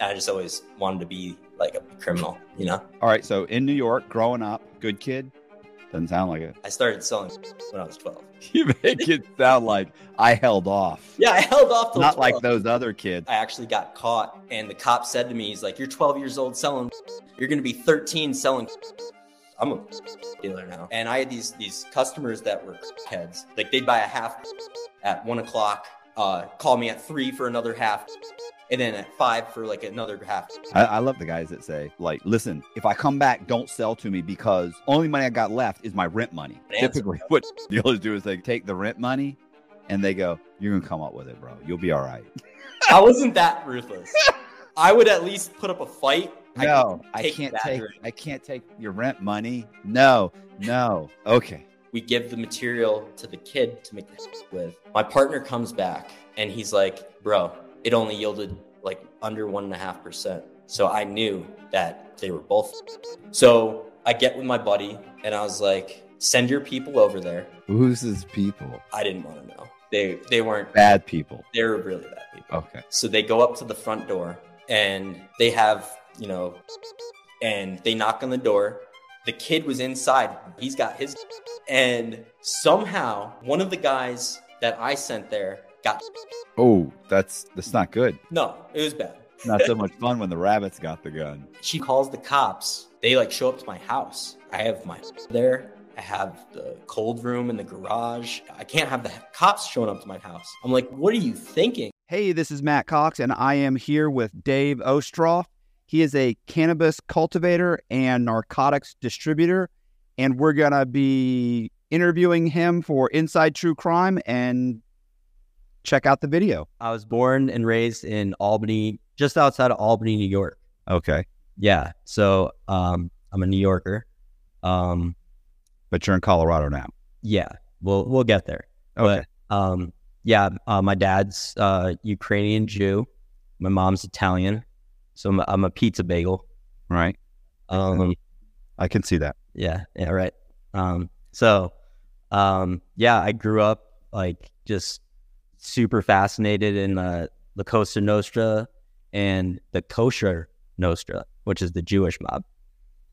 I just always wanted to be like a criminal, you know? All right. So in New York, growing up, good kid. Doesn't sound like it. I started selling when I was 12. You make it sound like I held off. Yeah, I held off till Not 12. like those other kids. I actually got caught, and the cop said to me, "He's like, you're 12 years old selling. You're going to be 13 selling." I'm a dealer now, and I had these these customers that were heads. Like they'd buy a half at one o'clock, uh, call me at three for another half, and then at five for like another half. I, I love the guys that say, like, listen, if I come back, don't sell to me because only money I got left is my rent money. Answer. Typically, what dealers do is they take the rent money and they go, You're gonna come up with it, bro. You'll be all right. I wasn't that ruthless. I would at least put up a fight. I No, I can't take. I can't take your rent money. No, no. Okay. we give the material to the kid to make this with. My partner comes back and he's like, bro, it only yielded like under one and a half percent. So I knew that they were both. So I get with my buddy and I was like, send your people over there. Who's his people? I didn't want to know. They they weren't Bad people. they were really bad people. Okay. So they go up to the front door and they have, you know, and they knock on the door. The kid was inside. He's got his. And somehow, one of the guys that I sent there got. Oh, that's that's not good. No, it was bad. Not so much fun when the rabbits got the gun. She calls the cops. They like show up to my house. I have my there. I have the cold room in the garage. I can't have the cops showing up to my house. I'm like, what are you thinking? Hey, this is Matt Cox, and I am here with Dave Ostroff. He is a cannabis cultivator and narcotics distributor, and we're going to be interviewing him for Inside True Crime and check out the video. I was born and raised in Albany, just outside of Albany, New York. Okay. Yeah. So um, I'm a New Yorker. Um, But you're in Colorado now. yeah, we'll we'll get there. Okay. But um, yeah, uh, my dad's uh, Ukrainian Jew. My mom's Italian. So I'm a, I'm a pizza bagel. right. Um, I can see that. yeah, yeah, right. Um, so um, yeah, I grew up like just super fascinated in uh, the Cosa Nostra and the Kosher Nostra, which is the Jewish mob.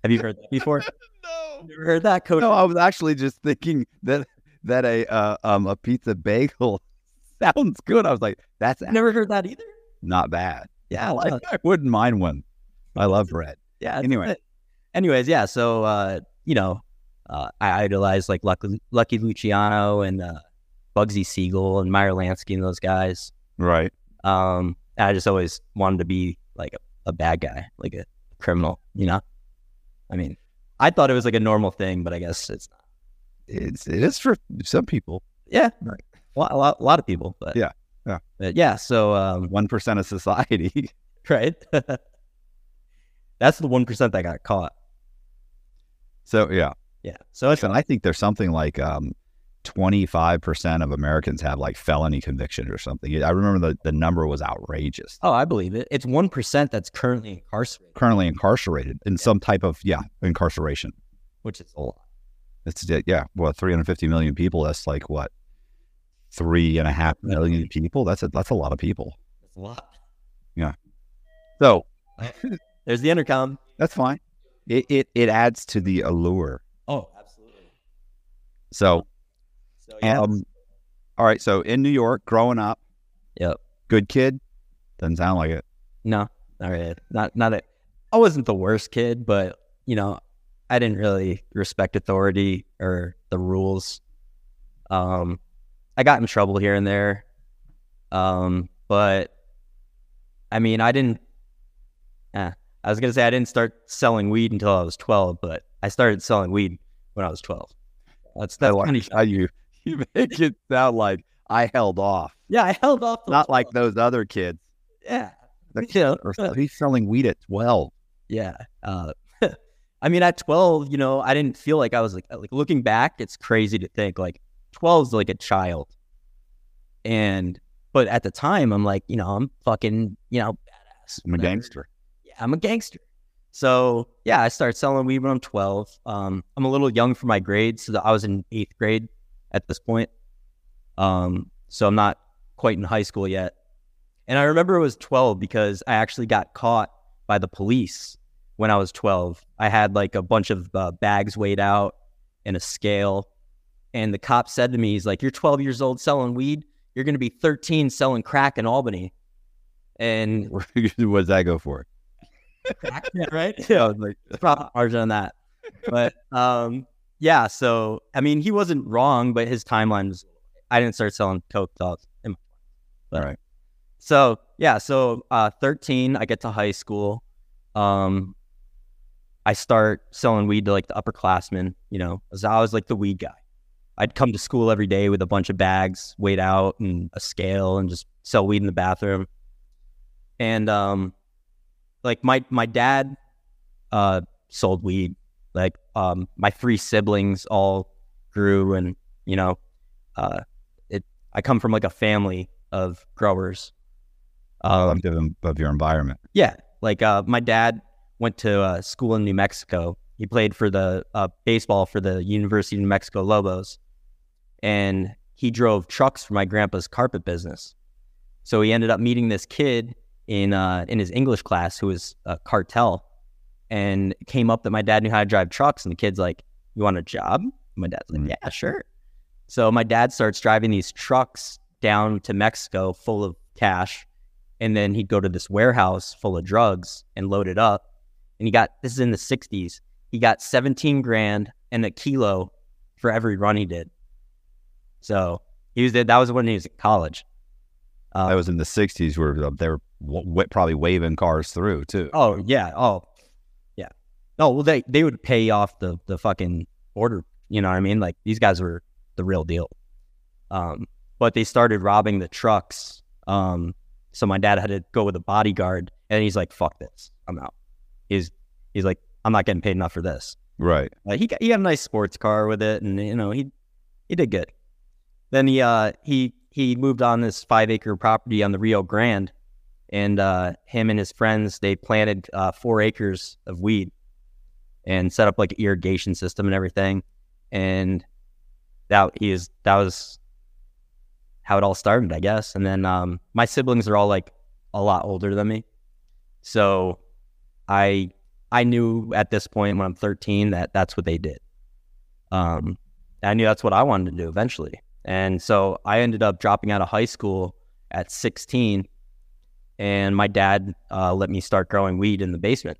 Have you heard that before? no. You ever heard that? Kosher? No, I was actually just thinking that that a uh, um a pizza bagel sounds good. I was like, that's I've never heard that either. not bad. Yeah, I, I wouldn't mind one. I love bread. yeah. Anyway. good. anyways, yeah. So uh, you know, uh, I idolized like Lucky, Lucky Luciano and uh, Bugsy Siegel and Meyer Lansky and those guys. Right. Um, I just always wanted to be like a, a bad guy, like a criminal. You know, I mean, I thought it was like a normal thing, but I guess it's not. It's it is for some people. Yeah, a lot, a lot, a lot of people, but Yeah, yeah. but yeah. So um, One percent of society. right, that's the one percent that got caught. So yeah. Yeah, so it's And I think there's something like um, 25% of Americans have like felony convictions or something. I remember the, the number was outrageous. oh, I believe it. It's one percent that's currently incarcerated, Currently incarcerated in some type of, yeah, incarceration. which is a lot. It's, yeah, well, 350 million people. That's like what? Three and a half million people. That's a, that's a lot of people. That's a lot. Yeah. So There's the intercom. that's fine. It, it, it adds to the allure. Oh, absolutely. So, So yeah, um, all right. So in New York, growing up, Yep. good kid. Doesn't sound like it. no, not really. Not not a. I wasn't the worst kid, but you know, I didn't really respect authority or the rules. Um, I got in trouble here and there. Um, but I mean, I didn't. Eh, I was gonna say I didn't start selling weed until I was twelve, but I started selling weed when I was twelve. That's that's kind of how you you make it sound like I held off, yeah. I held off. not like those other kids. yeah. The kid He's selling weed at twelve. Yeah. Uh, I mean, at 12, you know, I didn't feel like I was like, like looking back, it's crazy to think like 12 is like a child. And, but at the time, I'm like, you know, I'm fucking, you know, badass. I'm a gangster. Yeah, I'm a gangster. So yeah, I started selling weed when I'm 12. Um, I'm a little young for my grade, So I was in eighth grade at this point. Um, so I'm not quite in high school yet. And I remember it was 12 because I actually got caught by the police when I was 12. I had like a bunch of uh, bags weighed out and a scale. And the cop said to me, he's like, You're 12 years old selling weed. You're going to be 13 selling crack in Albany. And what does that go for? yeah, right? Yeah, I was like, it's profit margin on that. But um, yeah, so I mean, he wasn't wrong, but his timeline was. I didn't start selling coke till I in my right. So yeah, so uh, 13, I get to high school. Um, I start selling weed to like the upperclassmen. You know, I was like the weed guy. I'd come to school every day with a bunch of bags weighed out and a scale and just sell weed in the bathroom. And um, like my my dad uh sold weed. Like um, my three siblings all grew, and you know, uh, it. I come from like a family of growers. Um, of, of your environment. Yeah, like uh, my dad went to uh, school in New Mexico. He played for the uh, baseball for the University of New Mexico Lobos, and he drove trucks for my grandpa's carpet business. So he ended up meeting this kid in uh, in his English class who was a cartel, and came up that my dad knew how to drive trucks, and the kid's like, "You want a job?" my dad's like, mm. "Yeah, sure." So my dad starts driving these trucks down to Mexico full of cash, and then he'd go to this warehouse full of drugs and load it up and he got this is in the 60s. He got 17 grand and a kilo for every run he did. So he was that was when he was in college. Uh, that was in the 60s where they were w- probably waving cars through too. Oh yeah. Oh. No, well they they would pay off the the fucking order. You know what I mean? Like these guys were the real deal. Um, but they started robbing the trucks. Um, so my dad had to go with a bodyguard, and he's like, "Fuck this, I'm out." he's he's like, I'm not getting paid enough for this. Right. Uh, he got, he got a nice sports car with it, and you know he he did good. Then he uh he he moved on this five acre property on the Rio Grande, and uh, him and his friends they planted uh, four acres of weed, and set up like an irrigation system and everything, and that he is that was how it all started, I guess. And then um, my siblings are all like a lot older than me, so I I knew at this point when I'm 13 that that's what they did. Um, I knew that's what I wanted to do eventually, and so I ended up dropping out of high school at 16, and my dad uh, let me start growing weed in the basement,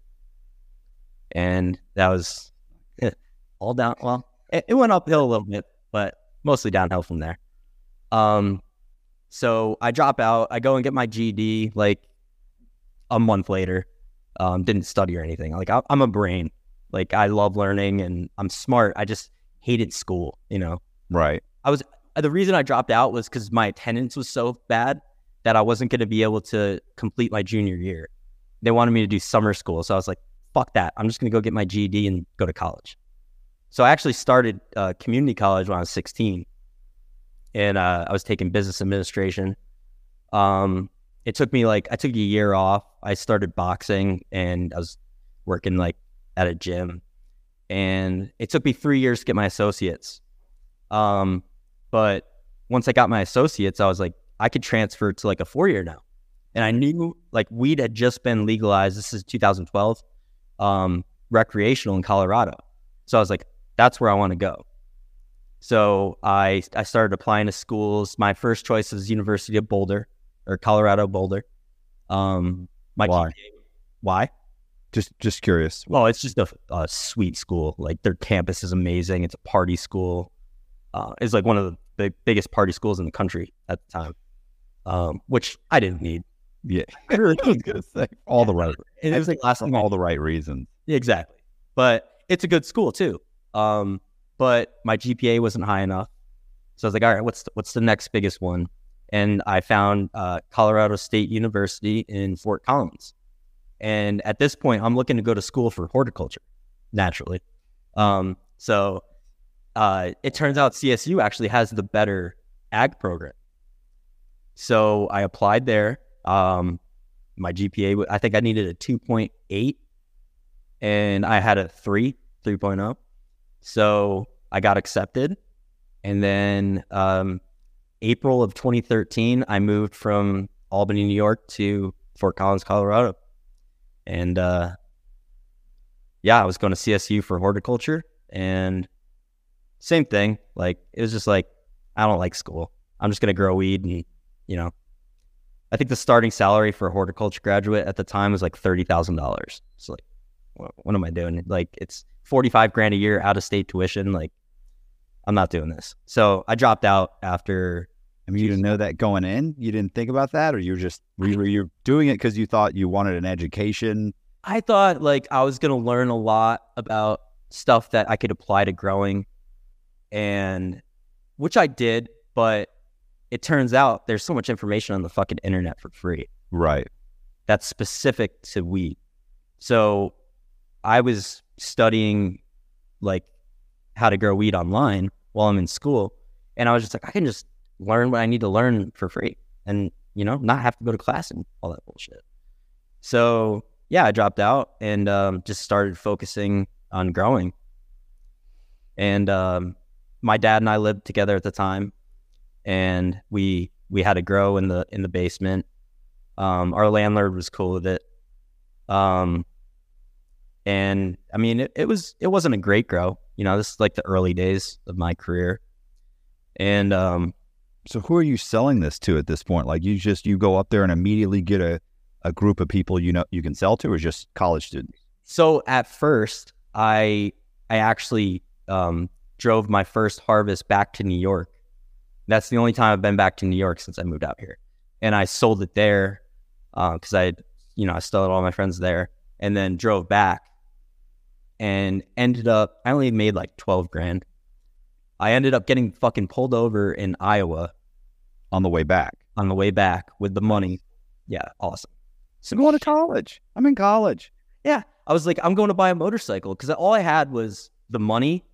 and that was it, all down. Well, it, it went uphill a little bit, but mostly downhill from there. Um, so I drop out. I go and get my GED like a month later um, didn't study or anything. Like I, I'm a brain. Like I love learning and I'm smart. I just hated school. You know. Right. I was the reason I dropped out was because my attendance was so bad that I wasn't going to be able to complete my junior year. They wanted me to do summer school, so I was like, "Fuck that! I'm just going to go get my GED and go to college." So I actually started uh, community college when I was 16, and uh, I was taking business administration. Um, it took me like I took a year off. I started boxing and I was working like at a gym, and it took me three years to get my associates. Um, but once I got my associates, I was like, I could transfer to like a four year now, and I knew like weed had just been legalized. This is 2012, um, recreational in Colorado. So I was like, that's where I want to go. So I I started applying to schools. My first choice was University of Boulder or Colorado Boulder. Um, my why? why? Just just curious. Well, it's just a, a, sweet school. Like their campus is amazing. It's a party school. Uh, it's like one of the big, biggest party schools in the country at the time, um, which I didn't need. Yeah, I was gonna say all the right. It was like last all the right reasons. Exactly, but it's a good school too. Um, but my GPA wasn't high enough, so I was like, all right, what's the, what's the next biggest one? and I found uh, Colorado State University in Fort Collins. And at this point, I'm looking to go to school for horticulture, naturally. Um, so uh, it turns out CSU actually has the better ag program. So I applied there. Um, my GPA, I think I needed a 2.8 and I had a 3, 3.0. So I got accepted. And then um, April of 2013, I moved from Albany, New York to Fort Collins, Colorado. And uh, yeah, I was going to CSU for horticulture and same thing. Like it was just like, I don't like school. I'm just going to grow weed and, you know, I think the starting salary for a horticulture graduate at the time was like $30,000. It's like, what, what am I doing? Like it's 45 grand a year out of state tuition. Like I'm not doing this. So I dropped out after I mean, you didn't know that going in. You didn't think about that, or you were just were you, were you doing it because you thought you wanted an education? I thought like I was gonna learn a lot about stuff that I could apply to growing, and which I did, but it turns out there's so much information on the fucking internet for free Right. that's specific to weed. So I was studying like how to grow weed online while I'm in school, and I was just like, I can just learn what I need to learn for free, and you know, not have to go to class and all that bullshit. So yeah, I dropped out and um, just started focusing on growing. And um, my dad and I lived together at the time, and we we had to grow in the in the basement. Um, our landlord was cool with it. Um, and I mean, it, it was it wasn't a great grow. You know, this is like the early days of my career. And um, So who are you selling this to at this point? Like you just you go up there and immediately get a, a group of people you know you can sell to, or just college students? So at first, I I actually um, drove my first harvest back to New York. That's the only time I've been back to New York since I moved out here, and I sold it there uh, because I, you know, I still had all my friends there, and then drove back, and ended up I only made like twelve grand. I ended up getting fucking pulled over in Iowa On the way back. on the way back with the money. Yeah, awesome. So I'm going to college. I'm in college. Yeah. I was like, I'm going to buy a motorcycle because all I had was the money,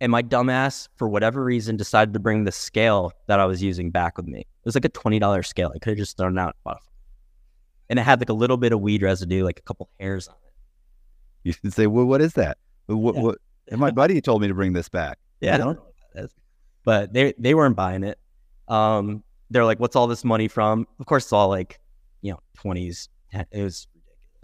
and my dumbass, for whatever reason, decided to bring the scale that I was using back with me. It was like a $20 scale. I could have just thrown it out. and it. Had like a little bit of weed residue, like a couple hairs on it. You should say, well, what is that? What, Yeah. what, and my buddy told me to bring this back. Yeah, I don't know what that is. But they they weren't buying it. Um, they're like, "What's all this money from?" Of course, it's all like, you know, twenties. It was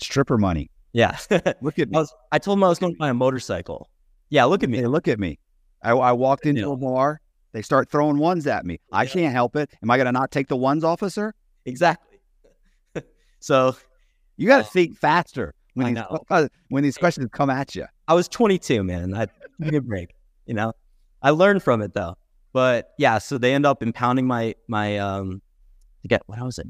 Stripper money. yeah. I Look at me. was. I told them I was going to buy a motorcycle. Yeah, look at me. Hey, look at me. I, I walked into Yeah. a bar. They start throwing ones at me. I can't help it. Am I going to not take the ones, officer? Exactly. so You got to Oh. think faster when I these uh, when these questions come at you. I was 22, man. I took a break. You know, I learned from it though. But yeah, so they end up impounding my my um, to get what was it?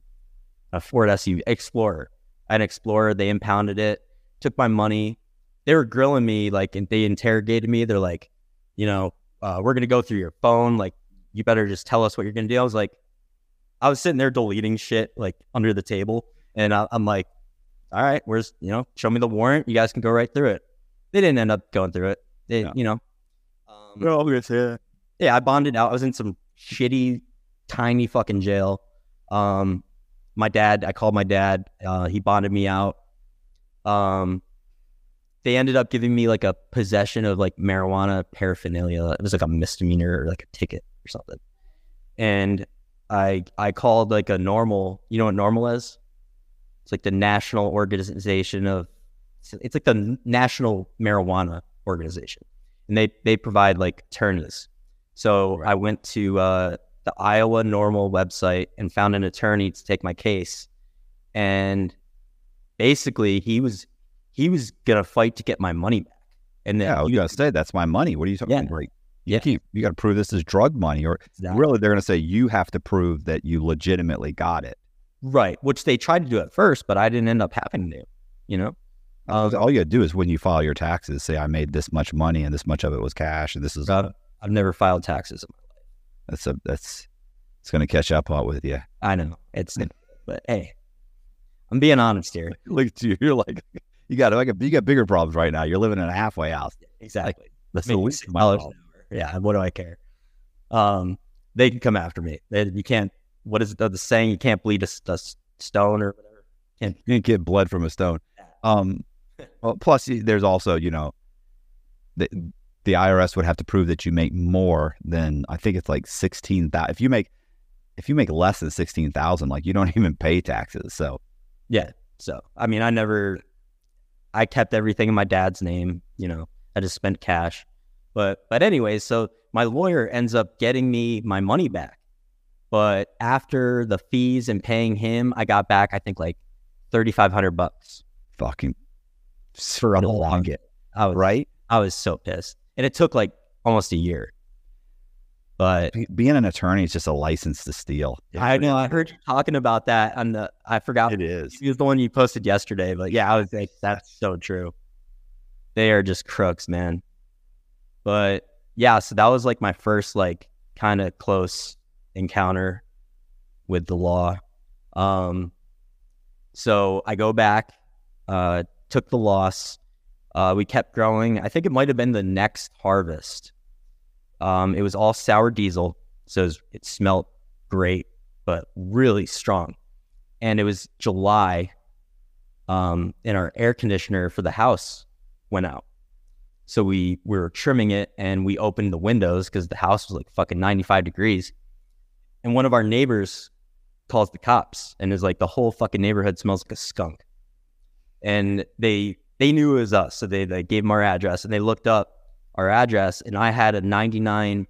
A Ford SUV Explorer. An Explorer. They impounded it. Took my money. They were grilling me like, and they interrogated me. They're like, you know, uh, we're gonna go through your phone. Like, you better just tell us what you're gonna do. I was like, I was sitting there deleting shit like under the table, and I, I'm like, all right, where's you know, show me the warrant. You guys can go right through it. They didn't end up going through it. They, No. you know, um, all going to yeah, I bonded out. I was in some shitty, tiny fucking jail. Um, my dad, I called my dad. Uh, he bonded me out. Um, they ended up giving me like a possession of like marijuana paraphernalia. It was like a misdemeanor or like a ticket or something. And I I called like a NORML. You know what NORML is? It's like the national organization of. It's like the national marijuana organization, and they they provide like attorneys. So I went to uh, the Iowa NORML website and found an attorney to take my case, and basically he was he was gonna fight to get my money back. And then Yeah, I was gonna say that's my money. What are you talking Yeah. about? You Yeah. You got to prove this is drug money, or Exactly. really, they're going to say you have to prove that you legitimately got it. right, which they tried to do at first, but I didn't end up having to. You know, Uh, all you got to do is when you file your taxes, say I made this much money and this much of it was cash, and this is I've, I've never filed taxes. in my life. that's a that's it's going to catch up on with you. I know it's, but hey, I'm being honest here. Look at you. You're like you got like a, you got bigger problems right now. You're living in a halfway house. Exactly. That's Make the least six of my dollars problem. an. Yeah, what do I care? Um, they can come after me. They, you can't. What is the, the saying? You can't bleed a stone or whatever. You can get blood from a stone. Um, well, plus there's also you know, the the IRS would have to prove that you make more than I think it's like sixteen thousand. If you make if you make less than sixteen thousand, like you don't even pay taxes. So Yeah. So, I mean, I never, I kept everything in my dad's name, you know, I just spent cash. But, but anyways, so my lawyer ends up getting me my money back. But after the fees and paying him, I got back, I think like 3,500 bucks fucking for a long it, I was, right? I was so pissed. And it took like almost a year. But Being an attorney is just a license to steal. I know I heard you talking about that on the, I forgot It is. He was the one you posted yesterday, but yeah, I was like, that's so true. They are just crooks, man. But yeah, so that was like my first like kind of close encounter with the law. Um, so I go back, uh, took the loss. Uh, we kept growing. I think it might have been the next harvest. Um, it was all sour diesel, so it, was, it smelled great, but really strong and it was July, um, and our air conditioner for the house went out. So we, we were trimming it and we opened the windows because the house was like fucking 95 degrees. And one of our neighbors calls the cops and is like, the whole fucking neighborhood smells like a skunk. And they they knew it was us. So they, they gave them our address and they looked up our address and I had a 99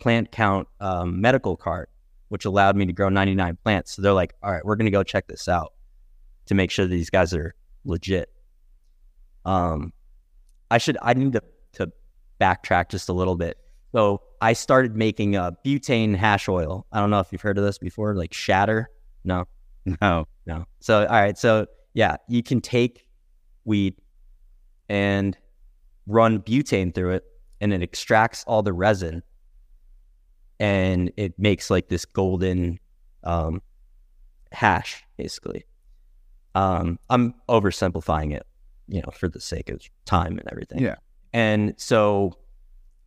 plant count um, medical card which allowed me to grow 99 plants. So they're like, all right, we're going to go check this out to make sure these guys are legit. Um, I should, I need to, to backtrack just a little bit. So I started making a butane hash oil. I don't know if you've heard of this before, like shatter. No, No. no. So, all right. So, yeah, you can take weed and run butane through it, and it extracts all the resin and it makes like this golden um, hash, basically. Um, I'm oversimplifying it, you know, for the sake of time and everything. Yeah. And so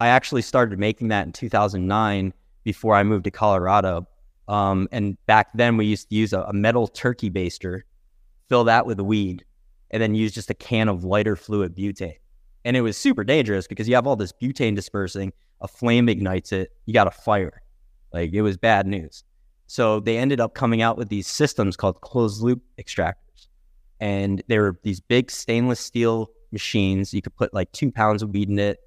I actually started making that in 2009 before I moved to Colorado. Um, and back then we used to use a, a metal turkey baster, fill that with weed, and then use just a can of lighter fluid butane. And it was super dangerous because you have all this butane dispersing, a flame ignites it, you got a fire. Like it was bad news. So they ended up coming out with these systems called closed loop extractors. And they were these big stainless steel machines. You could put like two pounds of weed in it,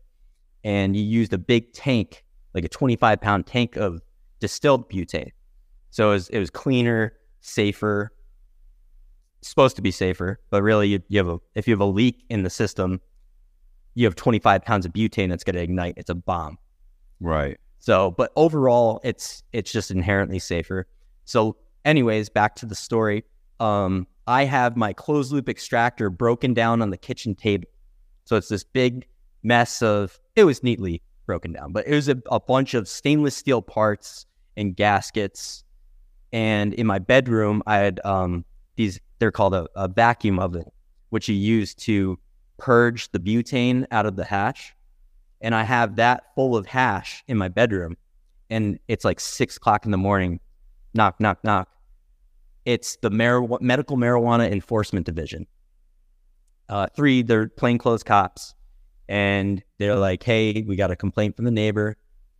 and you used a big tank, like a 25 pound tank of distilled butane. So it was, it was cleaner, safer, supposed to be safer, but really you, you have a, if you have a leak in the system, you have 25 pounds of butane that's going to ignite. It's a bomb. Right. So, but overall, it's it's just inherently safer. So, anyways, back to the story. Um, I have my closed loop extractor broken down on the kitchen table. So it's this big mess of. It was neatly broken down, but it was a, a bunch of stainless steel parts and gaskets. And in my bedroom, I had um, these. They're called a, a vacuum oven, which you use to purge the butane out of the hash and I have that full of hash in my bedroom, and it's like six o'clock in the morning. Knock, knock, knock. It's the mar- medical marijuana enforcement division. Uh, three, they're plainclothes cops, and they're like, "Hey, we got a complaint from the neighbor.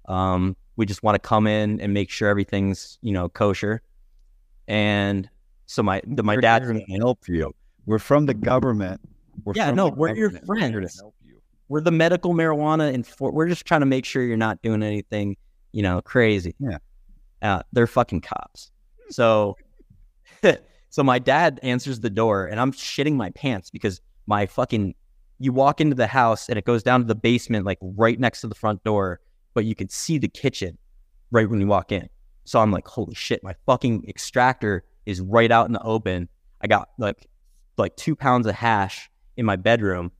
Um, we just want to come in and make sure everything's you know kosher." And so my the, my We're dad's here to help you. We're from the government. We're Yeah, no, we're your government. We're here to friends. help you. we're the medical marijuana and for, we're just trying to make sure you're not doing anything, you know, crazy. Yeah. Uh, they're fucking cops. So, so my dad answers the door and I'm shitting my pants because my fucking, you walk into the house and it goes down to the basement, like right next to the front door, but you can see the kitchen right when you walk in. So I'm like, holy shit, my fucking extractor is right out in the open. I got like, like two pounds of hash in my bedroom.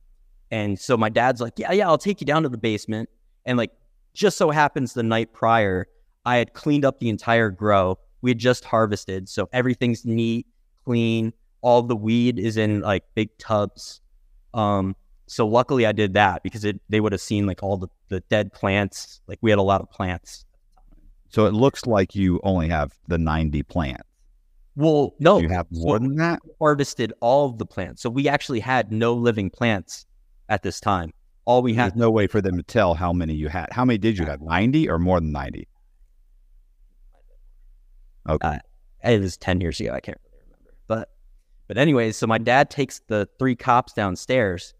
And so my dad's like, yeah, yeah, I'll take you down to the basement. And like, just so happens the night prior, I had cleaned up the entire grow. We had just harvested. So everything's neat, clean. All the weed is in like big tubs. Um, so luckily I did that because it, they would have seen like all the, the dead plants. Like we had a lot of plants. So it looks like you only have the 90 plants. Well, no, you have more so- than that? harvested all of the plants. So we actually had no living plants at this time. All we There's had no way for them to tell how many you had. How many did you have? 90 or more than 90? Okay. Uh, it was 10 years ago. I can't really remember. But, but anyways, so my dad takes the three cops downstairs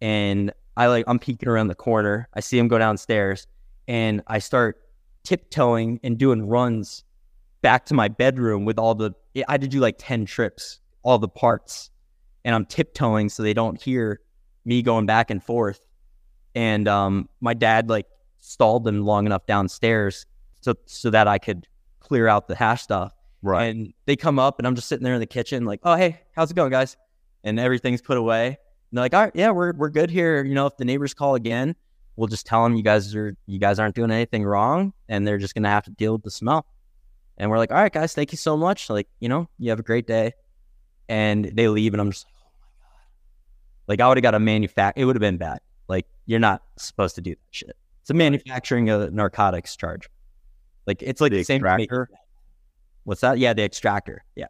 and I like, I'm peeking around the corner. I see him go downstairs and I start tiptoeing and doing runs back to my bedroom with all the, I had to do like 10 trips, all the parts. And I'm tiptoeing so they don't hear me going back and forth. And um, my dad like stalled them long enough downstairs so so that I could clear out the hash stuff. Right. And they come up and I'm just sitting there in the kitchen, like, oh hey, how's it going, guys? And everything's put away. And they're like, all right, yeah, we're we're good here. You know, if the neighbors call again, we'll just tell them you guys are you guys aren't doing anything wrong, and they're just gonna have to deal with the smell. And we're like, all right, guys, thank you so much. Like, you know, you have a great day. And they leave, and I'm just like, oh my god. Like, I would have got a manufacture. It would have been bad. Like, you're not supposed to do that shit. It's a manufacturing a narcotics charge. Like, it's like The the, same. extractor? What's that? Yeah, the extractor. Yeah.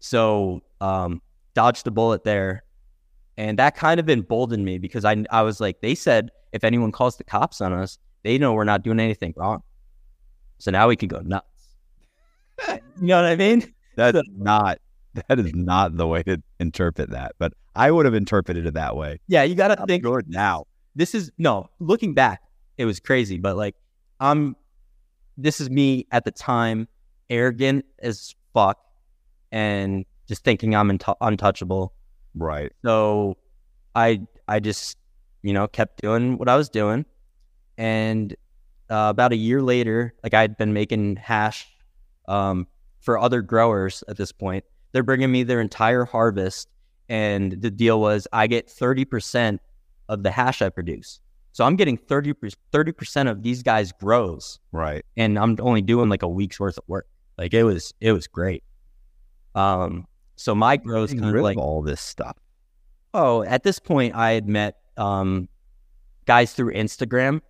So, um, dodged a bullet there, and that kind of emboldened me because I I was like, they said if anyone calls the cops on us, they know we're not doing anything wrong. So now we can go nuts. You know what I mean? That's not that is not the way to interpret that, but I would have interpreted it that way. Yeah, you got to I'm think good now. this is no looking back it was crazy but like i'm this is me at the time arrogant as fuck and just thinking i'm untou untouchable Right. so i i just you know kept doing what i was doing and uh, about a year later like i'd been making hash um, for other growers at this point. They're bringing me their entire harvest and the deal was i get 30% of the hash i produce. So i'm getting 30 percent of these guys grows. Right. and i'm only doing like a week's worth of work. Like it was it was great. Um so my grows kind of like all this stuff. Oh, at this point, I had met um, guys through Instagram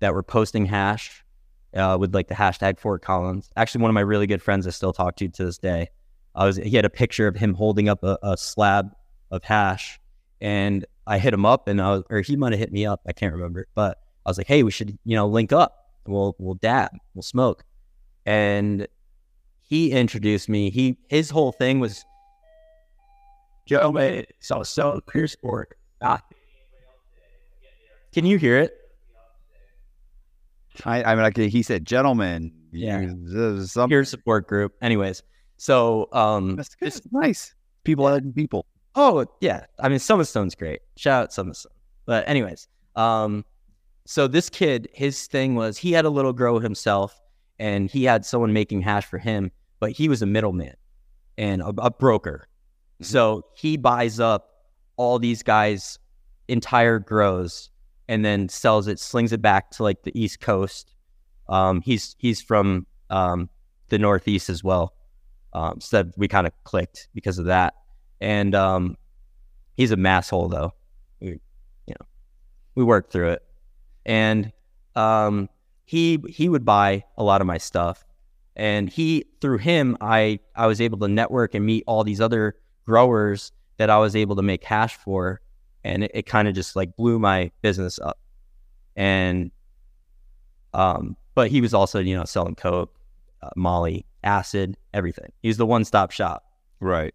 that were posting hash uh, with like the hashtag Fort Collins. Actually, one of my really good friends I still talk to to this day. I was he had a picture of him holding up a, a slab of hash, and I hit him up, and I was, or he might have hit me up. I can't remember, but I was like, "Hey, we should you know link up. We'll we'll dab. We'll smoke." And he introduced me. He his whole thing was Joe made so so clear sport. Ah. Can you hear it? I, I mean, like he said, gentlemen. Yeah. Some, Peer support group. Anyways, so um that's good. this- nice. People helping people. oh yeah, I mean Summer Stone's great. Shout out Summer Stone. But anyways, um so this kid, his thing was he had a little grow himself and he had someone making hash for him, but he was a middleman and a, a broker. So he buys up all these guys' entire grows and then sells it, slings it back to like the East Coast. Um, he's he's from um, the Northeast as well, um, so that we kind of clicked because of that. And um, he's a masshole though. We, you know, we worked through it, and um, he he would buy a lot of my stuff, and he through him I I was able to network and meet all these other growers that I was able to make hash for, and it, it kind of just like blew my business up. And um, but he was also you know selling coke, uh, Molly, acid, everything. He's the one stop shop. Right.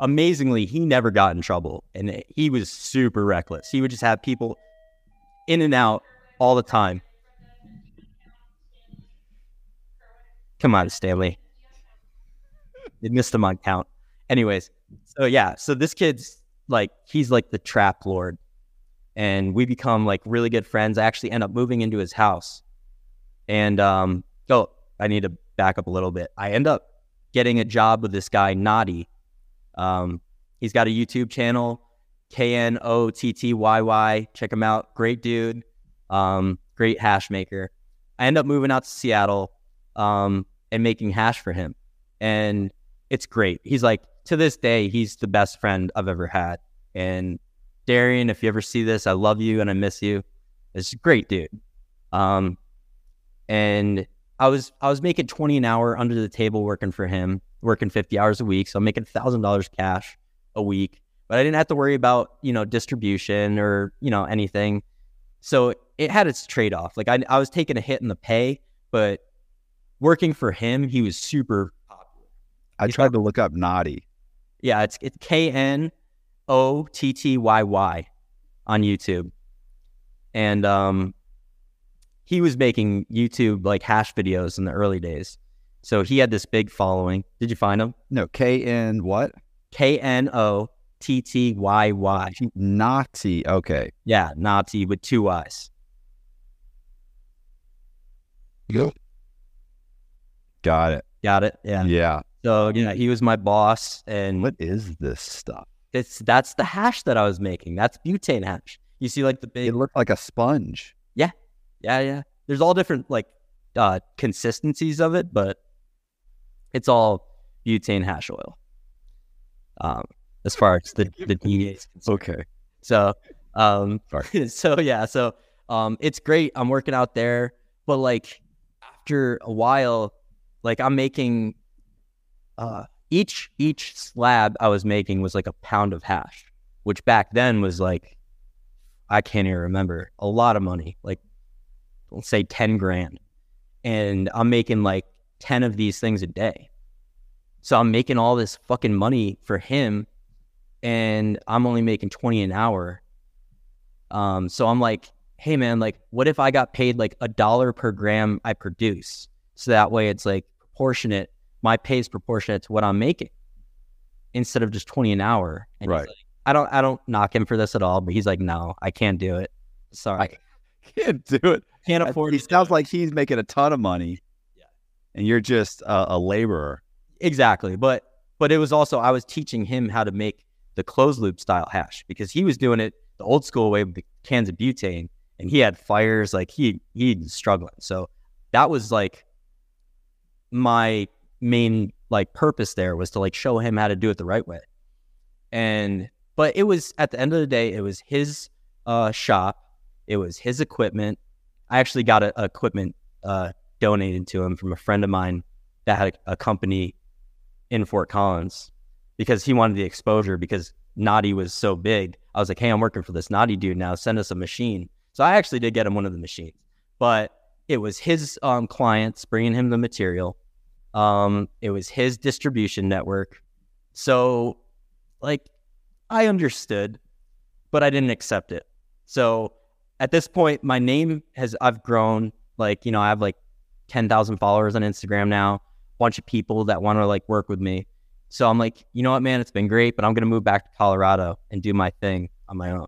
Amazingly, he never got in trouble, and it- he was super reckless. He would just have people in and out all the time. Come on, Stanley. You missed him on count. Anyways, so yeah, so this kid's like he's like the trap lord, and we become like really good friends. I actually end up moving into his house, and um, oh, I need to back up a little bit. I end up getting a job with this guy Knotty. Um, he's got a YouTube channel, K N O T T Y Y. Check him out. Great dude. Um, great hash maker. I end up moving out to Seattle um, and making hash for him, and it's great. He's like to this day, he's the best friend I've ever had. And Darian, if you ever see this, I love you and I miss you. It's a great dude. Um, and I was I was making twenty an hour under the table working for him, working fifty hours a week, so I'm making thousand dollars cash a week. But I didn't have to worry about you know distribution or you know anything. So it had its trade off. Like I I was taking a hit in the pay, but working for him, he was super popular. I tried to look up Knotty. Yeah, it's it's K N O T T Y Y on YouTube, and um, he was making YouTube like hash videos in the early days. So he had this big following. Did you find him? No, K N what? K N O T T Y Y. Nazi. Okay. Yeah, Nazi with two Y's. Yep. Got it. Got it? Yeah. Yeah. So yeah, he was my boss, and What is this stuff? it's that's the hash that I was making. That's butane hash. You see, like the big It looked like a sponge. Yeah, yeah, yeah. There's all different like uh, consistencies of it, but it's all butane hash oil. Um, as far as the the DEA is concerned. Okay. So, um, Sorry. so yeah, so um, it's great. I'm working out there, but like after a while, like I'm making uh each each slab I was making was like a pound of hash, which back then was like I can't even remember a lot of money, like let's say ten grand, and I'm making like ten of these things a day. So I'm making all this fucking money for him, and I'm only making twenty an hour. Um, so I'm like, hey man, like, what if I got paid like a dollar per gram I produce? So that way it's like proportionate. My pay is proportionate to what I'm making instead of just 20 an hour. And he's Right. like, I don't, I don't knock him for this at all, but he's like, no, I can't do it. Sorry. I Can't do it. can't afford He to do sounds it." like he's making a ton of money. Yeah. And you're just a, a laborer. Exactly. But, but it was also, I was teaching him how to make the closed loop style hash because he was doing it the old school way with the cans of butane and he had fires. Like he, he was struggling. So that was like my main like purpose there was to like show him how to do it the right way. And but it was at the end of the day, it was his uh shop, it was his equipment. I actually got a, a equipment uh donated to him from a friend of mine that had a, a company in Fort Collins because he wanted the exposure because Knotty was so big. I was like, hey, I'm working for this Knotty dude now. Send us a machine. So I actually did get him one of the machines, but it was his um, clients bringing him the material. Um, it was his distribution network. So, like, I understood, but I didn't accept it. So at this point, my name has I've grown. Like, you know, I have like ten thousand followers on Instagram now. bunch of people that want to like work with me. So I'm like, you know what, man, it's been great, but I'm gonna move back to Colorado and do my thing on my own.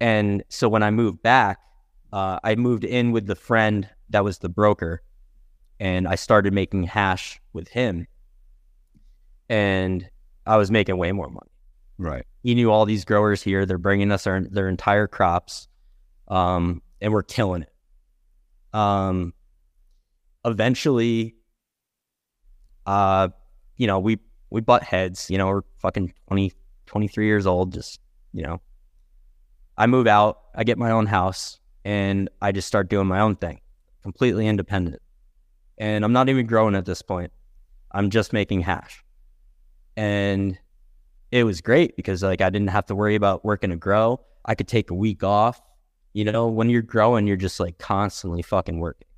And so when I moved back, uh, I moved in with the friend that was the broker, and I started making hash with him. And I was making way more money. Right. He knew all these growers here; they're bringing us their their entire crops, um, and we're killing it. Um, eventually, uh, you know, we we butt heads. You know, we're fucking 20, 23 years old. Just you know, I move out. I get my own house, and I just start doing my own thing, completely independent. And I'm not even growing at this point. I'm just making hash, and it was great because like I didn't have to worry about working to grow. I could take a week off. You know, when you're growing, you're just like constantly fucking working.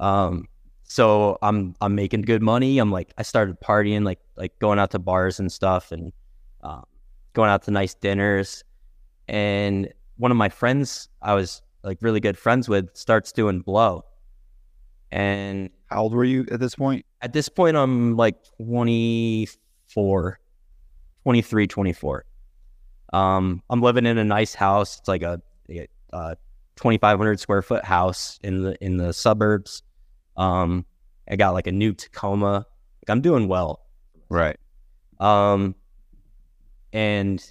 Um, so I'm I'm making good money. I'm like I started partying, like like going out to bars and stuff, and um, going out to nice dinners. And one of my friends I was like really good friends with starts doing blow. And How old were you at this point? at this point, I'm like 24, 23, 24. Um, I'm living in a nice house. It's like a, a, a 2,500 square foot house in the in the suburbs. Um, I got like a new Tacoma. Like I'm doing well. Right. Um, and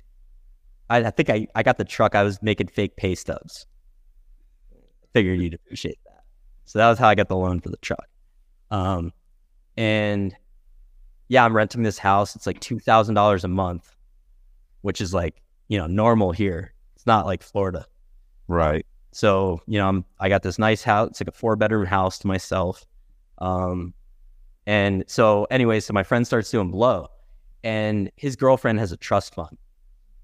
I, I think I, I got the truck. I was making fake pay stubs. Figured you'd appreciate that. So that was how I got the loan for the truck. Um, and yeah, I'm renting this house. It's like two thousand dollars a month, which is like you know normal here. It's not like Florida. Right. So, you know, I'm, I got this nice house. It's like a four bedroom house to myself. Um, and so, anyway, so my friend starts doing blow, and his girlfriend has a trust fund.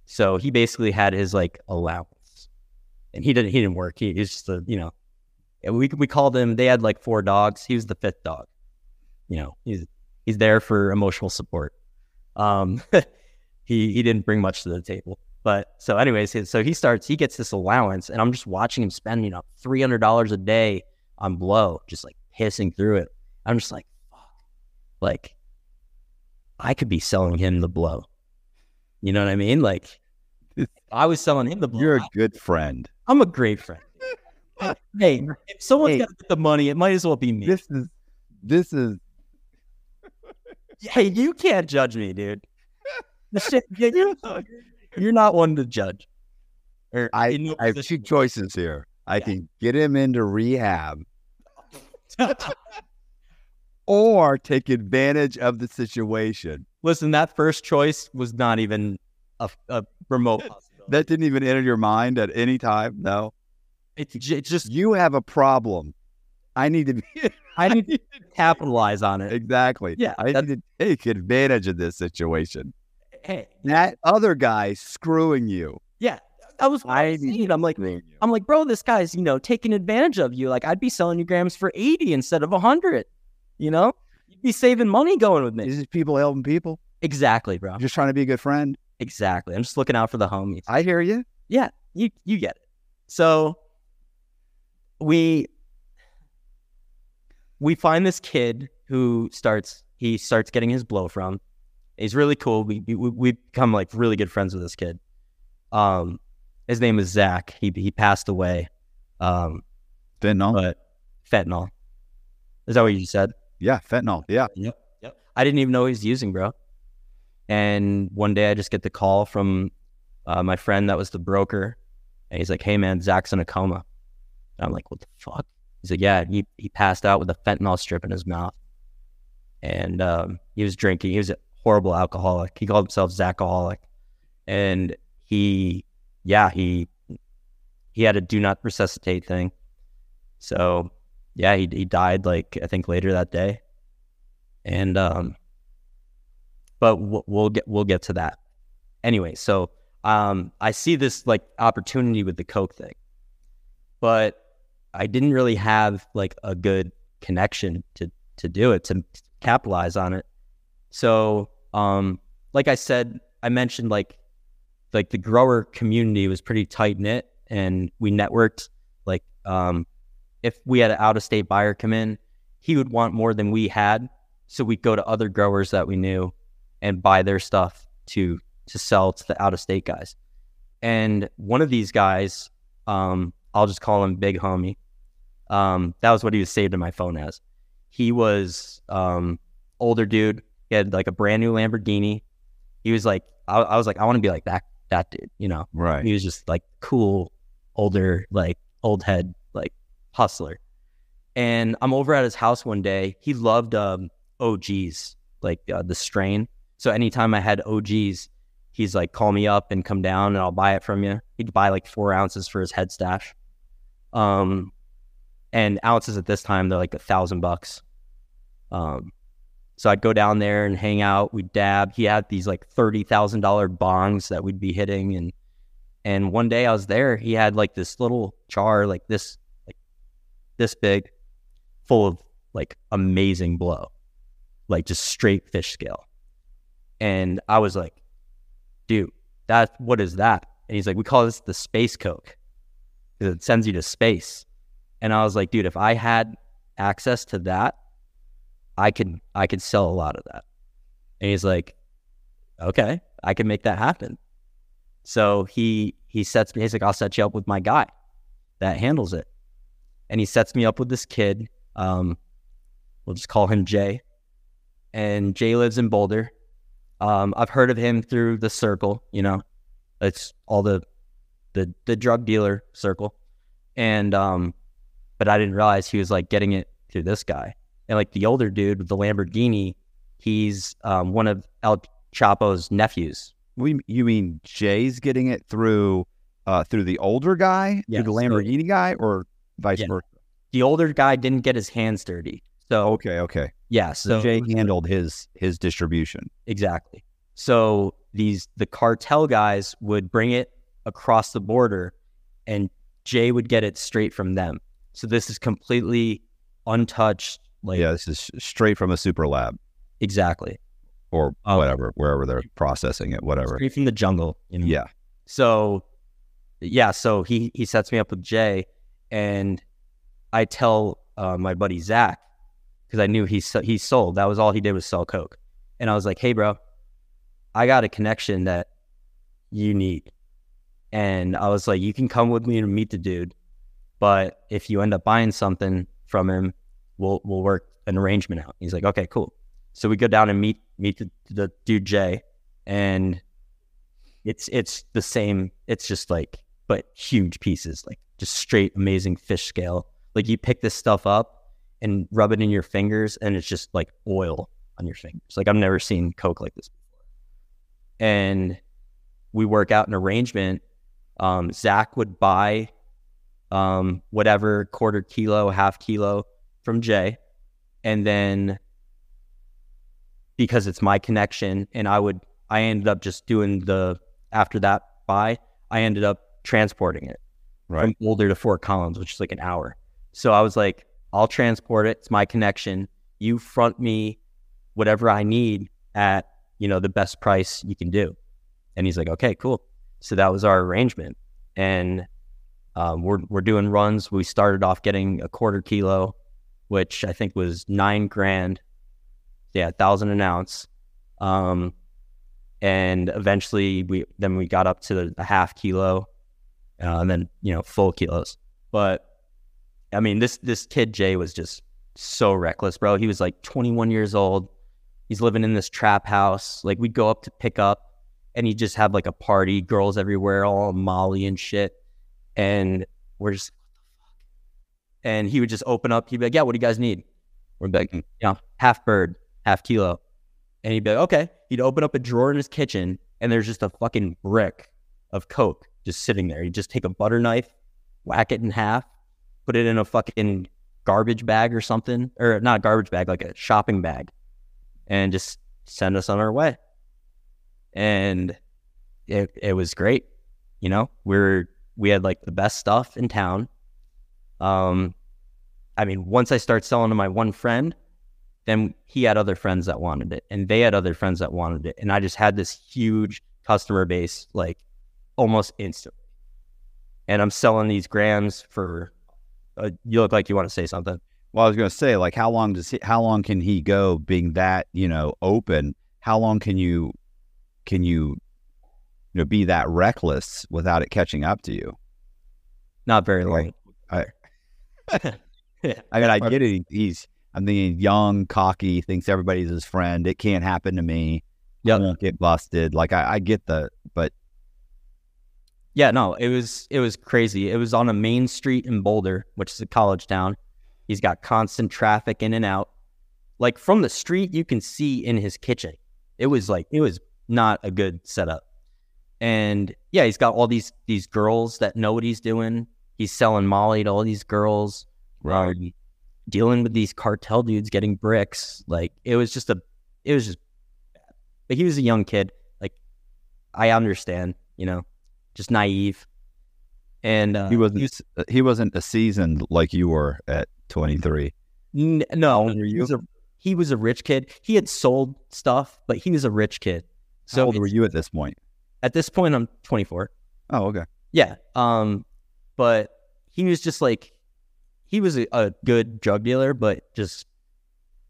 So he basically had his like allowance, and he didn't he didn't work. He, he's just a you know we we called him. They had like four dogs. He was the fifth dog. You know, he's he's there for emotional support. Um, he he didn't bring much to the table. But so, anyways, so he starts. He gets this allowance, and I'm just watching him spend, you know, three hundred dollars a day on blow, just like hissing through it. I'm just like, fuck, like I could be selling him the blow. You know what I mean? Like I was selling him the blow. You're a good friend. I'm a great friend. Hey, if someone's Hey. got to get the money, it might as well be me. This is this is hey, you can't judge me, dude. The shit, you're, you're not one to judge. Or I, no I have two choices here. I Yeah. can get him into rehab or take advantage of the situation. Listen, that first choice was not even a, a remote possibility. That didn't even enter your mind at any time. No, It's, it's just you have a problem. I need to be I need to capitalize on it. exactly. Yeah, I need to take advantage of this situation. Hey, That other guy screwing you. yeah, I was. I need I'm like. I'm like, bro, this guy's you know taking advantage of you. Like, I'd be selling you grams for eighty instead of hundred. You know, you'd be saving money going with me. These are people helping people. Exactly, bro. Just trying to be a good friend. Exactly. I'm just looking out for the homies. I hear you. Yeah, you you get it. So we we find this kid who starts he starts getting his blow from. He's really cool. We we we become like really good friends with this kid. Um, his name is Zach. He he passed away. Um, Fentanyl. but fentanyl. Is that what you said? yeah, fentanyl. Yeah. Yep. Yep. I didn't even know he was using, bro. And one day I just get the call from uh, my friend that was the broker. And he's like, hey, man, Zach's in a coma. And I'm like, what the fuck? He's like, yeah, he, he passed out with a fentanyl strip in his mouth. And um, he was drinking. He was a horrible alcoholic. He called himself Zachaholic. And he, yeah, he he had a do not resuscitate thing. So yeah, he he died like I think later that day, and um, but we'll, we'll get we'll get to that. Anyway, so um, I see this like opportunity with the Coke thing, but I didn't really have like a good connection to to do it to capitalize on it. So um, like I said, I mentioned like like the grower community was pretty tight knit, and we networked. Like um, if we had an out of state buyer come in, he would want more than we had. So we'd go to other growers that we knew and buy their stuff to to sell to the out of state guys. And one of these guys, um, I'll just call him Big Homie. Um, that was what he was saved in my phone as. He was um, older dude. He had like a brand new Lamborghini. He was like, I, I was like, I want to be like that that dude, you know. Right. He was just like cool, older, like old head, like hustler. And I'm over at his house one day. He loved um, OGs, like uh, the strain. So anytime I had OGs, he's like, call me up and come down and I'll buy it from you. He'd buy like four ounces for his head stash. Um, and ounces at this time, they're like a thousand bucks. Um, so I'd go down there and hang out. We'd dab. He had these like thirty thousand dollar bongs that we'd be hitting, and and one day I was there. He had like this little jar, like this, like this big, full of like amazing blow, like just straight fish scale. And I was like, dude, that what is that? And he's like, we call this the space coke because it sends you to space. And I was like, dude, if I had access to that, I could I could sell a lot of that. And he's like, okay, I can make that happen. So he he sets me. He's like, I'll set you up with my guy that handles it, and he sets me up with this kid. Um, we'll just call him Jay, and Jay lives in Boulder. Um, I've heard of him through the circle. You know, it's all the the the drug dealer circle, and um, but I didn't realize he was like getting it through this guy. And like the older dude with the Lamborghini, he's um, one of El Chapo's nephews. We, you mean Jay's getting it through uh through the older guy, Yes, through the Lamborghini guy, or vice Yeah. versa? The older guy didn't get his hands dirty. So Okay, okay. yeah, So so Jay handled his his distribution. exactly. So these the cartel guys would bring it across the border and Jay would get it straight from them. So this is completely untouched. Like yeah, this is straight from a super lab exactly. or Um, whatever, wherever they're processing it, whatever. Straight from the jungle. You know? Yeah. So, yeah, so he he sets me up with Jay, and I tell uh, my buddy Zach because I knew he he sold. That was all he did was sell coke, and I was like, "Hey, bro, I got a connection that you need," and I was like, "You can come with me to meet the dude, but if you end up buying something from him, we'll we'll work an arrangement out." He's like, "Okay, cool." So we go down and meet meet the, the dude Jay, and it's it's the same. It's just like, but huge pieces, like just straight amazing fish scale. Like you pick this stuff up and rub it in your fingers, and it's just like oil on your fingers. Like I've never seen coke like this before. And we work out an arrangement. Um, Zach would buy um, whatever quarter kilo, half kilo from Jay, and then because it's my connection, and I would I ended up just doing the after that buy, I ended up transporting it Right. from Boulder to Fort Collins, which is like an hour. So I was like, I'll transport it. It's my connection. You front me whatever I need at, you know, the best price you can do. And he's like, okay, cool. So that was our arrangement. And um, we're, we're doing runs. We started off getting a quarter kilo, which I think was nine grand. Yeah, a thousand an ounce. Um, and eventually we, then we got up to a half kilo uh, and then you know full kilos. But I mean, this this kid Jay was just so reckless, bro. He was like 21 years old. He's living in this trap house. Like we'd go up to pick up, and he just have like a party, girls everywhere, all Molly and shit. And we're just, and he would just open up. He'd be like, "Yeah, what do you guys need?" We're like, mm, "You know, half bird, half kilo." And he'd be like, "Okay." He'd open up a drawer in his kitchen, and there's just a fucking brick of coke just sitting there. He'd just take a butter knife, whack it in half, put it in a fucking garbage bag or something, or not a garbage bag, like a shopping bag, and just send us on our way. And it it was great. You know, we're we had like the best stuff in town. Um, I mean, once I start selling to my one friend, then he had other friends that wanted it, and they had other friends that wanted it, and I just had this huge customer base, like almost instantly. And I'm selling these grams for. Uh, you look like you want to say something. Well, I was going to say, like, how long does he? How long can he go being that you know open? How long can you can you you know be that reckless without it catching up to you? Not very long. I mean, I get it. He- He's I'm thinking young, cocky, thinks everybody's his friend. It can't happen to me. Yep. I won't get busted. Like I, I get the, but Yeah, no, it was it was crazy. It was on a main street in Boulder, which is a college town. He's got constant traffic in and out. Like from the street, you can see in his kitchen. It was like it was not a good setup. And yeah, he's got all these these girls that know what he's doing. He's selling Molly to all these girls. um, dealing with these cartel dudes getting bricks. Like it was just a, it was just bad. But he was a young kid. Like I understand, you know, just naive. And uh, he wasn't he wasn't a seasoned like you were at 23. N- no, he was a he was a rich kid. He had sold stuff, but he was a rich kid. So How old were you at this point? at this point, I'm 24. Oh, okay. Yeah. Um, but he was just like, he was a, a good drug dealer, but just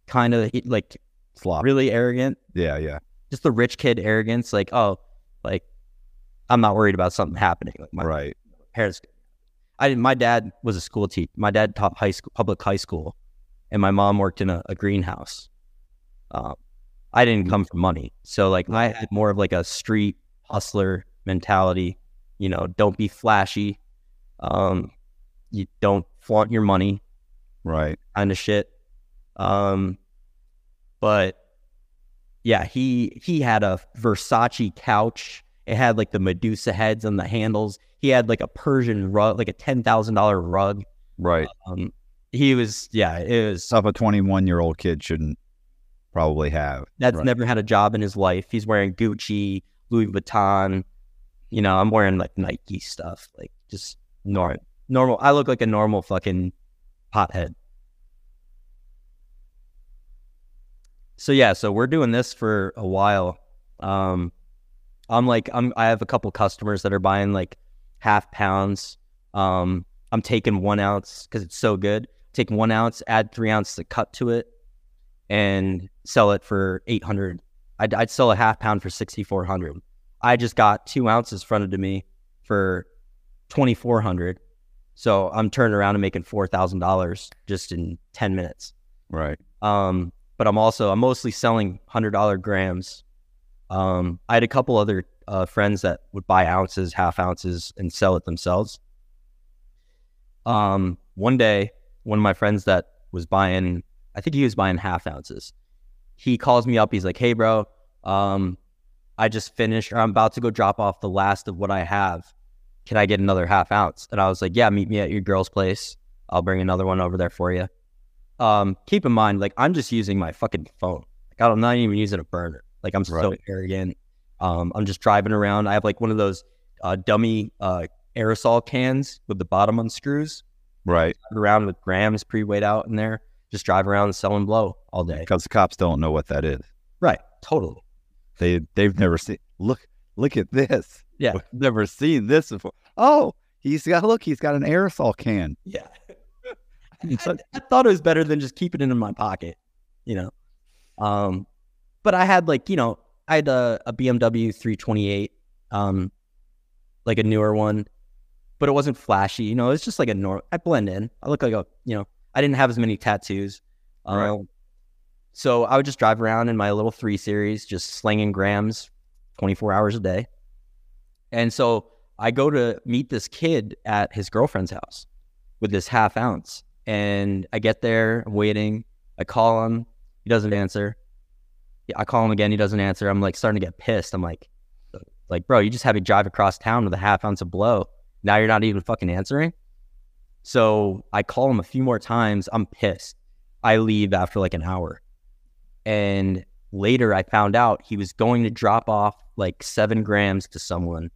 kind of like Flop. really arrogant. Yeah, yeah. Just the rich kid arrogance. Like, oh, like I'm not worried about something happening. Like my right. parents. I didn't. My dad was a school teacher. My dad taught high school, public high school, and my mom worked in a, a greenhouse. Um, I didn't come from money, so like I had more of like a street hustler mentality. You know, don't be flashy. Um, you don't flaunt your money, Right. kind of shit. Um, but yeah, he he had a Versace couch. It had like the Medusa heads on the handles. He had like a Persian rug, like a ten thousand dollar rug. Right. Um, he was yeah, it was Stuff a 21 year old kid shouldn't probably have. that's Right. never had a job in his life. He's wearing Gucci, Louis Vuitton. You know, I'm wearing like Nike stuff, like just normal. Normal. I look like a normal fucking pothead. So yeah, so we're doing this for a while. Um, I'm like, I'm I have a couple customers that are buying like half pounds. Um, I'm taking one ounce because it's so good. Take one ounce, add three ounces to cut to it, and sell it for eight hundred. I'd, I'd sell a half pound for sixty four hundred. I just got two ounces fronted to me for twenty four hundred. So I'm turning around and making four thousand dollars just in ten minutes. Right. Um, but I'm also I'm mostly selling hundred dollar grams. Um, I had a couple other uh, friends that would buy ounces, half ounces, and sell it themselves. Um, one day, one of my friends that was buying, I think he was buying half ounces. He calls me up. He's like, "Hey, bro, um, I just finished, or I'm about to go drop off the last of what I have. Can I get another half ounce?" And I was like, "Yeah, meet me at your girl's place. I'll bring another one over there for you." Um, keep in mind, like I'm just using my fucking phone. Like I'm not even using a burner. Like I'm so arrogant. Um, I'm just driving around. I have like one of those uh, dummy uh, aerosol cans with the bottom unscrews. Right. Around with grams pre-weighed out in there. Just drive around selling blow all day. Because the cops don't know what that is. Right. Totally. They they've never seen. Look look at this. Yeah. We've never seen this before. Oh, he's got look. He's got an aerosol can. Yeah. I, I thought it was better than just keeping it in my pocket, you know. Um, but I had like you know I had a, a BMW 328, um, like a newer one, but it wasn't flashy. You know, it's just like a normal. I blend in. I look like a you know. I didn't have as many tattoos. Um, Right. So I would just drive around in my little three series, just slinging grams, 24 hours a day. And so I go to meet this kid at his girlfriend's house with this half ounce. And I get there, I'm waiting. I call him. He doesn't answer. I call him again. He doesn't answer. I'm like starting to get pissed. I'm like, like, bro, you just had me drive across town with a half ounce of blow. Now you're not even fucking answering. So I call him a few more times. I'm pissed. I leave after like an hour. And later I found out he was going to drop off like seven grams to someone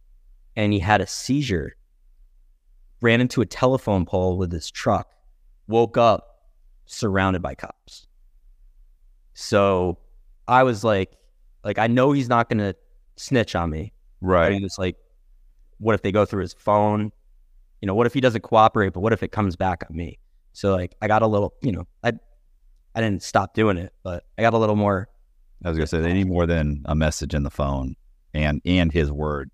and he had a seizure, ran into a telephone pole with his truck, woke up surrounded by cops. So I was like, like I know he's not gonna snitch on me. But Right. he was like, what if they go through his phone? You know, what if he doesn't cooperate, but what if it comes back on me? So like I got a little, you know, I I didn't stop doing it, but I got a little more I was gonna say they need more than a message in the phone and and his word.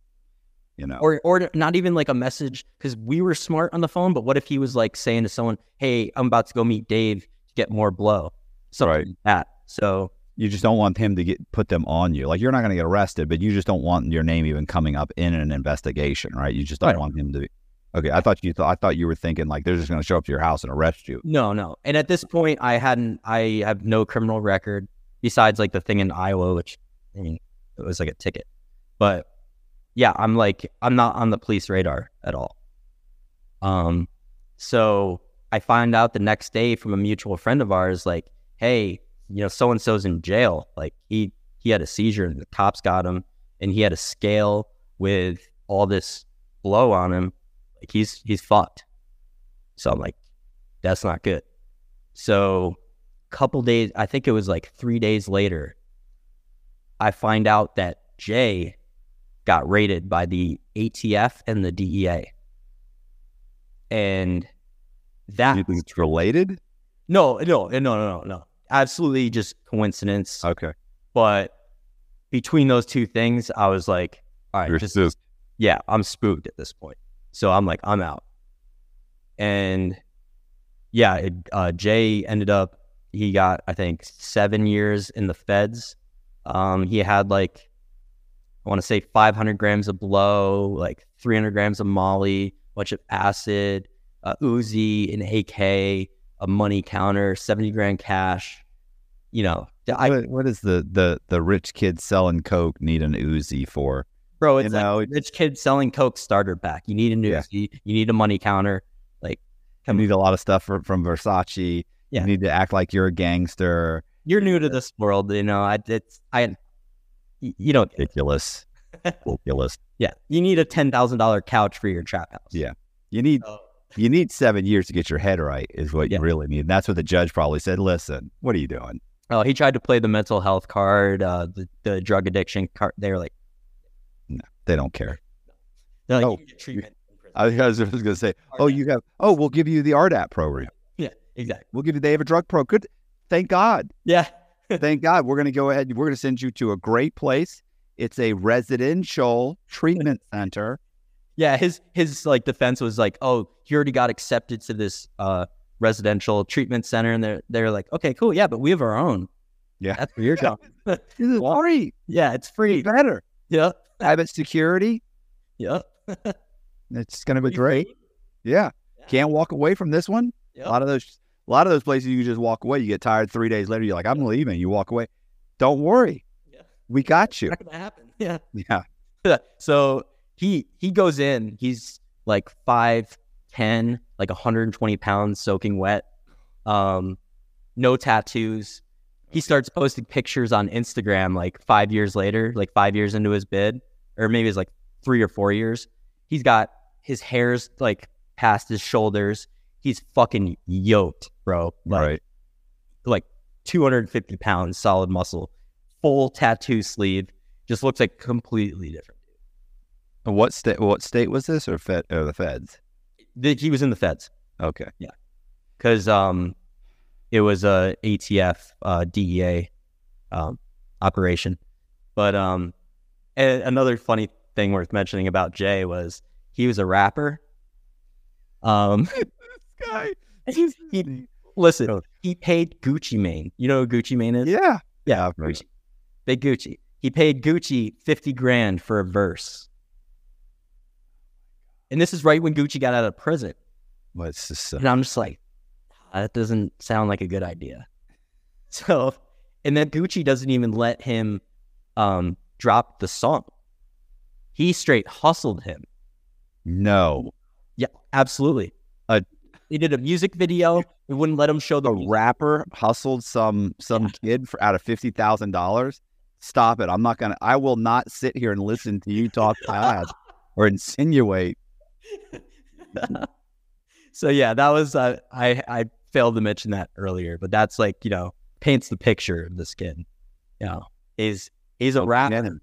You know. or or not even like a message because we were smart on the phone. But what if he was like saying to someone, "Hey, I'm about to go meet Dave to get more blow," something Right. like that. So you just don't want him to get put them on you. Like you're not going to get arrested, but you just don't want your name even coming up in an investigation, right? You just don't Right. want him to. Okay, I thought you thought I thought you were thinking like they're just going to show up to your house and arrest you. no, no. And at this point, I hadn't. I have no criminal record besides like the thing in Iowa, which I mean, it was like a ticket. But yeah, I'm like I'm not on the police radar at all. Um, so I find out the next day from a mutual friend of ours, like, hey, you know, so and so's in jail. Like he he had a seizure and the cops got him, and he had a scale with all this blow on him. Like he's he's fucked. So I'm like, that's not good. So a couple days, I think it was like three days later, I find out that Jay got raided by the ATF and the DEA. And that you think it's related? no, no, no, no, no, no. Absolutely just coincidence. Okay, But between those two things, I was like, all right, just- yeah, I'm spooked at this point. So I'm like, I'm out. And yeah, it, uh, Jay ended up, he got, I think, seven years in the feds. Um, he had like, I want to say 500 grams of blow, like 300 grams of Molly, a bunch of acid, uh, Uzi, an AK, a money counter, 70 grand cash. You know, I, what, what is the the the rich kid selling coke need an Uzi for? Bro, it's you know, like rich kid selling Coke starter pack. You need a Yeah. Uzi, you need a money counter. Like, come you need a lot of stuff from, from Versace. Yeah. You need to act like you're a gangster. You're new to this world, you know. I it's I, you don't. Ridiculous. Ridiculous. Yeah, you need a ten thousand dollar couch for your trap house. Yeah. You need So- You need seven years to get your head right, is what Yeah. you really need. And that's what the judge probably said. Listen, what are you doing? Oh, he tried to play the mental health card, uh, the, the drug addiction card. They were like, They don't care. they're Oh, you can get treatment. I was going to say, oh, you have, oh, we'll give you the RDAP program. yeah, exactly. We'll give you, they have a drug pro. Good. Thank God. Yeah, Thank God. We're going to go ahead. We're going to send you to a great place. It's a residential treatment center. yeah. His his like defense was like, oh, he already got accepted to this uh residential treatment center, and they're they're like, okay, cool, yeah, but we have our own. Yeah. that's where you're going. Sorry. yeah, it's free. Better. Yeah, Private security. yeah. It's going to be great. Yeah. Yeah. Can't walk away from this one. Yep. A lot of those, a lot of those places you just walk away. You get tired three days later. You're like, I'm leaving. You walk away. Don't worry. Yeah. We got you. Not happen. Yeah. Yeah. so he he goes in. He's like five ten, like 120 pounds, soaking wet. Um, no tattoos. He starts posting pictures on Instagram like five years later, like five years into his bid, or maybe it's like three or four years. He's got his hair's like past his shoulders. He's fucking yoked, bro. Like, right. like 250 pounds, solid muscle, full tattoo sleeve. Just looks like completely different. And What state? What state was this, or Fed? Or the feds? The- He was in the feds Okay. Yeah. Because um, it was a ATF uh, DEA um, operation. But um, a- another funny thing worth mentioning about Jay was he was a rapper. Um, Guy. he, listen, he paid Gucci Mane. You know who Gucci Mane is? Yeah. Yeah, Gucci. Big Gucci. He paid Gucci 50 grand for a verse. And this is right when Gucci got out of prison. But it's just. Uh, And I'm just like, "Ah, that doesn't sound like a good idea. So, and then Gucci doesn't even let him um, drop the song. He straight hustled him. no. Yeah, absolutely. Uh, they did a music video. We wouldn't let him show the music. rapper hustled some some kid for out of fifty thousand dollars. Stop it! I'm not gonna. I will not sit here and listen to you talk bad or insinuate. so yeah, that was uh, I I failed to mention that earlier, but that's like you know paints the picture of the skin. You know, he's he's a rapper.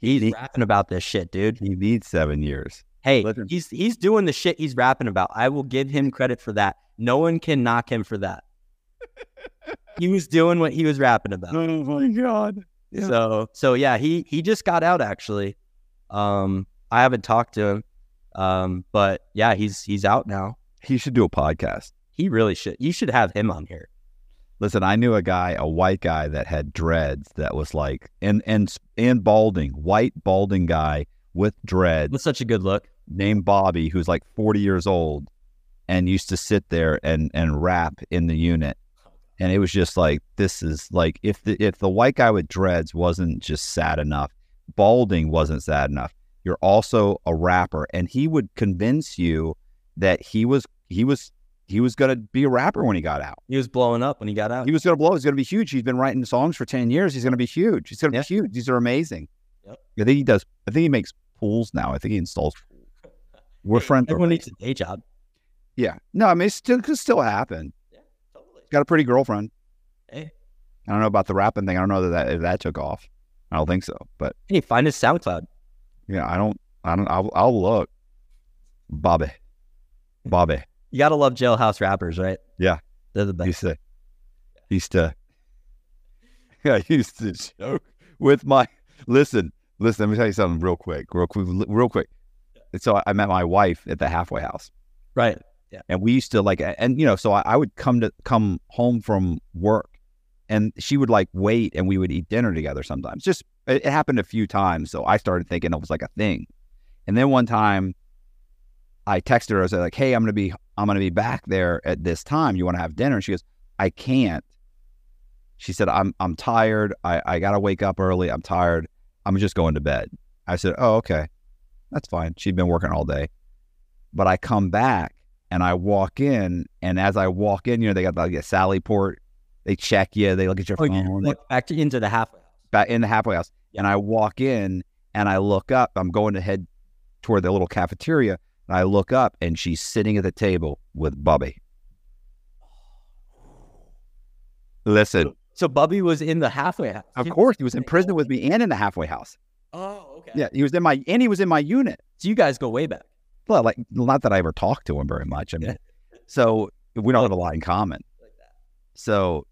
He's He- rapping about this shit, dude. He needs seven years. Hey, he's he's doing the shit he's rapping about. I will give him credit for that. No one can knock him for that. he was doing what he was rapping about. Oh my god! Yeah. So so yeah, he he just got out actually. Um, I haven't talked to him. Um, but yeah, he's he's out now. He should do a podcast. He really should. You should have him on here. Listen, I knew a guy, a white guy that had dreads that was like and and and balding, white balding guy with dreads That's such a good look. named Bobby, who's like 40 years old and used to sit there and and rap in the unit. And it was just like this is like if the if the white guy with dreads wasn't just sad enough, balding wasn't sad enough. You're also a rapper and he would convince you that he was he was he was going to be a rapper when he got out. He was blowing up when he got out. He was going to blow. He's going to be huge. He's been writing songs for 10 years. He's going to be huge. He's going to Yeah. be huge. These are amazing. Yep. I think he does. I think he makes pools now. I think he installs pools. We're friends. Everyone needs a day job. Yeah. No, I mean, it still could still happen. Yeah, totally. He's got a pretty girlfriend. Hey, I don't know about the rapping thing. I don't know that, that if that took off. I don't think so. But hey, find his SoundCloud. yeah, I don't. I don't. I'll, I'll look. Bobby. Bobby. You gotta love jailhouse rappers, right? Yeah. they're the best. Used to. Used to. I used to joke with my. Listen, listen. Let me tell you something real quick. Real quick. Real quick. So I met my wife at the halfway house. Right. Yeah. and we used to like and you know so I, I would come to come home from work and she would like wait and we would eat dinner together sometimes just it, it happened a few times so i started thinking it was like a thing and then one time i texted her i was like hey i'm gonna be i'm gonna be back there at this time. You want to have dinner? And she goes i can't. She said i'm i'm tired. I i gotta wake up early. I'm tired. I'm just going to bed. I said oh okay. That's fine. She'd been working all day. But i come back and I walk in, and as I walk in, you know, they got like a Sally port. They check you. They look at your Oh, phone. look back to, into the halfway house. back in the halfway house, and I walk in, and I look up. I'm going to head toward the little cafeteria. I look up and she's sitting at the table with Bubby. Listen, So Bubby was in the halfway house. of course, he was in prison with me and in the halfway house. Oh, okay. Yeah, he was in my and he was in my unit. So you guys go way back. Well, like not that I ever talked to him very much. I mean, so we don't have a lot in common. So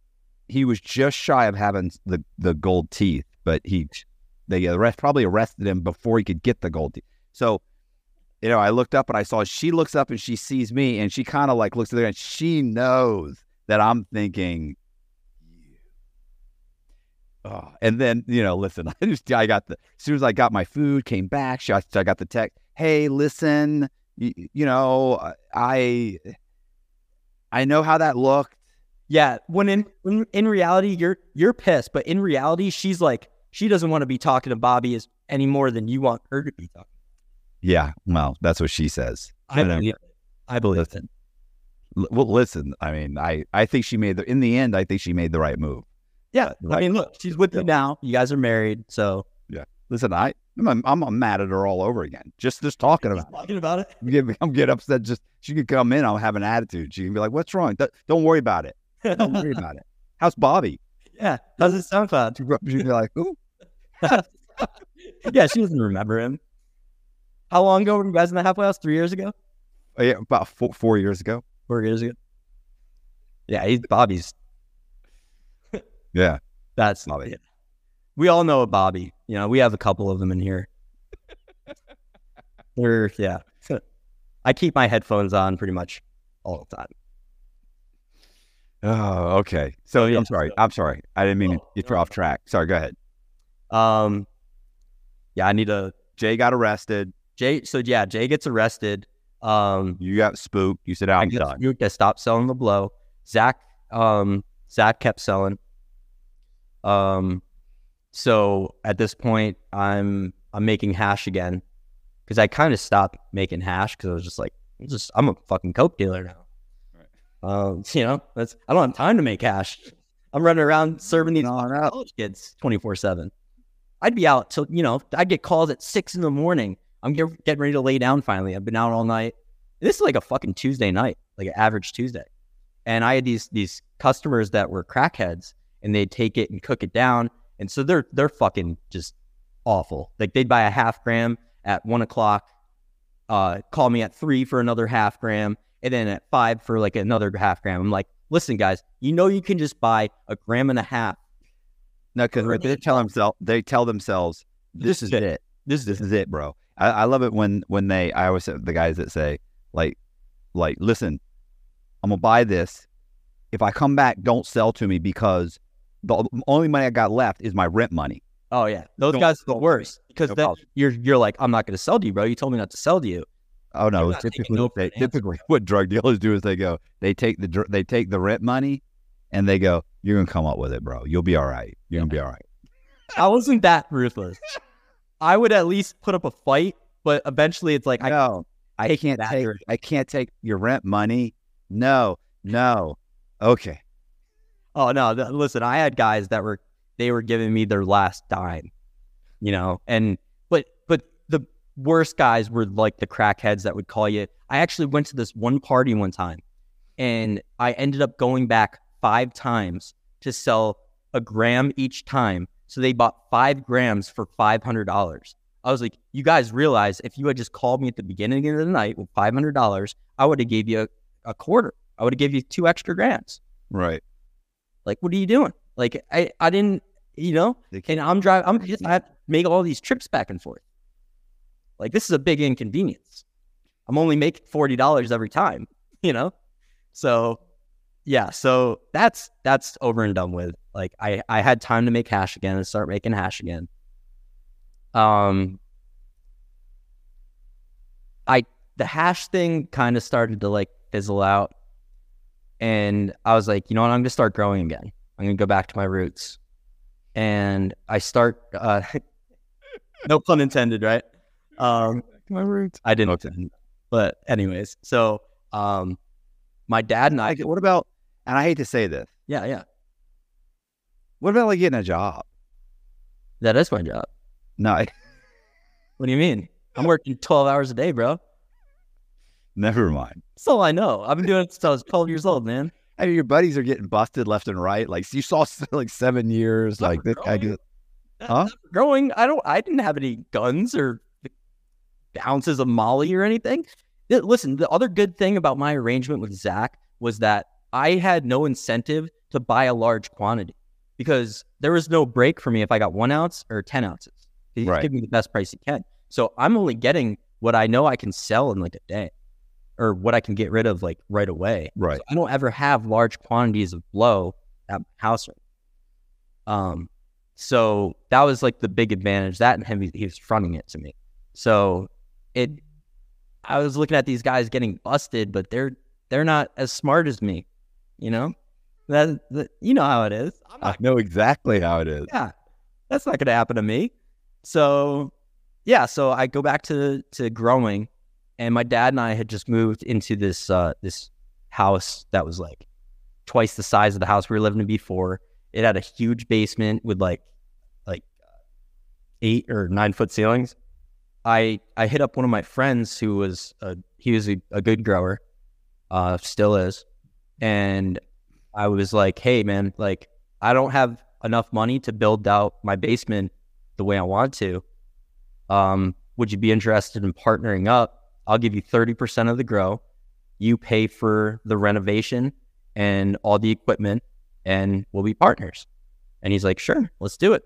he was just shy of having the the gold teeth, but he they arrest probably arrested him before he could get the gold teeth. So you know, I looked up and I saw she looks up and she sees me and she kind of like looks at there and she knows that I'm thinking. Oh, and then you know, listen. I just I got the as soon as I got my food, came back. She, I got the text. Hey, listen, you, you know, I I know how that looked. Yeah. When in when in reality you're you're pissed, but in reality she's like she doesn't want to be talking to Bobby as any more than you want her to be talking. Yeah, well, that's what she says. I believe it. I believe it. Well, listen, I mean, I I think she made the in the end, I think she made the right move. Yeah. I mean, look, she's with Yeah. you now. You guys are married, so yeah. Listen, I I'm, I'm mad at her all over again. Just just talking about. it. talking about it. I'm getting, I'm getting upset. Just she could come in, I'll have an attitude. She can be like, "What's wrong? Don't, don't worry about it. Don't worry about it." How's Bobby? yeah. How's it sound? She'd be like, "Ooh, yeah, she doesn't remember him. How long ago were you guys in the halfway house? Three years ago? oh, yeah, about four, four years ago." Four years ago? Yeah, he's Bobby's. Yeah, That's Bobby. yeah. We all know a Bobby. You know, we have a couple of them in here. We're yeah. I keep my headphones on pretty much all the time. Oh, okay. So Oh, yeah, I'm sorry. so- I'm sorry. I didn't mean Oh, get you no. off track. Sorry. Go ahead. Um, yeah, I need a. Jay got arrested. Jay. So yeah, Jay gets arrested. Um, You got spooked. You said, I "I'm done." you to stop selling the blow. Zach, um, Zach kept selling. Um, so at this point, I'm I'm making hash again because I kind of stopped making hash because I was just like, I'm just I'm a fucking coke dealer now. Um, you know, that's I don't have time to make hash. I'm running around serving these no. college kids 24 seven. I'd be out till you know I'd get calls at six in the morning. I'm get, getting ready to lay down finally. I've been out all night. This is like a fucking Tuesday night, like an average Tuesday. And I had these these customers that were crackheads, and they'd take it and cook it down, and so they're they're fucking just awful. Like they'd buy a half gram at one o'clock, uh, call me at three for another half gram, and then at five for like another half gram. I'm like, listen, guys, you know you can just buy a gram and a half. No, because they tell themselves they tell themselves this is it. This This is it, bro. I, I love it when when they. I always say the guys that say like like listen, I'm gonna buy this. If I come back, don't sell to me because the only money I got left is my rent money. Oh yeah, those Don't- guys are the worst because no then you're you're like, I'm not going to sell to you, bro. You told me not to sell to you. Oh no! You're not taking Typically, no they, typically, what drug dealers do is they go, they take the they take the rent money, and they go, "You're gonna come up with it, bro. You'll be all right. You're gonna be all right." I wasn't that ruthless. I would at least put up a fight, but eventually it's like I no, I can't take. I can't take your rent money. No, no. Okay. Oh no! th- listen, I had guys that were they were giving me their last dime, you know, and but but the worst guys were like the crackheads that would call you. I actually went to this one party one time, and I ended up going back five times to sell a gram each time. So they bought five grams for five hundred dollars. I was like, you guys realize if you had just called me at the beginning of the night with five hundred dollars, I would have gave you a, a quarter. I would have gave you two extra grams. Right. Like, what are you doing? Like, I, I didn't, you know, and I'm driving, I'm just, I have to make all these trips back and forth. Like, this is a big inconvenience. I'm only making $40 every time, you know? So, yeah, so that's, that's over and done with. Like, I, I had time to make hash again and start making hash again. Um, I, the hash thing kind of started to like fizzle out. And I was like, you know what? I'm going to start growing again. I'm going to go back to my roots. And I start, uh, no pun intended, right? Um, My roots. I didn't, Okay. intend, but anyways, so, um, my dad and I, what about? And I hate to say this. yeah, yeah, What about like getting a job? that is my job. No, I, What do you mean? I'm working 12 hours a day, bro. Never mind. That's all I know. I've been doing it since I was 12 years old, man. I mean, your buddies are getting busted left and right. Like you saw like seven years. Not Like this guy growing. get- Not- Huh? growing, I don't. I didn't have any guns or ounces of Molly or anything. Listen, the other good thing about my arrangement with Zach was that I had no incentive to buy a large quantity because there was no break for me if I got one ounce or ten ounces. He's Right. giving me the best price he can. So I'm only getting what I know I can sell in like a day, or what I can get rid of like right away. right. So I don't ever have large quantities of blow at my house. Um, so that was like the big advantage. That and him, he, he was fronting it to me. So it, I was looking at these guys getting busted, but they're they're not as smart as me. You know, that, that you know how it is. I'm I know exactly how it is. yeah, that's not going to happen to me. So yeah, so I go back to to growing, and my dad and I had just moved into this uh, this house that was like twice the size of the house we were living in before. It had a huge basement with like like eight or nine foot ceilings. I I hit up one of my friends who was a he was a, a good grower, uh, still is, and I was like, hey man, like I don't have enough money to build out my basement the way I want to. Um, would you be interested in partnering up? I'll give you 30% of the grow. You pay for the renovation and all the equipment, and we'll be partners. And he's like, sure, let's do it.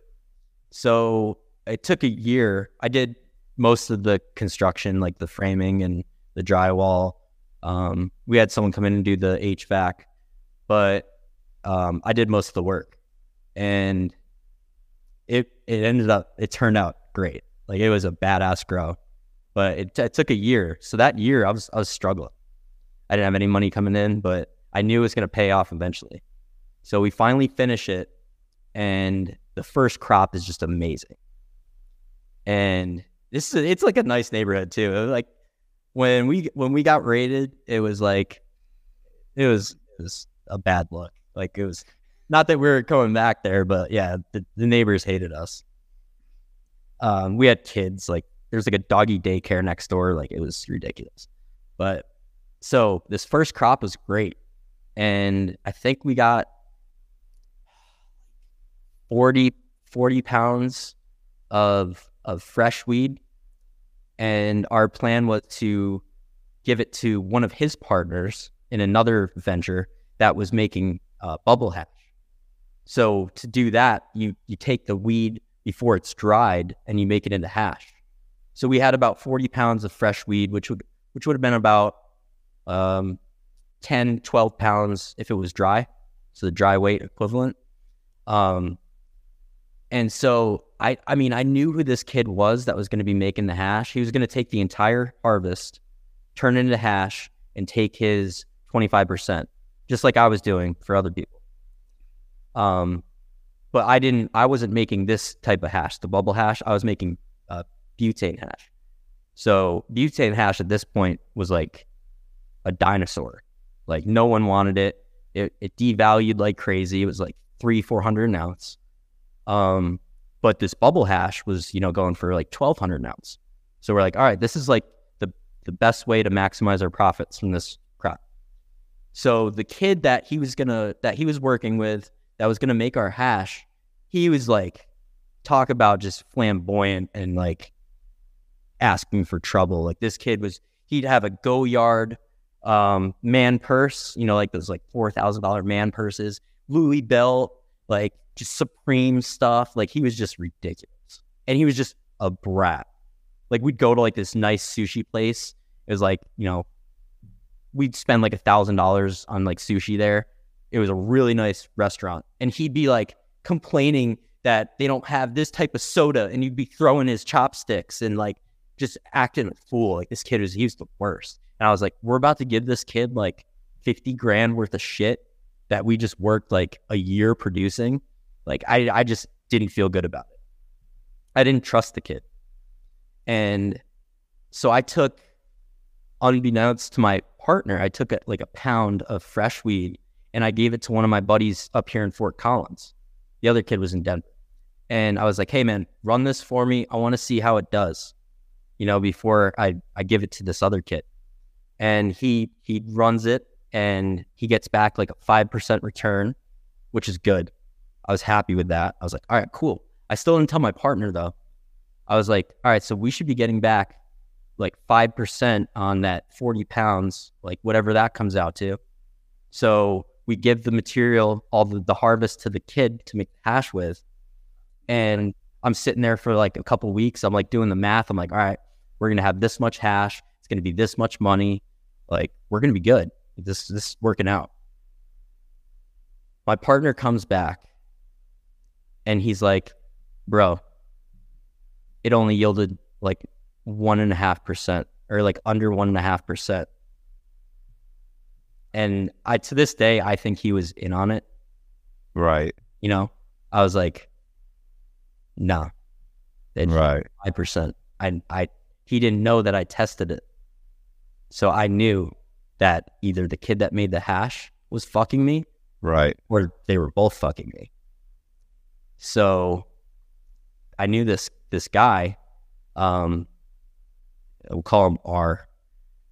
So it took a year. I did most of the construction, like the framing and the drywall. Um, we had someone come in and do the HVAC, but um, I did most of the work, and it it ended up it turned out great. Like it was a badass grow, but it, it took a year. So that year I was I was struggling. I didn't have any money coming in, but I knew it was going to pay off eventually. So we finally finish it, and the first crop is just amazing. And this is it's like a nice neighborhood too. Like when we when we got raided, it was like it was it was a bad look. Like it was not that we were coming back there, but yeah, the, the neighbors hated us. Um, we had kids like there's like a doggy daycare next door. Like it was ridiculous. But so this first crop was great, and I think we got 40, 40 pounds of of fresh weed, and our plan was to give it to one of his partners in another venture that was making uh, bubble hash. So to do that, you you take the weed before it's dried and you make it into hash. So we had about 40 pounds of fresh weed, which would which would have been about um, 10, 12 pounds if it was dry. So the dry weight equivalent. Um, and so I I mean I knew who this kid was that was going to be making the hash. He was going to take the entire harvest, turn it into hash, and take his 25%, just like I was doing for other people. Um, but I didn't. I wasn't making this type of hash, the bubble hash. I was making uh, butane hash. So butane hash at this point was like a dinosaur. Like no one wanted it. It, it devalued like crazy. It was like three, four hundred an ounce. Um, but this bubble hash was, you know, going for like twelve hundred an ounce. So we're like, all right, this is like the the best way to maximize our profits from this crop. So the kid that he was gonna that he was working with that was gonna make our hash, he was like, talk about just flamboyant and like asking for trouble. Like this kid was, he'd have a Goyard um, man purse, you know, like those like four thousand dollar man purses, Louis belt, like just supreme stuff. Like he was just ridiculous, and he was just a brat. Like we'd go to like this nice sushi place. It was like you know, we'd spend like a thousand dollars on like sushi there. It was a really nice restaurant, and he'd be like complaining that they don't have this type of soda, and you'd be throwing his chopsticks and like just acting a fool. Like this kid was he was the worst. And I was like, we're about to give this kid like 50 grand worth of shit that we just worked like a year producing. Like I, I just didn't feel good about it. I didn't trust the kid. And so I took, unbeknownst to my partner, I took a, like a pound of fresh weed and I gave it to one of my buddies up here in Fort Collins. The other kid was in Denver. And I was like, hey man, run this for me. I want to see how it does, you know, before I, I give it to this other kid. and he he runs it and he gets back like a five percent return, which is good. I was happy with that. I was like, all right, cool. I still didn't tell my partner though. I was like, all right, so we should be getting back like five percent on that forty pounds, like whatever that comes out to. So we give the material, all the, the harvest to the kid to make hash with. And I'm sitting there for like a couple weeks. I'm like doing the math. I'm like, all right, we're gonna have this much hash. It's gonna be this much money. Like we're gonna be good. This this is working out. My partner comes back and he's like, bro, it only yielded like one and a half percent or like under one and a half percent. And I to this day I think he was in on it. Right. You know, I was like, nah, right, five percent. I I he didn't know that I tested it, so I knew that either the kid that made the hash was fucking me, right, or they were both fucking me. So I knew this this guy, um, we'll call him R,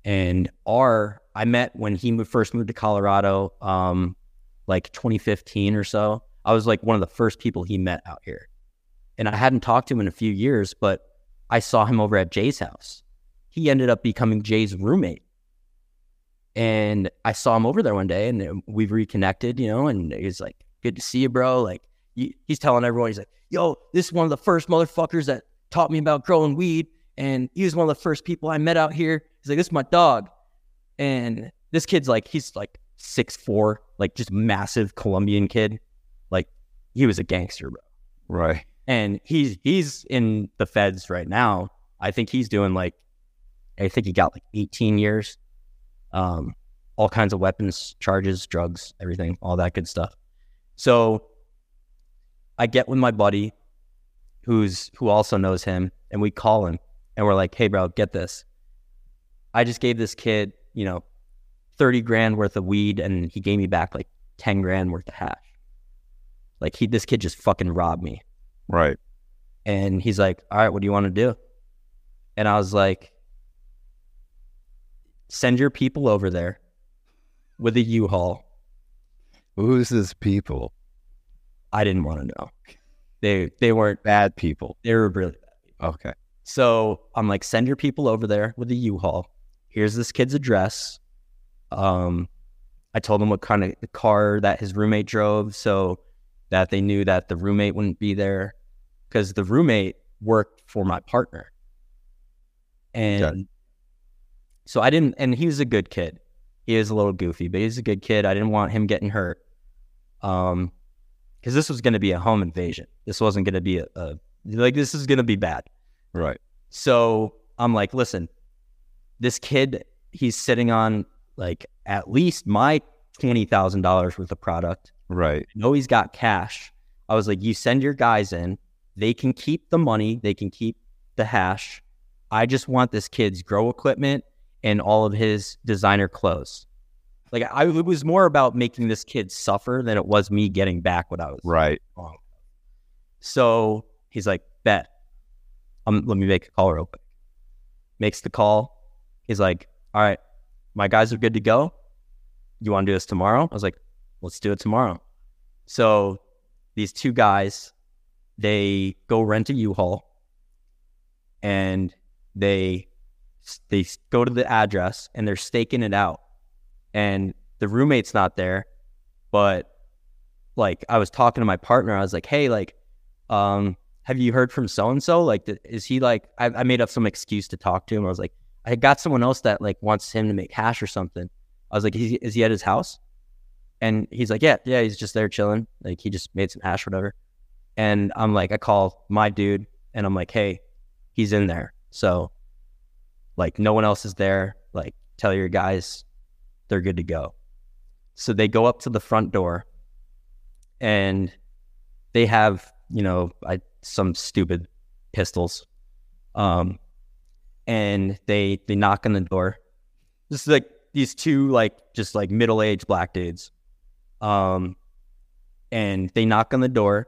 and R I met when he first moved to Colorado, um, like 2015 or so. I was like one of the first people he met out here. And I hadn't talked to him in a few years, but I saw him over at Jay's house. He ended up becoming Jay's roommate. And I saw him over there one day and we've reconnected, you know, and he's like, good to see you, bro. Like, he's telling everyone, he's like, yo, this is one of the first motherfuckers that taught me about growing weed. And he was one of the first people I met out here. He's like, this is my dog. And this kid's like, he's like six four, like just massive Colombian kid. Like he was a gangster, bro. Right. And he's he's in the feds right now. I think he's doing like I think he got like 18 years. Um, all kinds of weapons charges, drugs, everything, all that good stuff. So I get with my buddy who's who also knows him and we call him and we're like, "Hey bro, get this. I just gave this kid you know, 30 grand worth of weed and he gave me back like 10 grand worth of hash. Like he, this kid just fucking robbed me. Right. And he's like, all right, what do you want to do? And I was like, send your people over there with a U-Haul. Who's his people? I didn't want to know. They they weren't bad people. They were really bad people. Okay. So I'm like, send your people over there with a U-Haul here's this kid's address. Um, I told him what kind of car that his roommate drove so that they knew that the roommate wouldn't be there because the roommate worked for my partner. And okay. so I didn't, and he was a good kid. He is a little goofy, but he's a good kid. I didn't want him getting hurt. Um, because this was going to be a home invasion. This wasn't going to be a, a like, this is going to be bad. Right. So I'm like, listen, this kid, he's sitting on like at least my twenty thousand dollars worth of product. Right. I know he's got cash. I was like, you send your guys in, they can keep the money, they can keep the hash. I just want this kid's grow equipment and all of his designer clothes. Like I, it was more about making this kid suffer than it was me getting back what I was right. Wrong. So he's like, bet. Um, let me make a call real quick. Makes the call. He's like, all right, my guys are good to go. You want to do this tomorrow? I was like, let's do it tomorrow. So these two guys, they go rent a U-Haul and they they go to the address and they're staking it out. And the roommate's not there, but like I was talking to my partner, I was like, "Hey, like, um, have you heard from so and so? Like, is he like?" I, I, made up some excuse to talk to him. I was like, I got someone else that like wants him to make hash or something. I was like, is he, is he at his house? And he's like, yeah, yeah, he's just there chilling. Like he just made some hash, whatever. And I'm like, I call my dude and I'm like, hey, he's in there. So like no one else is there. Like tell your guys they're good to go. So they go up to the front door and they have, you know, I, some stupid pistols. Um, and they they knock on the door. This is like these two like just like middle aged black dudes, um, and they knock on the door,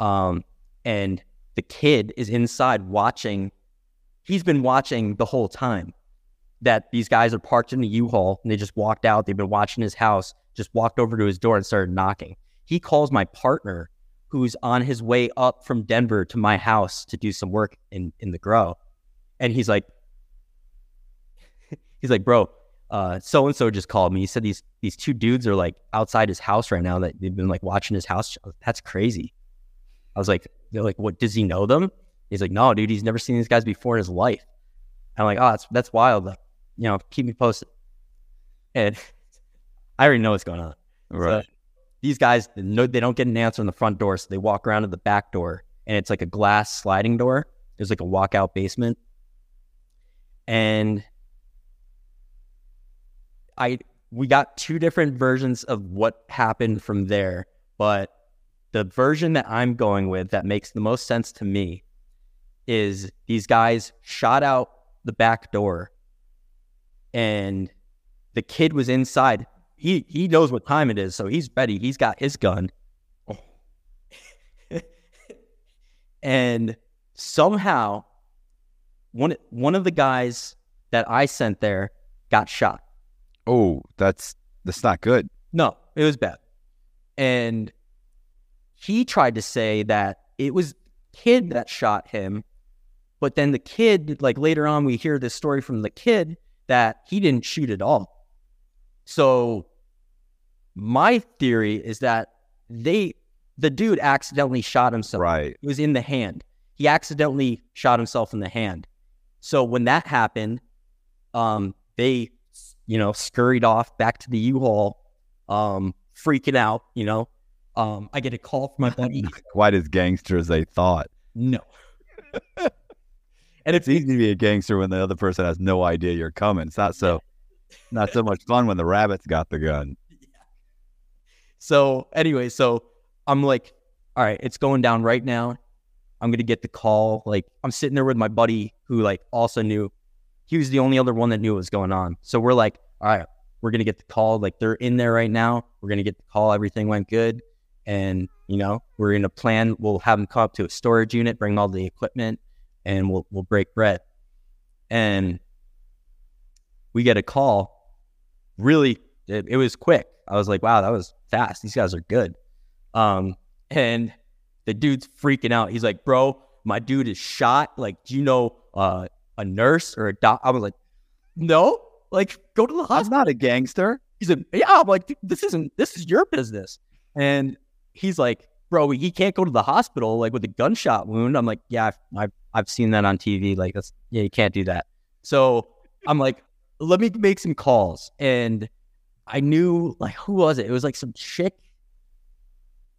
um, and the kid is inside watching. He's been watching the whole time, that these guys are parked in the U-Haul and they just walked out. They've been watching his house, just walked over to his door and started knocking. He calls my partner, who's on his way up from Denver to my house to do some work in in the grow, and he's like, he's like, bro, so and so just called me. He said these these two dudes are like outside his house right now that they've been like watching his house. That's crazy. I was like, they're like, what? Does he know them? He's like, no, dude, he's never seen these guys before in his life. I'm like, oh, that's that's wild. You know, keep me posted. And I already know what's going on. Right. So these guys, no, they don't get an answer on the front door, so they walk around to the back door, and it's like a glass sliding door. There's like a walkout basement, and I we got two different versions of what happened from there, but the version that I'm going with that makes the most sense to me is these guys shot out the back door and the kid was inside. He he knows what time it is, so he's ready. He's got his gun. and somehow one one of the guys that I sent there got shot. Oh, that's that's not good. No, it was bad. And he tried to say that it was kid that shot him, but then the kid, like later on, we hear this story from the kid that he didn't shoot at all. So my theory is that they, the dude accidentally shot himself. Right. It was in the hand. He accidentally shot himself in the hand. So when that happened, um, they, you know, scurried off back to the U-Haul, um, freaking out. You know, um, I get a call from my buddy. Quite as gangster as they thought. no. And it's easy to be a gangster when the other person has no idea you're coming. It's not so not so much fun when the rabbit's got the gun. So anyway, so I'm like, all right, it's going down right now. I'm gonna get the call. Like I'm sitting there with my buddy who like also knew. He was the only other one that knew what was going on. So we're like, all right, we're gonna get the call. Like they're in there right now. We're gonna get the call. Everything went good, and you know we're gonna plan. We'll have them come up to a storage unit, bring all the equipment, and we'll we'll break bread. And we get a call. Really, it, it was quick. I was like, wow, that was fast. These guys are good. Um, and the dude's freaking out. He's like, bro, my dude is shot. Like, do you know uh, a nurse or a doc? I was like, no. Like, go to the hospital. Hospital. not a gangster. He's like, yeah. I'm like, this isn't. This is your business. And he's like, bro, he can't go to the hospital like with a gunshot wound. I'm like, yeah, I've I've, I've seen that on TV. Like, that's yeah, you can't do that. So I'm like, let me make some calls. And I knew like who was it? It was like some chick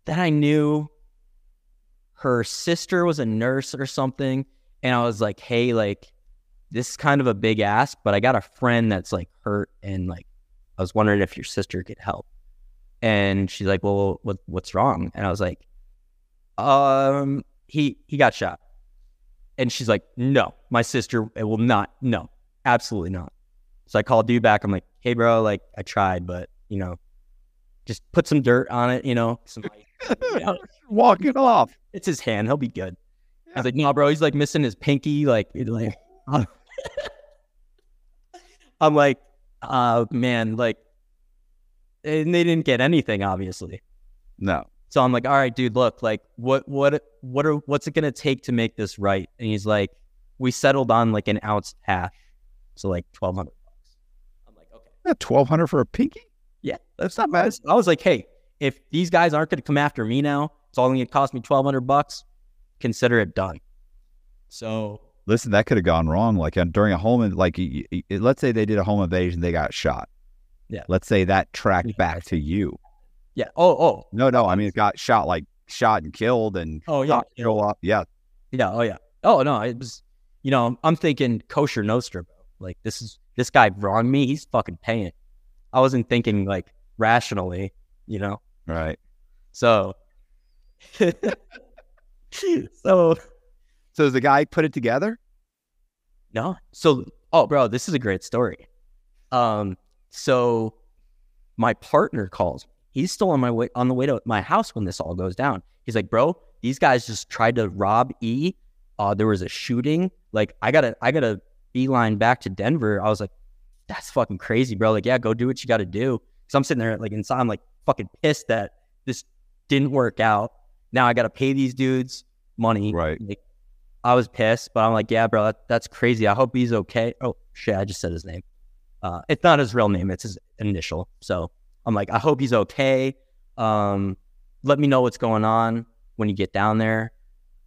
that I knew. Her sister was a nurse or something, and I was like, hey, like this is kind of a big ask, but I got a friend that's like hurt and like I was wondering if your sister could help. And she's like, "Well, what what's wrong?" And I was like, "Um, he he got shot." And she's like, "No, my sister it will not. No, absolutely not." So I called dude back. I'm like, "Hey, bro, like I tried, but you know, just put some dirt on it. You know, some you know, Walk it off. it's his hand. He'll be good." I was like, "No, bro, he's like missing his pinky. Like, like." I'm like, uh, man, like, and they didn't get anything, obviously. No. So I'm like, all right, dude, look, like, what, what, what are, what's it gonna take to make this right? And he's like, we settled on like an ounce hash, so like twelve hundred bucks. I'm like, okay, Twelve hundred for a pinky? yeah, That's not I bad. was, I was like, hey, if these guys aren't gonna come after me now, it's only gonna cost me twelve hundred bucks. Consider it done. So Listen, that could have gone wrong. Like during a home, in- like let's say they did a home invasion, they got shot. Yeah. Let's say that tracked back to you. yeah, oh, oh, No, no. I mean, it got shot, like shot and killed, and oh, yeah, shot, show up. Yeah. Yeah, oh yeah. Oh no, it was you know, I'm thinking Cosa Nostra. Like this is this guy wronged me, he's fucking paying. I wasn't thinking like rationally, you know. Right. So So So does the guy put it together? no. So oh bro, this is a great story. Um so my partner calls. He's still on my way on the way to my house when this all goes down. He's like, "Bro, these guys just tried to rob E. Uh there was a shooting. Like I got to I got to beeline back to Denver." I was like, that's fucking crazy, bro. Like, yeah, go do what you got to do. Cause I'm sitting there like inside, I'm like fucking pissed that this didn't work out. Now I got to pay these dudes money. Right. Like, I was pissed, but I'm like, yeah, bro, that, that's crazy. I hope he's okay. Oh shit, I just said his name. Uh, it's not his real name; it's his initial. So I'm like, I hope he's okay. Um, let me know what's going on when you get down there.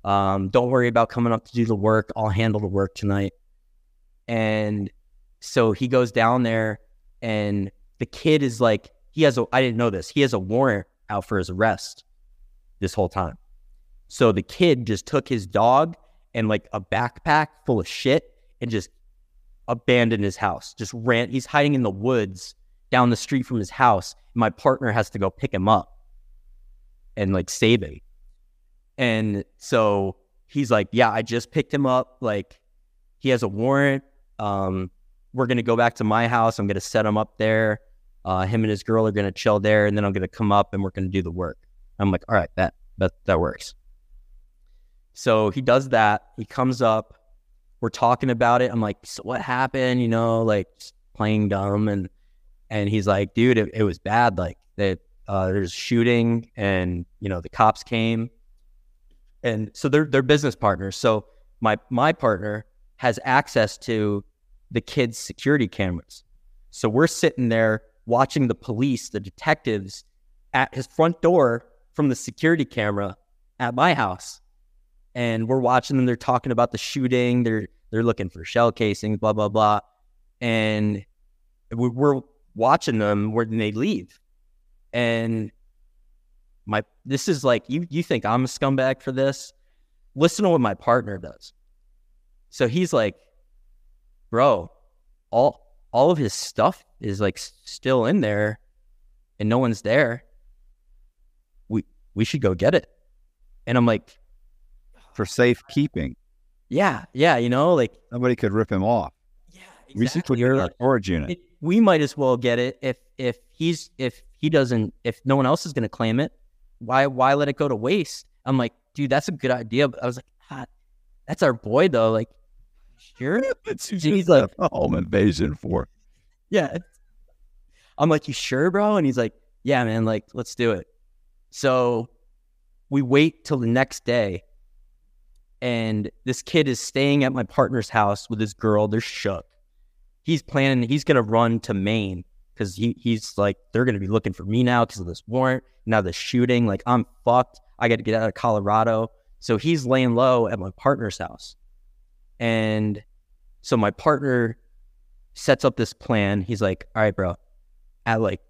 Um, don't worry about coming up to do the work. I'll handle the work tonight. And so he goes down there, and the kid is like, he has a, I didn't know this, he has a warrant out for his arrest this whole time. So the kid just took his dog and like a backpack full of shit and just abandoned his house. Just ran, he's hiding in the woods down the street from his house. My partner has to go pick him up and like save him. And so he's like, Yeah, I just picked him up. Like, he has a warrant. Um, we're gonna go back to my house. I'm gonna set him up there. Uh, him and his girl are gonna chill there, and then I'm gonna come up and we're gonna do the work. I'm like, all right, that that that works. So he does that. He comes up. We're talking about it. I'm like, so what happened? You know, like playing dumb, and and he's like, dude, it, it was bad. Like that, uh, there's shooting, and you know the cops came, and so they're they're business partners. So my my partner has access to the kids' security cameras. So we're sitting there watching the police, the detectives at his front door from the security camera at my house. And we're watching them. They're talking about the shooting. They're they're looking for shell casings, blah blah blah. And we're watching them when they leave. And my this is like you you think I'm a scumbag for this? Listen to what my partner does. So he's like, bro, all all of his stuff is like still in there and no one's there. We we should go get it. And I'm like, for safekeeping. Yeah, yeah, you know, like Nobody could rip him off. yeah, We You're our like, storage unit. it- we might as well get it if if he's if he doesn't if no one else is going to claim it. Why why let it go to waste? I'm like, dude, that's a good idea. But I was like, ah, that's our boy though. Like, sure. He's like, a home invasion for. yeah. I'm like, you sure, bro? And he's like, yeah, man, like, let's do it. So we wait till the next day. And this kid is staying at my partner's house with his girl. They're shook. He's planning, he's to run to Maine because he, he's like, they're to be looking for me now because of this warrant. Now the shooting, like, I'm fucked. I got to get out of Colorado. So he's laying low at my partner's house. And so my partner sets up this plan. He's like, all right, bro, at like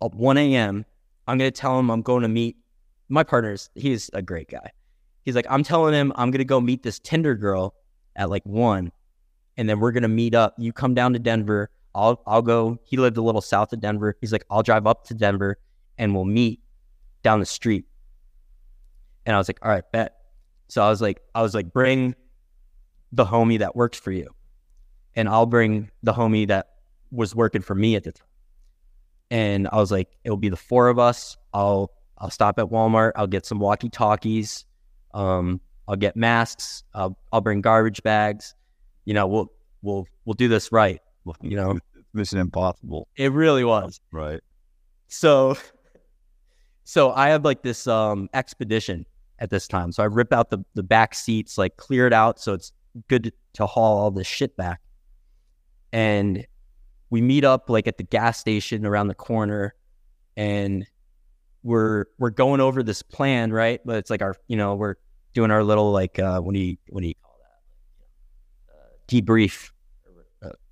1 a.m., I'm to tell him I'm going to meet my partner's. He's a great guy. He's like, I'm telling him I'm to go meet this Tinder girl at like 1, and then we're to meet up. You come down to Denver. I'll, I'll go. He lived a little south of Denver. He's like, I'll drive up to Denver and we'll meet down the street. And I was like, all right, bet. So I was like, I was like, bring the homie that works for you and I'll bring the homie that was working for me at the time. And I was like, it'll be the four of us. I'll I'll stop at Walmart. I'll get some walkie talkies. Um, I'll get masks. I'll I'll bring garbage bags. You know, we'll we'll we'll do this right. You know, Mission Impossible. it really was. Right. So so I have like this um expedition at this time. So I rip out the the back seats, like clear it out so it's good to, to haul all this shit back. And we meet up like at the gas station around the corner and we're we're going over this plan, right? But it's like our you know, we're doing our little like uh what do you what do you call that? Uh, debrief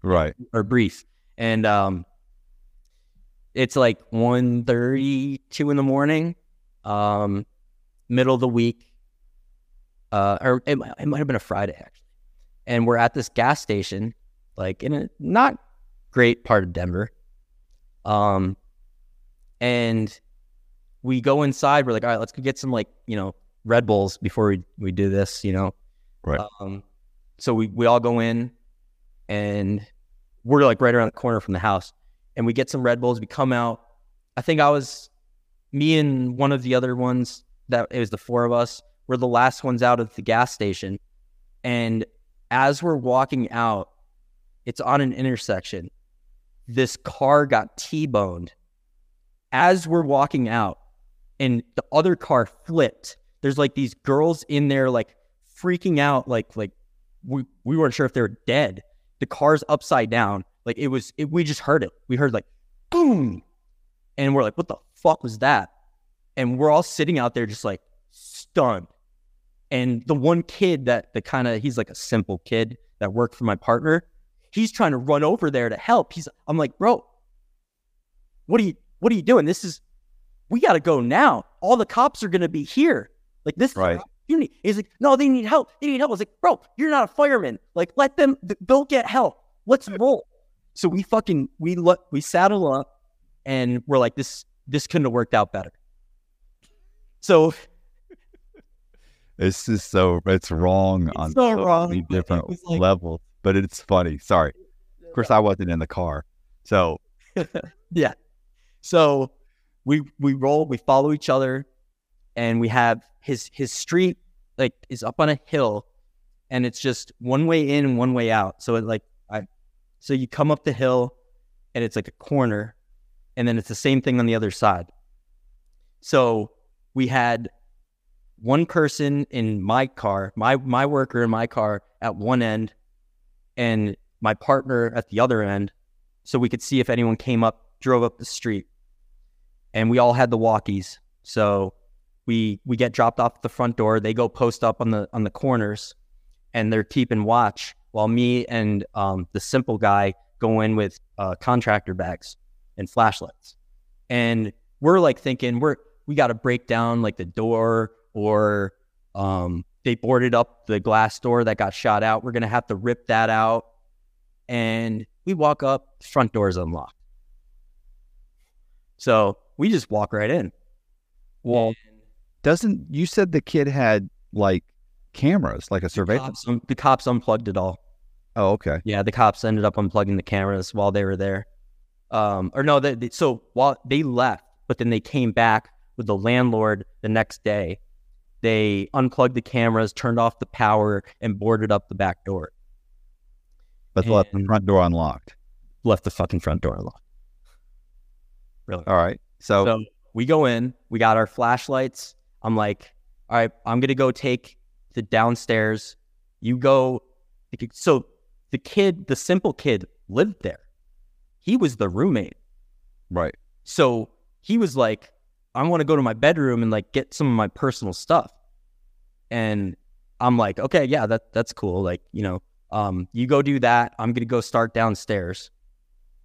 Right. or brief. And um it's like 1 2 in the morning, um, middle of the week. Uh, or it, might- it might have been a Friday actually. And we're at this gas station, like in a not great part of Denver. Um, and we go inside. We're like, all right, let's go get some like you know Red Bulls before we we do this. You know, Right. Um, so we we all go in, and we're like right around the corner from the house, and we get some Red Bulls. We come out. I think I was me and one of the other ones that it was the four of us were the last ones out of the gas station, and as we're walking out, it's on an intersection, this car got T-boned as we're walking out and the other car flipped. There's like these girls in there like freaking out like like we, we weren't sure if they were dead. The car's upside down. Like it was it, we just heard it. We heard like boom. And we're like, what the fuck was that? And we're all sitting out there just like stunned. And the one kid that the kind of he's like a simple kid that worked for my partner, he's trying to run over there to help. He's I'm like, bro, what are you what are you doing? This is we gotta go now. All the cops are gonna be here. Like this Right. opportunity. He's like, no, they need help. They need help. I was like, bro, you're not a fireman. Like, let them th- they'll get help. Let's roll. So we fucking we let we saddle up and we're like, this this couldn't have worked out better. So It's just so it's wrong It's on so so wrong, many different like- levels, but it's funny. Sorry, of course I wasn't in the car, so yeah. So we we roll, we follow each other, and we have his his street like is up on a hill, and it's just one way in and one way out. So it like I, so you come up the hill, and it's like a corner, and then it's the same thing on the other side. So we had one person in my car, my my worker in my car at one end, and my partner at the other end so we could see if anyone came up, drove up the street. And we all had the walkies. So we we get dropped off at the front door. They go post up on the on the corners and they're keeping watch while me and um, the simple guy go in with uh, contractor bags and flashlights. And we're like thinking we're we got to break down like the door or um, they boarded up the glass door that got shot out. We're gonna have to rip that out. And we walk up, front door is unlocked. So we just walk right in. Well, doesn't you said the kid had like cameras, like a the surveillance? cops, the cops unplugged it all. Oh, okay. Yeah, the cops ended up unplugging the cameras while they were there. Um, or no, they, they- so while they left, but then they came back with the landlord the next day. They unplugged the cameras, turned off the power, and boarded up the back door. but left the front door unlocked. Left the fucking front door unlocked. Really? All right, so, So we go in, we got our flashlights. I'm like, all right, I'm gonna go take the downstairs. You go. So the kid, the simple kid, lived there. He was the roommate. right, So he was like, I want to go to my bedroom and like get some of my personal stuff. And I'm like, okay, yeah, that that's cool. Like, you know, um, you go do that. I'm gonna go start downstairs.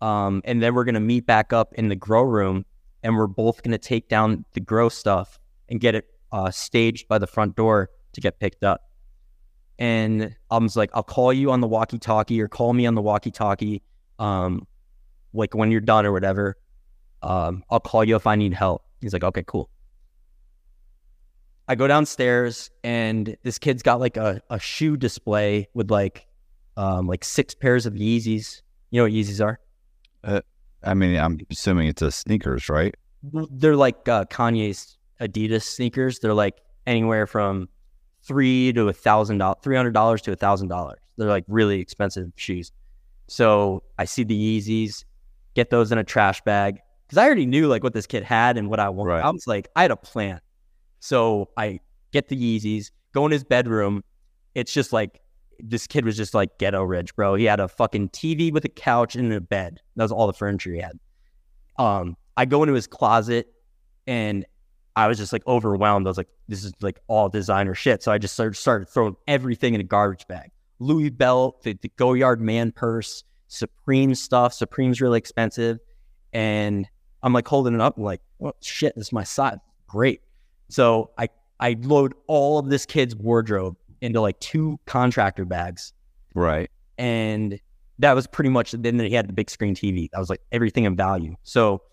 Um, and then we're gonna meet back up in the grow room and we're both gonna take down the grow stuff and get it uh, staged by the front door to get picked up. And I was like, I'll call you on the walkie talkie or call me on the walkie talkie. Um, like when you're done or whatever um, I'll call you if I need help. He's like, okay, cool. I go downstairs and this kid's got like a, a shoe display with like um, like six pairs of Yeezys. You know what Yeezys are? I mean, I'm assuming it's a sneakers, right? They're like uh, Kanye's Adidas sneakers. They're like anywhere from three to a thousand dollars, three hundred dollars to a thousand dollars. They're like really expensive shoes. So I see the Yeezys, get those in a trash bag because I already knew like what this kid had and what I wanted. Right. I was like, I had a plan. So I get the Yeezys, go in his bedroom. It's just like this kid was just like ghetto rich, bro. He had a fucking TV with a couch and a bed. That was all the furniture he had. Um, I go into his closet and I was just like overwhelmed. I was like, this is like all designer shit. So I just started, started throwing everything in a garbage bag. Louis belt, the, the Goyard man purse, Supreme stuff. Supreme's really expensive. And I'm like holding it up, I'm like, well, shit, this is my size. Great. So I, I load all of this kid's wardrobe into like two contractor bags. Right. And that was pretty much, then he had the big screen TV. That was like everything of value. So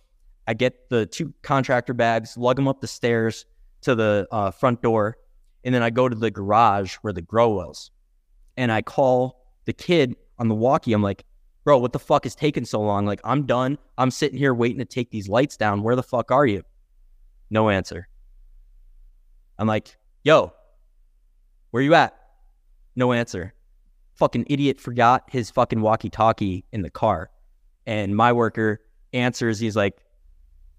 I get the two contractor bags, lug them up the stairs to the uh, front door, and then I go to the garage where the grow was. And I call the kid on the walkie. I'm like, bro, what the fuck is taking so long? Like, I'm done. I'm sitting here waiting to take these lights down. Where the fuck are you? No answer. I'm like, yo, where you at? No answer. Fucking idiot forgot his fucking walkie talkie in the car. and my worker answers. He's like,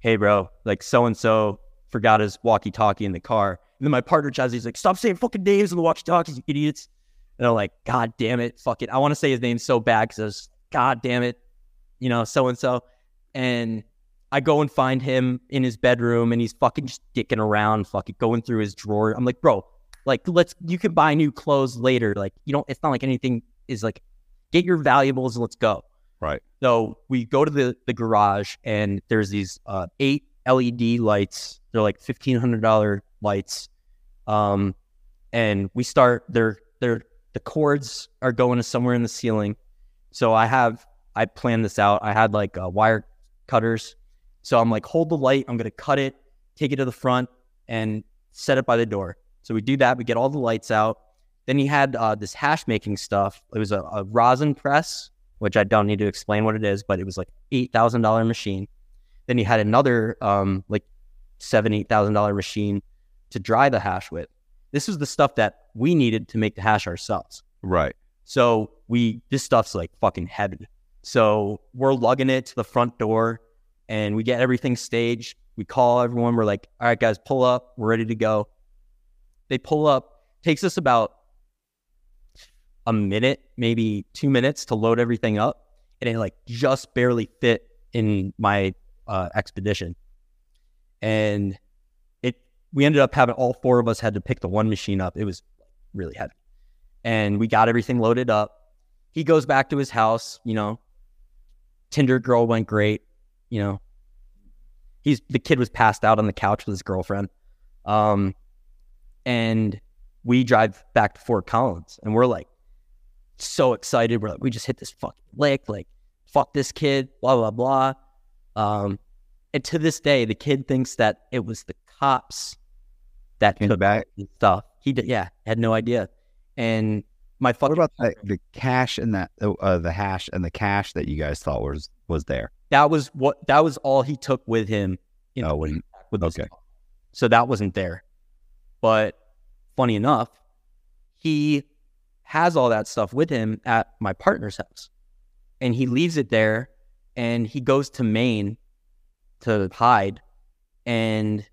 "Hey, bro, like so and so forgot his walkie-talkie in the car." And then my partner Chaz, he's like, "Stop saying fucking names in the walkie-talkies, you idiots!" And I'm like, "God damn it, fuck it! I want to say his name so bad because I was, God damn it, you know, so and so." And I go and find him in his bedroom, and he's fucking just dicking around, fucking going through his drawer. I'm like, "Bro, like, let's you can buy new clothes later. Like, you don't. It's not like anything is like, get your valuables and let's go." Right. So we go to the the garage and there's these uh, eight LED lights. They're like fifteen hundred dollar lights. Um, and we start. They're they're the cords are going to somewhere in the ceiling. So I have I planned this out. I had like uh, wire cutters. So I'm like, hold the light. I'm gonna cut it, take it to the front, and set it by the door. So we do that. We get all the lights out. Then he had uh, this hash making stuff. It was a, a rosin press which I don't need to explain what it is, but it was like eight thousand dollar machine. Then you had another um, like seven eight thousand dollar machine to dry the hash with. This was the stuff that we needed to make the hash ourselves. Right. So we this stuff's like fucking heavy. So we're lugging it to the front door, and we get everything staged. We call everyone. We're like, all right, guys, pull up. We're ready to go. They pull up. Takes us about a minute, maybe two minutes to load everything up. And it like just barely fit in my uh, expedition. And it, we ended up having all four of us had to pick the one machine up. It was really heavy. And we got everything loaded up. He goes back to his house, you know, Tinder girl went great, you know. He's the kid was passed out on the couch with his girlfriend. Um, and we drive back to Fort Collins and we're like, so excited. We're like, we just hit this fucking lick. Like, fuck this kid. Blah blah blah. Um, and to this day, the kid thinks that it was the cops that Came took back? stuff. He did, yeah, had no idea. And my What fucking about the, the cash and that uh, the hash and the cash that you guys thought was was there? that was what that was all he took with him. You know, Oh, when- with okay. So that wasn't there. But funny enough, he has all that stuff with him at my partner's house. And he leaves it there and he goes to Maine to hide. And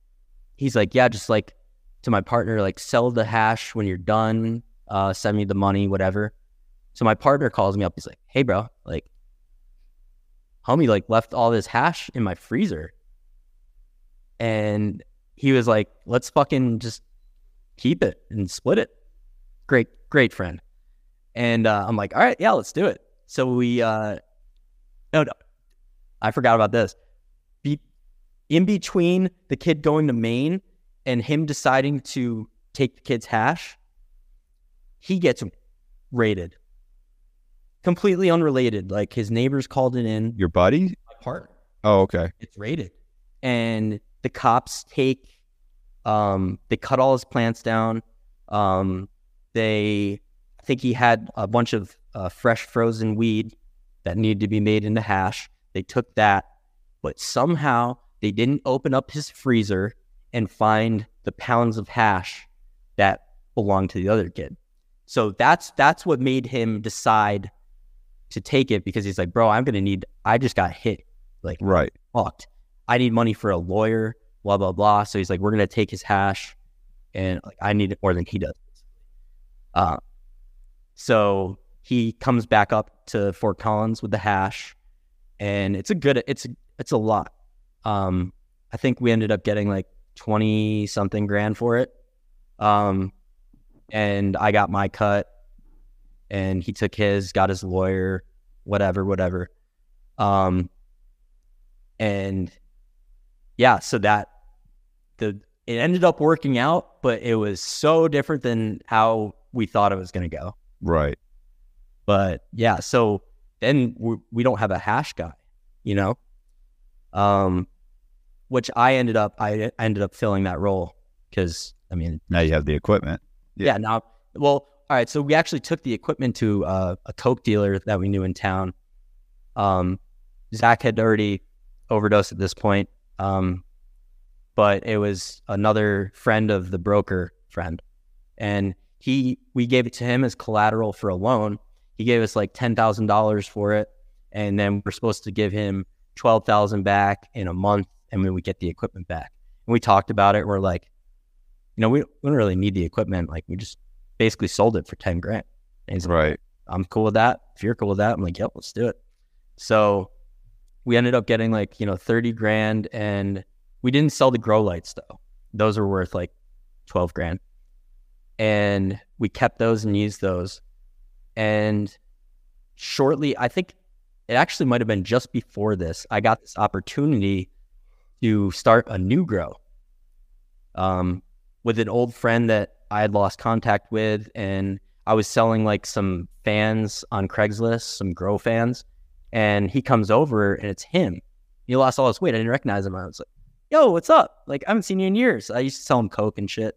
he's like, Yeah, just like to my partner, like sell the hash when you're done, uh, send me the money, whatever. So my partner calls me up. He's like, Hey, bro, like, homie, like, left all this hash in my freezer. And he was like, Let's fucking just keep it and split it. Great, great friend. And uh, I'm like, All right, yeah, let's do it. So we, uh, no, no, I forgot about this. Be- in between the kid going to Maine and him deciding to take the kid's hash, he gets raided. Completely unrelated. Like his neighbors called it in. Your buddy? My partner Oh, okay. it's raided. And the cops take um they cut all his plants down. Um they I think he had a bunch of uh, fresh frozen weed that needed to be made into hash. They took that, but somehow they didn't open up his freezer and find the pounds of hash that belonged to the other kid. So that's that's what made him decide to take it because he's like, bro, I'm gonna need. I just got hit like Right. fucked. I need money for a lawyer, blah, blah, blah. So he's like, we're going to take his hash and like, I need it more than he does. Uh, so he comes back up to Fort Collins with the hash and it's a good, it's, it's a lot. Um, I think we ended up getting like 20 something grand for it. Um, and I got my cut and he took his, got his lawyer, whatever, whatever. Um, and yeah, so that the it ended up working out, but it was so different than how we thought it was going to go. Right. But yeah, so then we, we don't have a hash guy, you know, um, which I ended up I ended up filling that role because I mean Now you have the equipment. yeah. Now, well, all right. So we actually took the equipment to uh, a coke dealer that we knew in town. Um, Zach had already overdosed at this point, um, but it was another friend of the broker friend, and he we gave it to him as collateral for a loan. He gave us like ten thousand dollars for it, and then we're supposed to give him twelve thousand back in a month, and then we get the equipment back. And we talked about it. We're like, you know, we, we don't really need the equipment. Like we just basically sold it for ten grand. And he's like, Right. I'm cool with that. If you're cool with that, I'm like, yep, let's do it. So we ended up getting like, you know, 30 grand and we didn't sell the grow lights though. Those are worth like 12 grand. And we kept those and used those. And shortly, I think it actually might have been just before this, I got this opportunity to start a new grow um, with an old friend that I had lost contact with. And I was selling like some fans on Craigslist, some grow fans. And he comes over and it's him. He lost all his weight. I didn't recognize him. I was like, yo, what's up? Like, I haven't seen you in years. I used to sell him Coke and shit.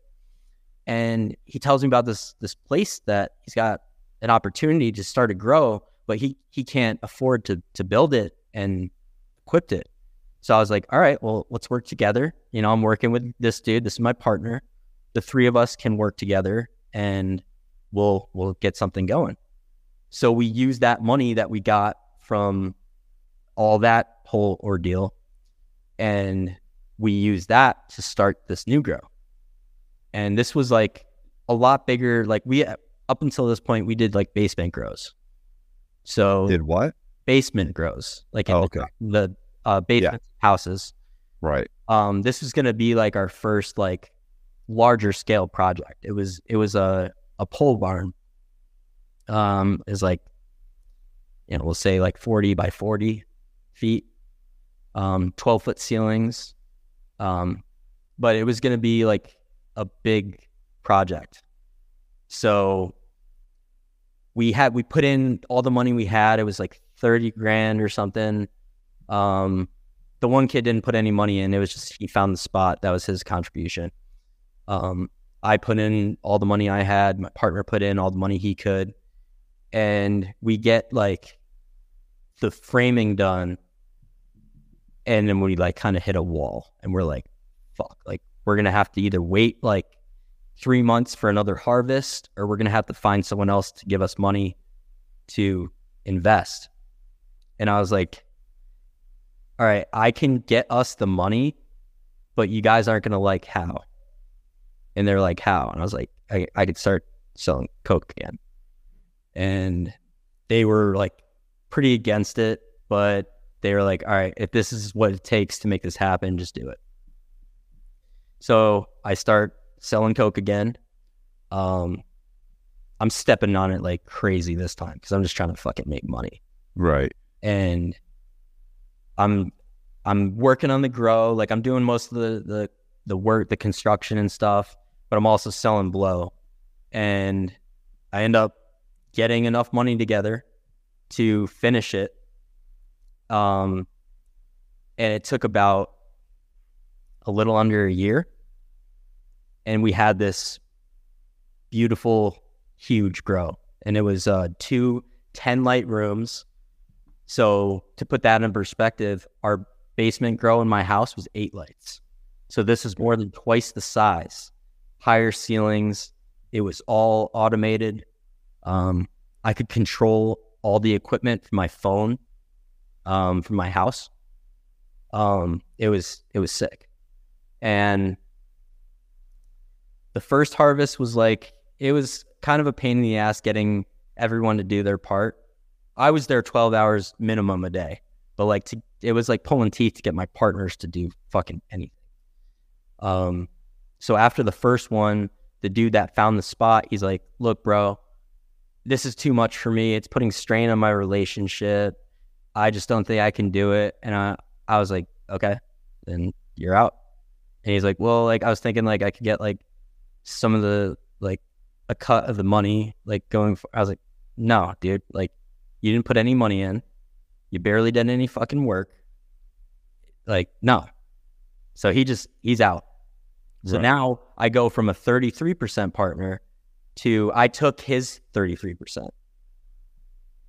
And he tells me about this this place that he's got an opportunity to start to grow, but he he can't afford to to build it and equip it. So I was like, all right, well, let's work together. You know, I'm working with this dude. This is my partner. The three of us can work together and we'll we'll get something going. So we used that money that we got from all that whole ordeal and we used that to start this new grow. And this was like a lot bigger. Like we up until this point, we did like basement grows. So Did what? basement grows, like Oh, okay. the uh, basement houses. Right. Um, this is going to be like our first like larger scale project. It was it was a a pole barn. Um, is like you know we'll say like forty by forty feet, um, twelve foot ceilings, um, but it was going to be like a big project. So we had we put in all the money we had. It was like thirty grand or something. Um, the one kid didn't put any money in. It was just he found the spot. That was his contribution. Um, I put in all the money I had. My partner put in all the money he could, and we get like the framing done, and then we like kind of hit a wall, and we're like, "Fuck!" Like we're gonna have to either wait like three months for another harvest, or we're gonna have to find someone else to give us money to invest. And I was like, all right, I can get us the money, but you guys aren't going to like how. And they're like, how? And I was like, I, I could start selling Coke again. And they were like pretty against it, but they were like, all right, if this is what it takes to make this happen, just do it. So I start selling Coke again. Um, I'm stepping on it like crazy this time because I'm just trying to fucking make money Right. and I'm I'm working on the grow. Like I'm doing most of the the the work, the construction and stuff, but I'm also selling blow. And I end up getting enough money together to finish it. Um and it took about a little under a year. And we had this beautiful, huge grow. And it was uh two 10 light rooms so to put that in perspective, our basement grow in my house was eight lights. So this is more than twice the size, higher ceilings. It was all automated. Um, I could control all the equipment from my phone, um, from my house. Um, it was it was sick, and the first harvest was like it was kind of a pain in the ass getting everyone to do their part. I was there 12 hours minimum a day, but like to, it was like pulling teeth to get my partners to do fucking anything. Um, so after the first one, the dude that found the spot, he's like, look, bro, this is too much for me. It's putting strain on my relationship. I just don't think I can do it. And I, I was like, okay, then you're out. And he's like, well, like I was thinking like I could get like some of the like a cut of the money, like going for, I was like, no, dude, like you didn't put any money in. You barely did any fucking work. Like, no. So he just, he's out. So Right. now I go from a 33% partner to I took his 33%.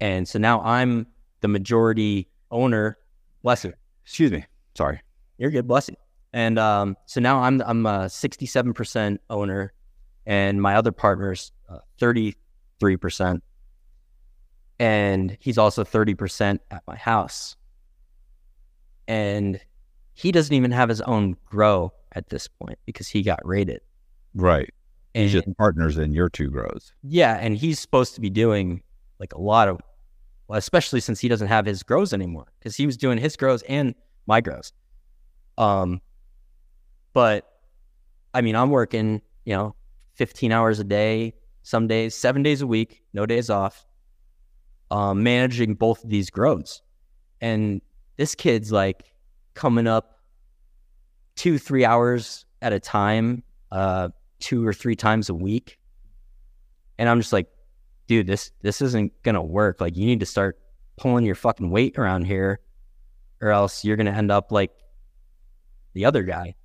And so now I'm the majority owner. Bless you. Excuse me. Sorry. You're good. Bless you. And um, so now I'm I'm a 67% owner, and my other partner's uh, 33%. and he's also 30% at my house. And he doesn't even have his own grow at this point because he got rated. Right. And He's just partners in your two grows. yeah, and he's supposed to be doing like a lot of, well, especially since he doesn't have his grows anymore because he was doing his grows and my grows. Um, but I mean, I'm working, you know, 15 hours a day, some days, seven days a week, no days off, um, managing both of these grows. And this kid's like coming up two, three hours at a time, uh, two or three times a week. And I'm just like, dude, this this isn't gonna work. Like you need to start pulling your fucking weight around here, or else you're gonna end up like the other guy.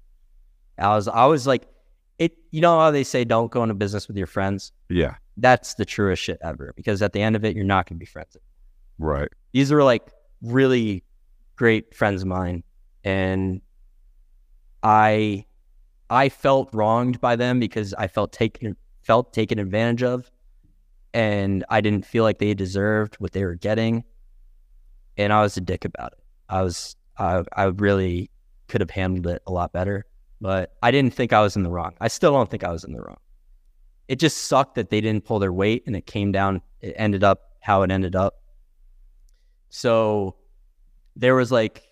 I was I was like, it. You know how they say don't go into business with your friends. Yeah. That's the truest shit ever. Because at the end of it, you're not gonna be friends. Right. These were like really great friends of mine, and I I felt wronged by them because I felt taken felt taken advantage of, and I didn't feel like they deserved what they were getting, and I was a dick about it. I was I I really could have handled it a lot better, but I didn't think I was in the wrong. I still don't think I was in the wrong. It just sucked that they didn't pull their weight, and it came down. It ended up how it ended up. So there was like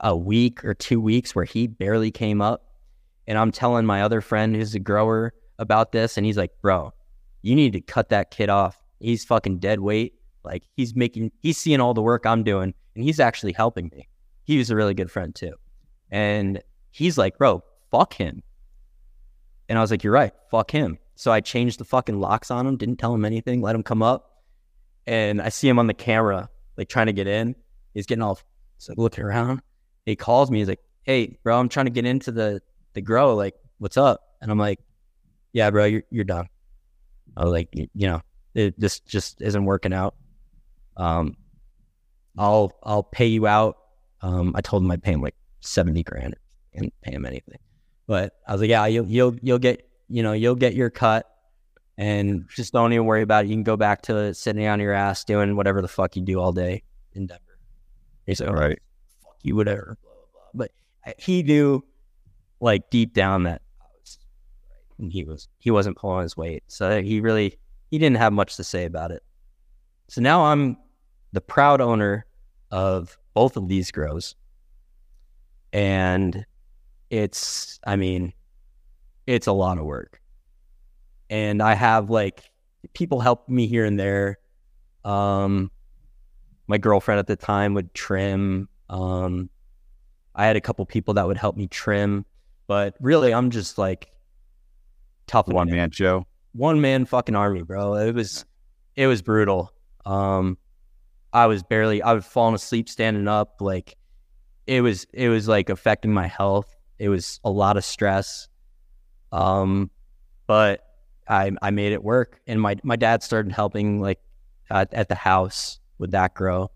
a week or two weeks where he barely came up. And I'm telling my other friend who's a grower about this. And he's like, bro, you need to cut that kid off. He's fucking dead weight. Like he's making, he's seeing all the work I'm doing and he's actually helping me. He was a really good friend too. And he's like, bro, fuck him. And I was like, you're right. Fuck him. So I changed the fucking locks on him, didn't tell him anything, let him come up. And I see him on the camera, like trying to get in. He's getting all like looking around. He calls me. He's like, "Hey, bro, I'm trying to get into the the grow. Like, what's up?" And I'm like, "Yeah, bro, you're you're done." I was like, "You you know, it, this just isn't working out. Um, I'll I'll pay you out." Um, I told him I'd pay him like seventy grand and pay him anything. But I was like, "Yeah, you'll you'll you'll get you know you'll get your cut." And just don't even worry about it. You can go back to sitting on your ass doing whatever the fuck you do all day in Denver. He's like, "Oh, Right. fuck you, whatever, blah, blah, blah. But he knew, like, deep down that was. And he was, he wasn't pulling his weight. So he really, he didn't have much to say about it. So now I'm the proud owner of both of these grows. And it's, I mean, it's a lot of work. And I have like people help me here and there. Um, my girlfriend at the time would trim. Um, I had a couple people that would help me trim, but really, I'm just like tough One man show. one man fucking army, bro. It was it was brutal. Um, I was barely I was falling asleep standing up. Like it was it was like affecting my health. It was a lot of stress. Um, but I I made it work, and my my dad started helping like at, the house with that grow,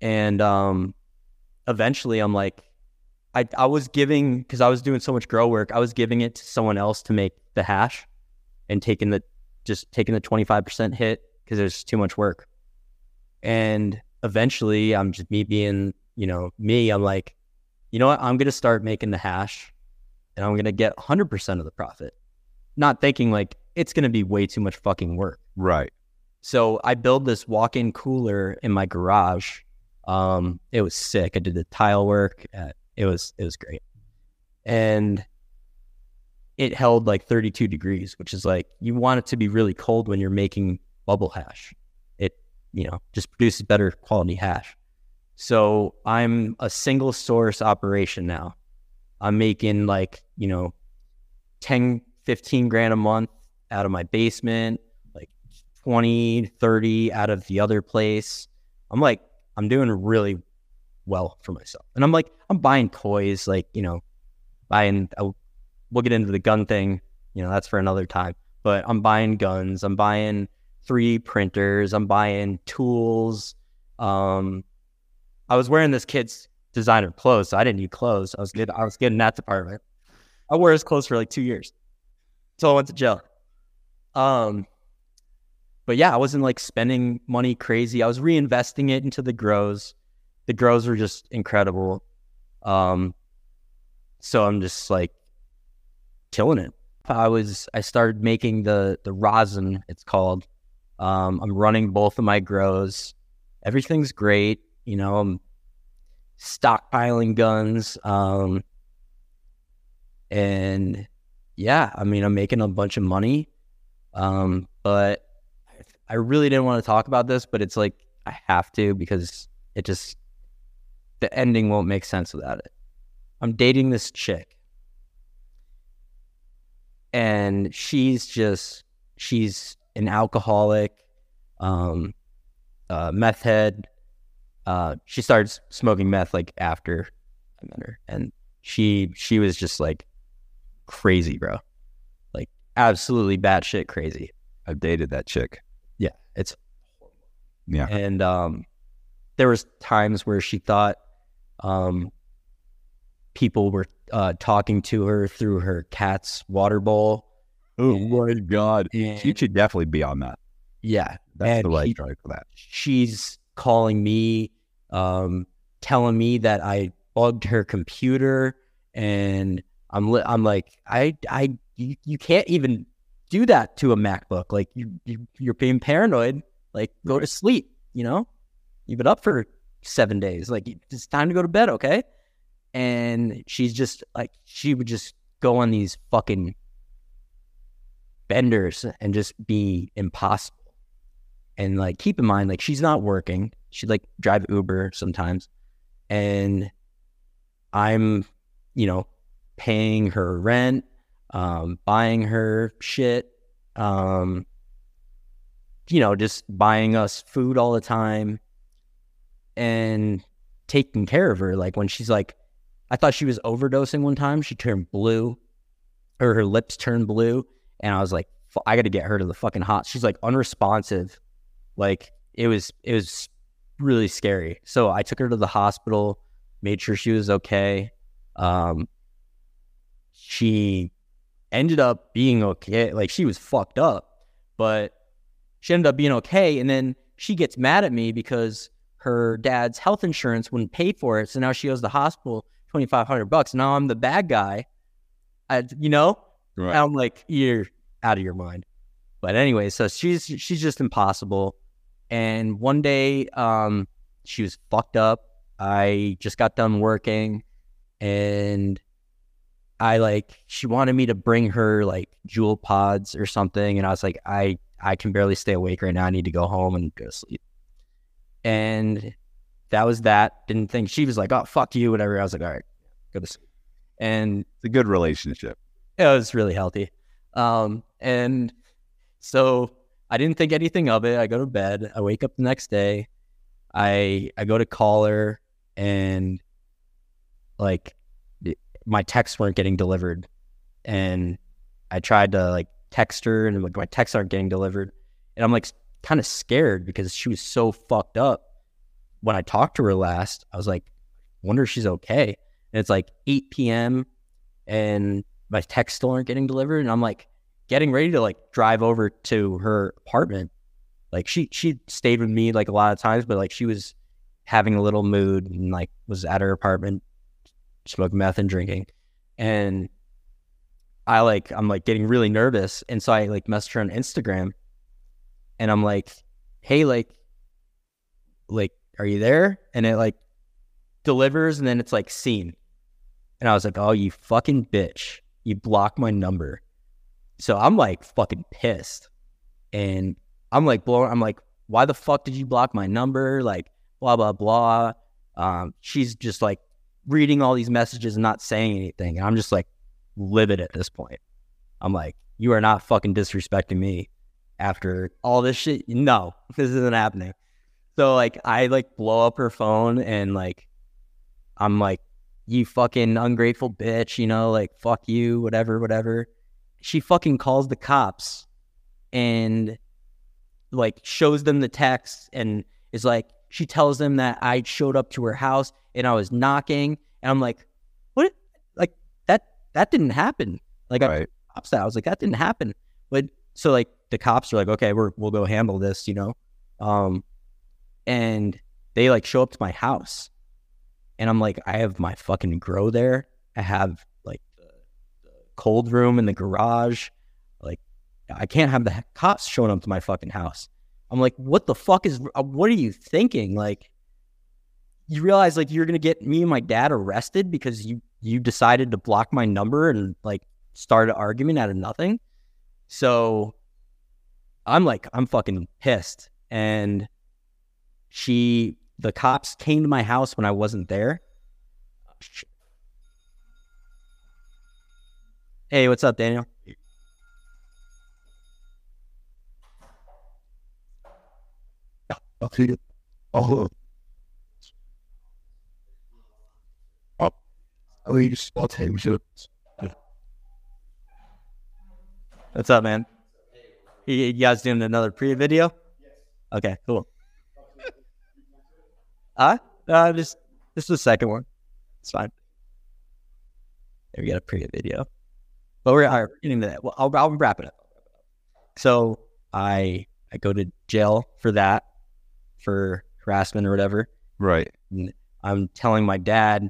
and um, eventually I'm like. I, I was giving because I was doing so much grow work. I was giving it to someone else to make the hash, and taking the just taking the 25% hit because there's too much work. And eventually I'm just me being, you know, me, I'm like, you know what? I'm going to start making the hash and I'm going to get 100% of the profit. Not thinking like it's going to be way too much fucking work. Right. So I build this walk-in cooler in my garage. Um, it was sick. I did the tile work. Uh, it was it was great, and it held like 32 degrees, which is like you want it to be really cold when you're making bubble hash. It you know just produces better quality hash. So I'm a single source operation now. I'm making like you know 10, 15 grand a month out of my basement, like 20, 30 out of the other place. I'm like, I'm doing really well for myself. And I'm like, I'm buying toys, like, you know, buying, I'll, we'll get into the gun thing, you know, that's for another time. But I'm buying guns, I'm buying 3D printers, I'm buying tools. Um, I was wearing this kid's designer clothes, so I didn't need clothes. I was good. I was good in that department. I wore his clothes for like two years until I went to jail. Um, but yeah, I wasn't like spending money crazy. I was reinvesting it into the grows. The grows were just incredible. Um, so I'm just like killing it. I was I started making the the rosin. It's called. Um, I'm running both of my grows. Everything's great. You know, I'm stockpiling guns. Um, and yeah, I mean, I'm making a bunch of money. Um, but I really didn't want to talk about this, but it's like I have to because it just the ending won't make sense without it. I'm dating this chick. And she's just she's an alcoholic, um, uh, meth head. Uh, she starts smoking meth like after I met her, and she she was just like crazy, bro, like absolutely batshit crazy. I've dated that chick. Yeah, it's Yeah. and um, there was times where she thought um, people were uh, talking to her through her cat's water bowl. Oh my god. And You should definitely be on that. yeah, That's the right he- drive for that. she's calling me, um, telling me that I bugged her computer, and I'm li- I'm like, I I you, you can't even do that to a MacBook. Like you, you you're being paranoid. Like go to sleep. You know, you've been up for seven days. Like it's time to go to bed. Okay. And she's just like she would just go on these fucking benders and just be impossible. And like, keep in mind, like, she's not working. She like drive Uber sometimes, and I'm, you know, paying her rent, um, buying her shit, um, you know, just buying us food all the time, and taking care of her. Like when she's like, I thought she was overdosing one time. She turned blue, or her lips turned blue, and I was like, I got to get her to the fucking hot. She's like unresponsive. Like it was, it was really scary. So I took her to the hospital, made sure she was okay. Um, she ended up being okay. Like she was fucked up, but she ended up being okay. And then she gets mad at me because her dad's health insurance wouldn't pay for it. So now she owes the hospital twenty five hundred bucks. Now I'm the bad guy. I, you know, Right. I'm like, you're out of your mind. But anyway, so she's she's just impossible. And one day, um, she was fucked up. I just got done working, and I like she wanted me to bring her like Juul pods or something, and I was like, I I can barely stay awake right now. I need to go home and go to sleep. And that was that. Didn't think she was like, oh fuck you, whatever. I was like, all right, go to sleep. And It's a good relationship. it was really healthy. Um, and so I didn't think anything of it. I go to bed. I wake up the next day. I I go to call her, and like my texts weren't getting delivered, and I tried to like text her, and like my texts aren't getting delivered, and I'm like kind of scared because she was so fucked up. When I talked to her last, I was like, wonder if she's okay. And it's like 8 p.m. and my texts still aren't getting delivered and i'm like getting ready to like drive over to her apartment like she she stayed with me like a lot of times but like she was having a little mood and like was at her apartment smoking meth and drinking and i like i'm like getting really nervous and so i like messaged her on instagram and i'm like hey like like are you there and it like delivers and then it's like seen and I was like, oh, you fucking bitch. You blocked my number. So I'm like fucking pissed. And I'm like blowing, I'm like, why the fuck did you block my number? Like, blah, blah, blah. Um, she's just like reading all these messages and not saying anything. And I'm just like livid at this point. I'm like, you are not fucking disrespecting me after all this shit. No, this isn't happening. So like I like blow up her phone and like I'm like, you fucking ungrateful bitch, you know, like fuck you, whatever, whatever. She fucking calls the cops and like shows them the text and is like, she tells them that I showed up to her house and I was knocking. And I'm like, what? Like that, that didn't happen. Like I cops that. I was like, that didn't happen. But so like the cops are like, okay, we're, we'll go handle this, you know? Um, and they like show up to my house and I'm like, I have my fucking grow there. I have like the, the cold room in the garage. Like, I can't have the cops showing up to my fucking house. I'm like, what the fuck is, uh, what are you thinking? Like, you realize like you're gonna get me and my dad arrested because you you decided to block my number and like start an argument out of nothing. So I'm like, I'm fucking pissed. And she, the cops came to my house when I wasn't there. Hey, what's up, Daniel? Okay. Oh. Oh. We him. What's up, man? You, you guys doing another pre video? Okay, cool. Huh? Uh, just this is the second one. It's fine. There we got a pre video, but we're, we're getting to that. Well, I'll, I'll wrap it up. So I I go to jail for that, for harassment or whatever. Right. I'm telling my dad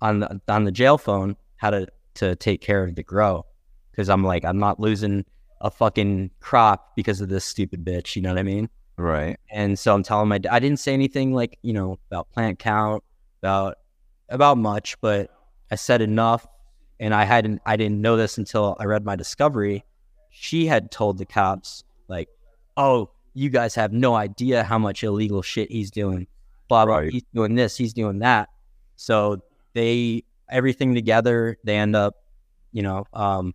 on the, on the jail phone how to to take care of the grow because I'm like I'm not losing a fucking crop because of this stupid bitch. You know what I mean? Right. And so I'm telling my dad. I didn't say anything like you know about plant count about about much, but I said enough. And I hadn't I didn't know this until I read my discovery. She had told the cops like, "Oh, you guys have no idea how much illegal shit he's doing. Blah blah. Right. He's doing this. He's doing that." So they everything together. They end up, you know, um,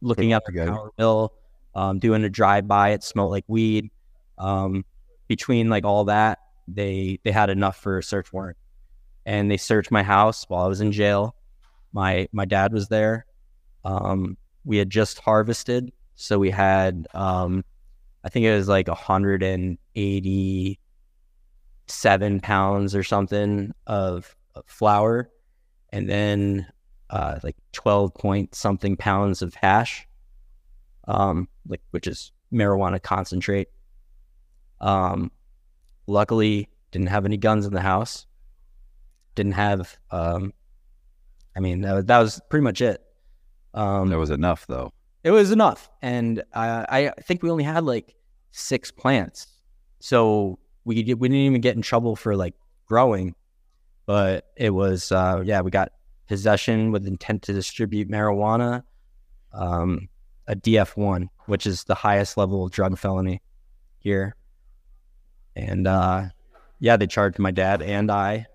looking at the power mill, um, doing a drive by. It smelled like weed. Um, between like all that, they they had enough for a search warrant, and they searched my house while I was in jail. My my dad was there. Um, we had just harvested, so we had um, I think it was like hundred and eighty seven pounds or something of, of flower, and then uh, like twelve point something pounds of hash, um, like which is marijuana concentrate. Um, luckily, didn't have any guns in the house. Didn't have. Um, I mean, that was, that was pretty much it. Um, That was enough, though. it was enough, and I, I think we only had like six plants, so we did, we didn't even get in trouble for like growing, but it was uh, yeah we got possession with intent to distribute marijuana, um, a DF one, which is the highest level of drug felony here, and uh, yeah they charged my dad and I,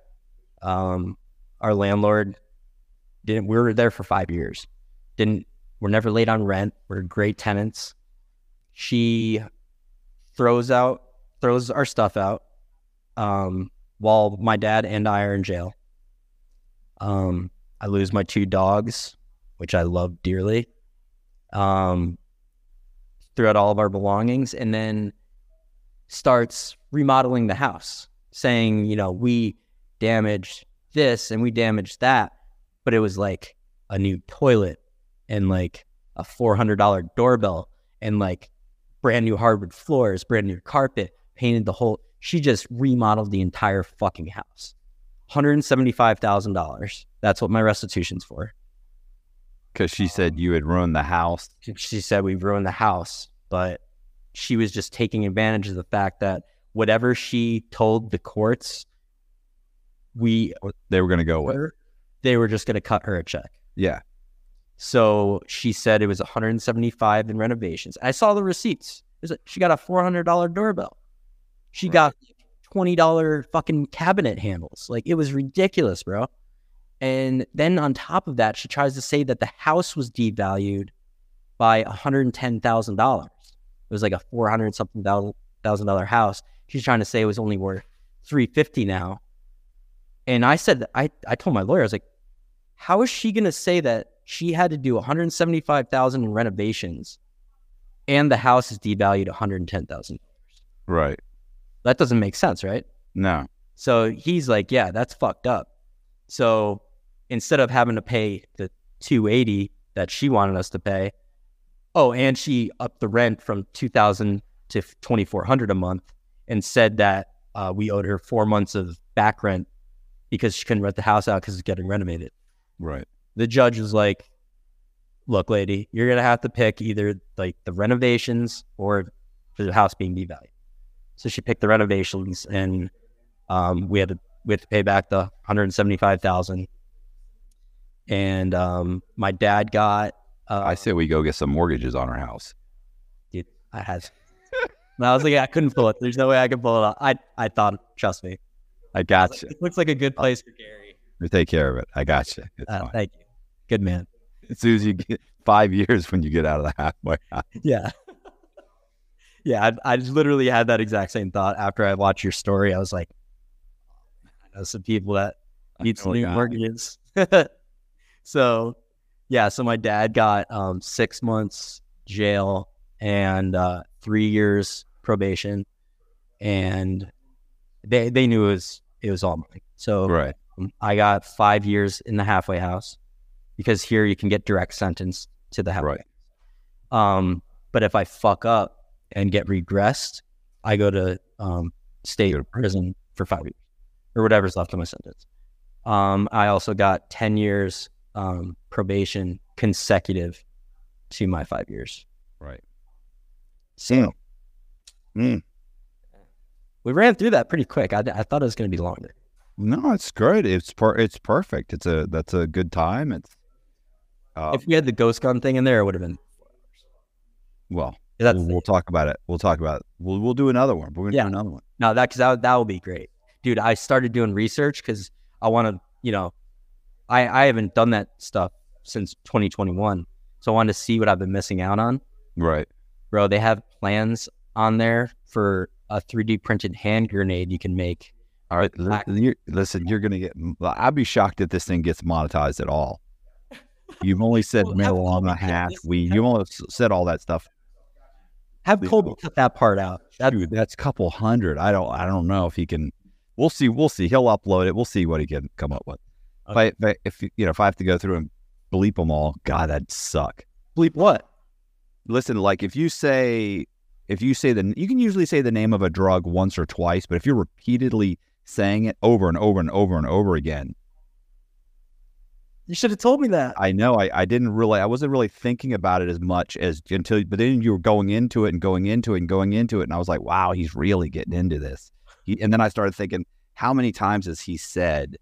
um, our landlord didn't we were there for five years, didn't we're never late on rent. We're great tenants. She throws out throws our stuff out um, while my dad and I are in jail. Um, I lose my two dogs, which I love dearly. Um, out all of our belongings, and then starts remodeling the house, saying, you know, we damaged this and we damaged that, but it was like a new toilet and like a four hundred dollar doorbell and like brand new hardwood floors, brand new carpet, painted the whole. She just remodeled the entire fucking house. Hundred and seventy five thousand dollars. That's what my restitution's for. Because she said you had ruined the house. She said we ruined the house, but she was just taking advantage of the fact that whatever she told the courts, we They were going to go with. They were just going to cut her a check. Yeah. So she said it was 175 in renovations. I saw the receipts. A- she got a $400 doorbell. She got $20 fucking cabinet handles. Like it was ridiculous, bro. And then on top of that, she tries to say that the house was devalued by $110,000. It was like a 400 something thousand dollar house. She's trying to say it was only worth 350 now. And I said, I, I told my lawyer, I was like, how is she going to say that she had to do 175,000 in renovations and the house is devalued 110,000? Right. That doesn't make sense, right? No. So he's like, yeah, that's fucked up. So instead of having to pay the 280 that she wanted us to pay, Oh, and she upped the rent from two thousand to twenty four hundred a month, and said that uh, we owed her four months of back rent because she couldn't rent the house out because it's getting renovated. Right. The judge was like, "Look, lady, you're gonna have to pick either like the renovations or the house being devalued." So she picked the renovations, and um, we had to we had to pay back the one hundred seventy five thousand. And um, my dad got. Uh, I say we go get some mortgages on our house. dude, I had. and I was like, I couldn't pull it. There's no way I could pull it off. I I thought, trust me, I I got you. like, it looks like a good place for Gary. Take care of it. I got you. Uh, thank you, good man. As soon as you get five years when you get out of the halfway house. Yeah. yeah, I, I just literally had that exact same thought after I watched your story. I was like, I know some people that need some new mortgages. so, yeah, so my dad got um, six months jail and uh, three years probation, and they they knew it was it was all mine. So Right. I got five years in the halfway house because here you can get direct sentence to the halfway. Right. Um, but if I fuck up and get regressed, I go to um, state to prison for five years or whatever's left of my sentence. Um, I also got 10 years um, probation consecutive to my five years. Right. So Mm. we ran through that pretty quick. I, I thought it was going to be longer. No, it's good. It's per- it's perfect. It's a that's a good time. It's uh, if we had the ghost gun thing in there, it would have been. well. That's We'll, we'll talk about it. We'll talk about it. We'll we'll do another one. We're gonna Yeah. do another one. No, that because that that will be great, dude. I started doing research because I want to, you know, I I haven't done that stuff since 2021, so I wanted to see what I've been missing out on, Right. bro. They have plans on there for a 3D printed hand grenade you can make. All right. You're, listen, you're gonna get. I'd be shocked if this thing gets monetized at all. You've only said Well, have marijuana, Colby cut hash, this- weed. have- You only said all that stuff. Have Colby oh. cut that part out. That, Dude, that's a couple hundred. I don't. I don't know if he can. We'll see. We'll see. He'll upload it. We'll see what he can come up with. If I, if, I, if you know, if I have to go through and bleep them all, God, that'd suck. bleep what? listen like if you say if you say the you can usually say the name of a drug once or twice but if you're repeatedly saying it over and over and over and over again You should have told me that. i know i, I didn't really i wasn't really thinking about it as much as until but then you were going into it and going into it and going into it and i was like wow he's really getting into this he, and then i started thinking how many times has he said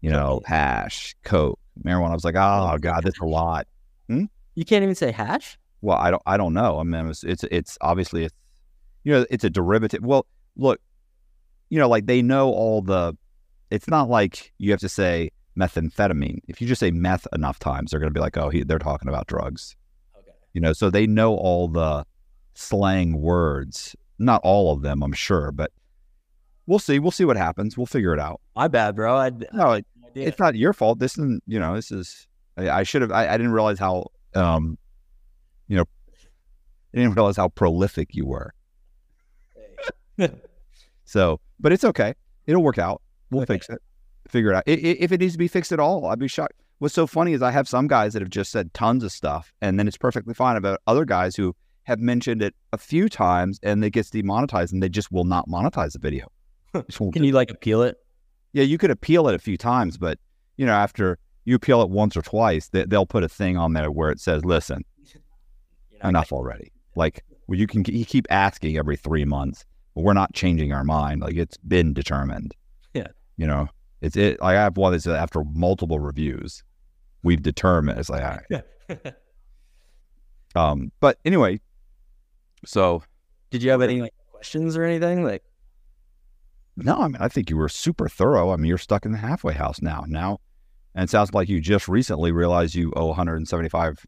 you know hash coke marijuana i was like oh, oh god that's a lot hmm? You can't even say hash. Well, I don't. I don't know. I mean, it's it's, it's obviously it's you know it's a derivative. Well, look, you know, like they know all the. It's not like you have to say methamphetamine. If you just say meth enough times, they're going to be like, oh, he, they're talking about drugs. Okay. You know, so they know all the slang words. Not all of them, I'm sure, but we'll see. We'll see what happens. We'll figure it out. My bad, bro. I, No, it, no it's not your fault. This isn't. You know, this is. I, I should have. I, I didn't realize how. Um, you know, I didn't realize how prolific you were. So, but it's okay. It'll work out. We'll Okay. fix it. Figure it out. I- i- if it needs to be fixed at all, I'd be shocked. What's so funny is I have some guys that have just said tons of stuff, and then it's perfectly fine. About other guys who have mentioned it a few times, and it gets demonetized, and they just will not monetize the video. Can you like appeal it? yeah, you could appeal it a few times, but you know, after you appeal it once or twice, they, they'll put a thing on there where it says, "Listen, You know, enough already." Like, well, you can you keep asking every three months, but we're not changing our mind. Like, it's been determined. Yeah. you know, it's it. Like, I have one that's after multiple reviews, we've determined. It's like, all right. Um, but anyway, so Did you have any like questions or anything? Like, No, I mean, I think you were super thorough. I mean, you're stuck in the halfway house now. Now, and it sounds like you just recently realized you owe one hundred and seventy-five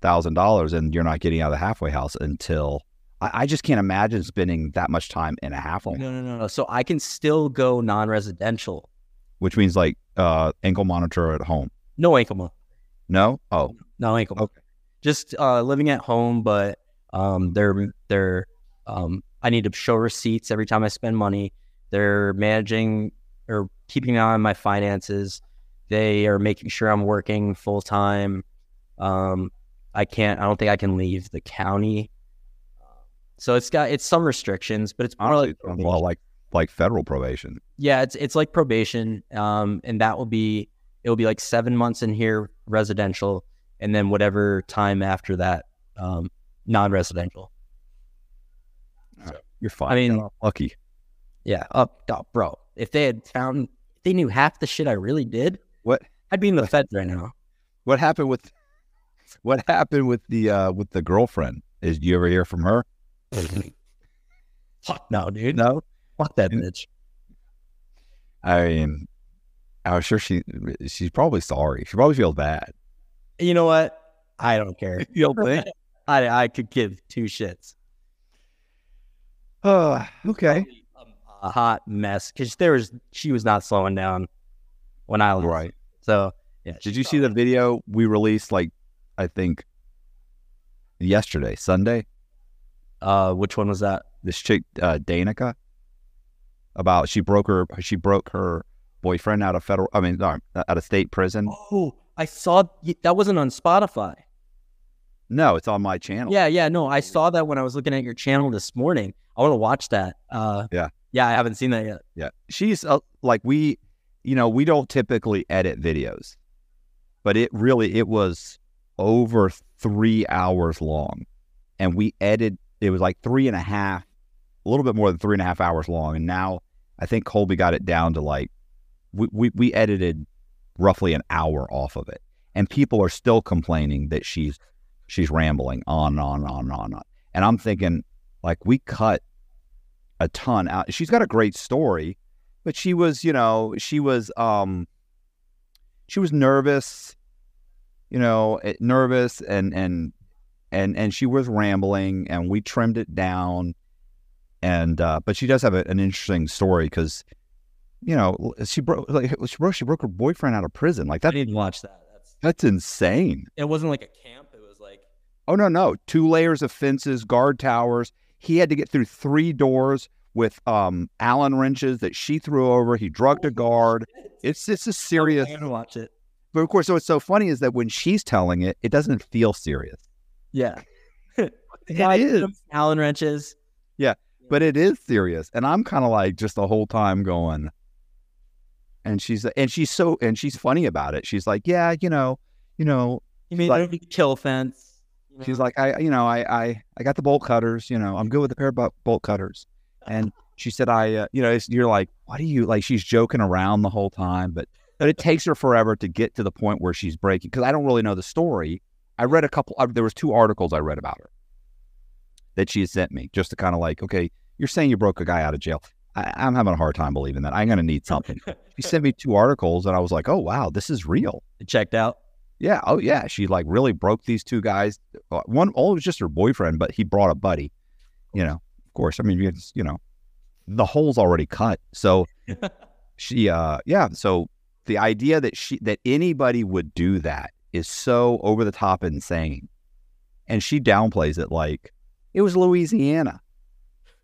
thousand dollars, and you're not getting out of the halfway house until. I, I just can't imagine spending that much time in a halfway, no, no, no, no. So I can still go non-residential. which means like uh, ankle monitor at home. No ankle mo- No, oh, No ankle. Okay. Just uh, living at home, but um, they're they're um, I need to show receipts every time I spend money. They're managing or keeping an eye on my finances. They are making sure I'm working full time. Um, I can't. I don't think I can leave the county. So it's got it's some restrictions, but it's more Honestly, like sounds like like federal probation. yeah, it's it's like probation, um, and that will be it will be like seven months in here residential, and then whatever time after that, um, non-residential. You're fine. I mean- You're lucky. Yeah, up, oh, bro. If they had found, if they knew half the shit I really did, What I'd be in the feds right now. what happened with what happened with the uh with the girlfriend? Is you ever hear from her? Fuck no, dude. No. Fuck that bitch. I mean, I'm sure she she's probably sorry. She probably feels bad. You know what? I don't care. You don't think? I I could give two shits. Uh, okay. A hot mess because there was she was not slowing down when I was Right. So yeah. Did you see the video we released? Like, I think yesterday, Sunday. Uh, which one was that? This chick, uh, Danica, about she broke her she broke her boyfriend out of federal. I mean, no, out of state prison. Oh, I saw that wasn't on Spotify. No, it's on my channel. Yeah, yeah, no, I saw that when I was looking at your channel this morning. I want to watch that. Uh, Yeah. yeah, I haven't seen that yet. Yeah. She's uh, like we, you know, we don't typically edit videos, but it really it was over three hours long, and we edited. It was like three and a half, a little bit more than three and a half hours long, and now I think Colby got it down to like we we, we edited roughly an hour off of it, and people are still complaining that she's she's rambling on and on and on and on, on. and I'm thinking like we cut a ton out. She's got a great story, but she was, you know, she was um she was nervous, you know, eh, nervous and and and and she was rambling and we trimmed it down and uh but she does have a, an interesting story cuz you know, she broke like she broke she broke her boyfriend out of prison. Like that. I didn't watch that. That's that's insane. it wasn't like a camp. It was like Oh no, no. Two layers of fences, guard towers. He had to get through three doors with um Allen wrenches that she threw over. He drugged a guard. It's it's a serious gonna watch it. but of course what's so funny is that when she's telling it, it doesn't feel serious. Yeah. It is. Allen wrenches. Yeah. But it is serious. And I'm kind of like just the whole time going and she's and she's so and she's funny about it. She's like, Yeah, you know, you know, You mean Like- kill fence? you She's like, I, you know, I, I, I got the bolt cutters. You know, I'm good with a pair of bolt cutters. And she said, I, uh, you know, it's, you're like, what do you like? She's joking around the whole time, but but it takes her forever to get to the point where she's breaking. Because I don't really know the story. I read a couple. Uh, there was two articles I read about her that she had sent me, just to kind of like, okay, you're saying you broke a guy out of jail. I, I'm having a hard time believing that. I'm going to need something. she sent me two articles, and I was like, oh wow, this is real. It checked out. Yeah. Oh, yeah. She like really broke these two guys. Uh, One, oh, it was just her boyfriend, but he brought a buddy. You know, of course. I mean, you, you know, the hole's already cut. So she, uh, yeah. So the idea that she, that anybody would do that is so over the top insane. And she downplays it like it was Louisiana.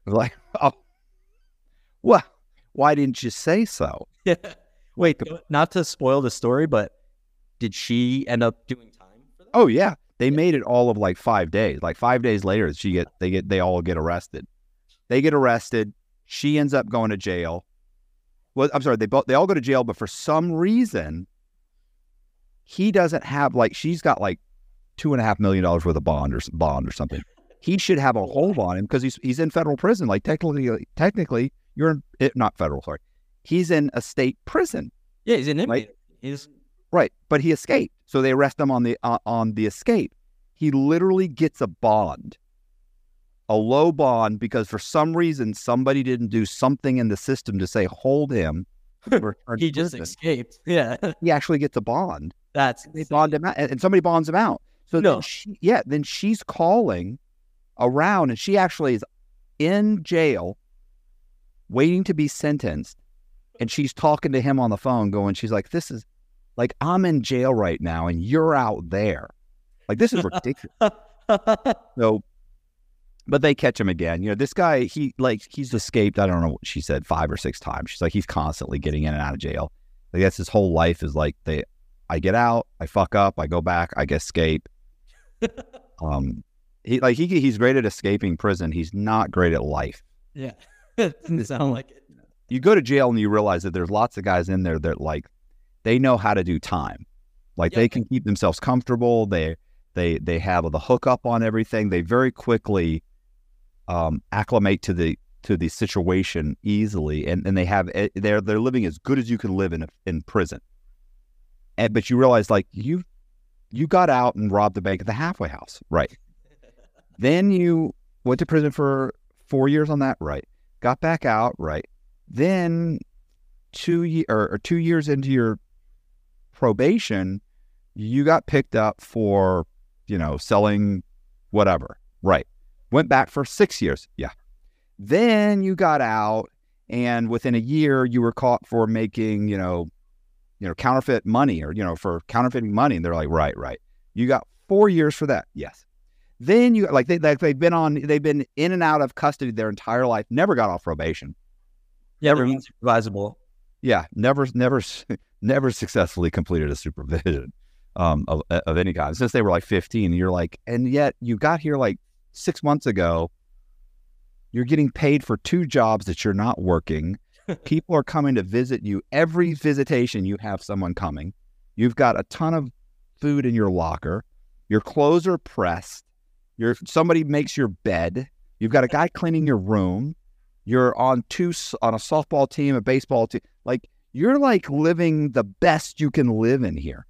Like, oh, well, why didn't you say so? Wait, not to spoil the story, but did she end up doing time for that? Oh yeah, they made it all of like five days. Like five days later, she get they get they all get arrested. They get arrested. She ends up going to jail. Well, I'm sorry, they both they all go to jail, but for some reason, he doesn't have like she's got like two and a half million dollars worth of bond or bond or something. He should have a hold on him because he's he's in federal prison. Like technically, technically, you're in eh, not federal. Sorry, he's in a state prison. Yeah, he's an inmate. Right. He's Right, but he escaped. So they arrest him on the uh, on the escape. He literally gets a bond, a low bond, because for some reason somebody didn't do something in the system to say hold him. he just escaped. Yeah, he actually gets a bond. That's They bond him out, and somebody bonds him out. So No. then she, yeah, then she's calling around, and she actually is in jail, waiting to be sentenced, and she's talking to him on the phone, going, she's like, "This is like I'm in jail right now, and you're out there. Like this is ridiculous." So, but they catch him again. You know, this guy, he like he's escaped. I don't know what she said five or six times. She's like he's constantly getting in and out of jail. Like that's his whole life is like they, I get out, I fuck up, I go back, I escape, Um, he like he he's great at escaping prison. He's not great at life. Yeah. Doesn't sound like it. You go to jail and you realize that there's lots of guys in there that like they know how to do time. Like they can keep themselves comfortable. They they they have the hookup on everything. They very quickly um, acclimate to the to the situation easily, and, and they have eh, they're they're living as good as you can live in a, in prison. And but you realize like you you got out and robbed the bank at the halfway house, right? then you went to prison for four years on that, right? Got back out, right? Then two ye- or, or two years into your probation, you got picked up for you know selling whatever, right? Went back for six years, yeah. Then you got out, and within a year, you were caught for making you know, you know, counterfeit money or you know for counterfeiting money, and they're like, right, right. You got four years for that, yes. Then you like they like they've been on they've been in and out of custody their entire life, never got off probation. Yeah, they're unsupervisable. Yeah, never, never, never successfully completed a supervision um, of of any kind since they were like fifteen. You're like, and yet you got here like six months ago. You're getting paid for two jobs that you're not working. People are coming to visit you. Every mm. visitation, you have someone coming. You've got a ton of food in your locker. Your clothes are pressed. Your somebody makes your bed. You've got a guy cleaning your room. You're on two on a softball team, a baseball team. Like you're like living the best you can live in here,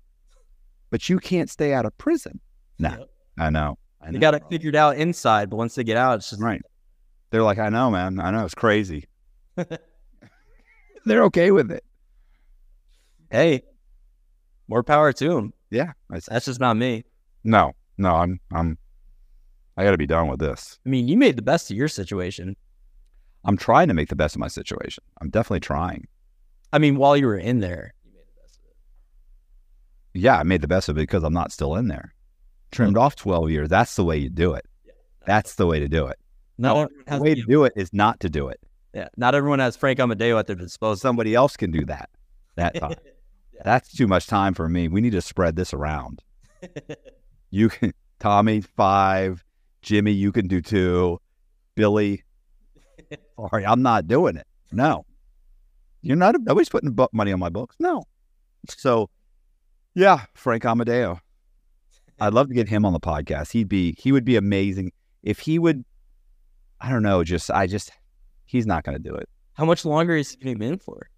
but you can't stay out of prison. Nah, Yep. I know. I They know. got it figured out inside, but once they get out, it's just right. They're like, I know, man. I know it's crazy. They're okay with it. hey, more power to them. Yeah. It's, That's just not me. no, no. I'm, I'm. I got to be done with this. I mean, you made the best of your situation. I'm trying to make the best of my situation. I'm definitely trying. I mean, while you were in there, you made the best of it. Yeah, I made the best of it because I'm not still in there. Trimmed off 12 years. That's the way you do it. That's the way to do it. No, The way to do it is not to do it. Yeah, not everyone has Frank Amodeo at their disposal. Somebody else can do that. That time. That's too much time for me. We need to spread this around. You can, Tommy, five. Jimmy, you can do two. Billy, sorry, I'm not doing it. No. You're not, nobody's putting money on my books. No. So, yeah, Frank Amodeo. I'd love to get him on the podcast. He'd be, he would be amazing if he would, I don't know, just, I just, he's not going to do it. How much longer is he going to be in for?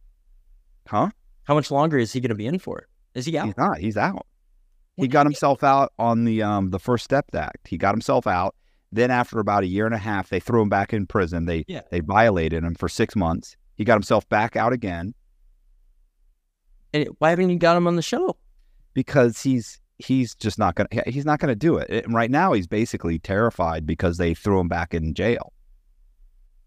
Huh? How much longer is he going to be in for? Is he out? He's not. He's out. He got did he himself out on the um the First Step Act. He got himself out. Then after about a year and a half, they threw him back in prison. They Yeah. they violated him for six months. He got himself back out again And why haven't you got him on the show? because he's he's just not gonna he's not gonna do it. And right now he's basically terrified because they threw him back in jail.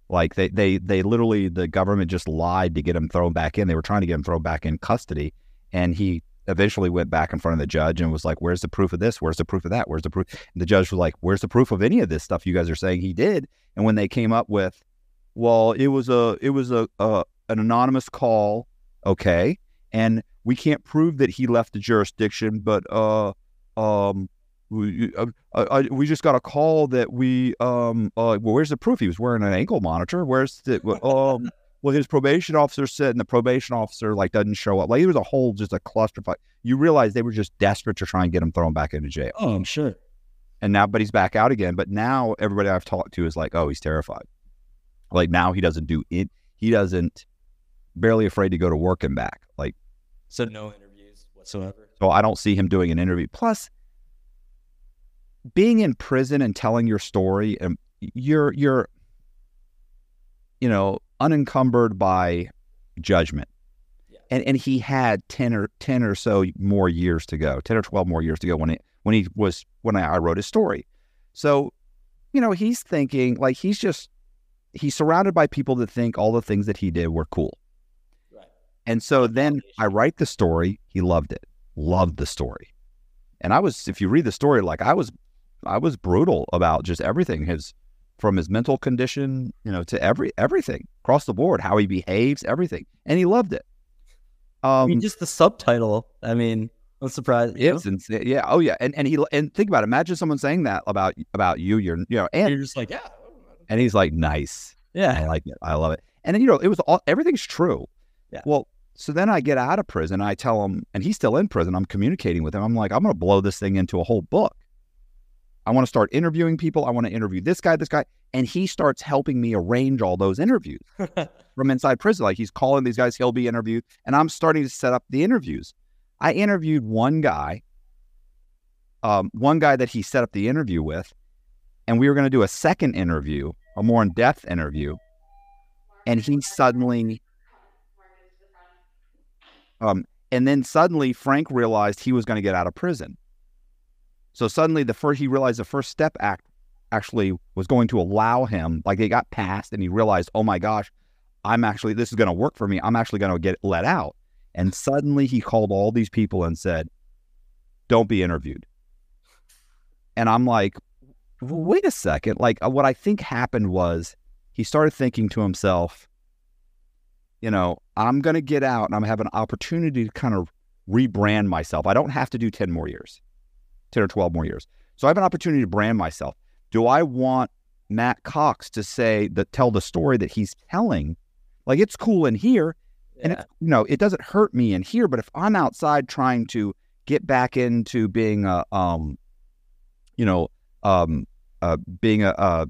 Like they they they literally the government just lied to get him thrown back in. They were trying to get him thrown back in custody, and he eventually went back in front of the judge and was like, "Where's the proof of this? Where's the proof of that? Where's the proof?" And the judge was like, "Where's the proof of any of this stuff you guys are saying he did?" And when they came up with, "Well, it was a it was a, a an anonymous call, okay, and we can't prove that he left the jurisdiction, but uh um." We, uh, uh, we just got a call that we um uh well where's the proof? He was wearing an ankle monitor. Where's the um well his probation officer said and the probation officer like doesn't show up. Like it was a whole just a clusterfuck you realize they were just desperate to try and get him thrown back into jail. Oh, I'm sure. and now but he's back out again. But now everybody i've talked to is like oh he's terrified. Like now he doesn't do it he doesn't barely afraid to go to work and back. Like So no interviews whatsoever. so I don't see him doing an interview. Plus, being in prison and telling your story, and you're you're, you know, unencumbered by judgment. Yeah. And and he had ten or ten or so more years to go, ten or twelve more years to go when it when he was when I, I wrote his story. So, you know, he's thinking like he's just he's surrounded by people that think all the things that he did were cool. Right. And so then I write the story. He loved it, loved the story. And I was, if you read the story, like I was, I was brutal about just everything. His, from his mental condition, you know, to every everything across the board, how he behaves, everything, and he loved it. I Um, mean, just the subtitle. I mean, I'm surprised. you know? It's insane. Yeah. Oh yeah. And and he and think about it. Imagine someone saying that about about you. You're you know and You're just like, yeah, and he's like nice. Yeah. I like it. I love it. And then, you know, it was all everything's true. Yeah. Well, so then I get out of prison. I tell him, and he's still in prison. I'm communicating with him. I'm like, I'm going to blow this thing into a whole book. I want to start interviewing people. I want to interview this guy, this guy. And he starts helping me arrange all those interviews from inside prison. Like he's calling these guys, he'll be interviewed. And I'm starting to set up the interviews. I interviewed one guy, um, one guy that he set up the interview with. And we were going to do a second interview, a more in depth interview and he suddenly um and then suddenly frank realized he was going to get out of prison so suddenly the first he realized the first step act actually was going to allow him like it got passed and he realized oh my gosh i'm actually this is going to work for me. I'm actually going to get let out. And suddenly he called all these people and said don't be interviewed. And i'm like wait a second. Like uh, what i think happened was he started thinking to himself, you know, I'm going to get out and I'm going to have an opportunity to kind of rebrand myself. I don't have to do 10 more years, 10 or 12 more years. So I have an opportunity to brand myself. Do I want Matt Cox to say that tell the story that he's telling? Like it's cool in here and Yeah. you know, it doesn't hurt me in here, but if I'm outside trying to get back into being a um you know, um uh being a, a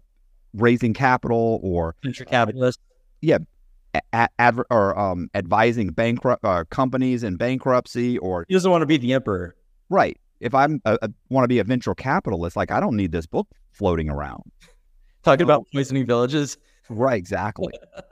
raising capital or venture capitalist. a- adver- or um, advising bankrupt uh, companies in bankruptcy or He doesn't want to be the emperor. right if i'm want to be a venture capitalist like i don't need this book floating around. Talking about poisoning villages. right exactly.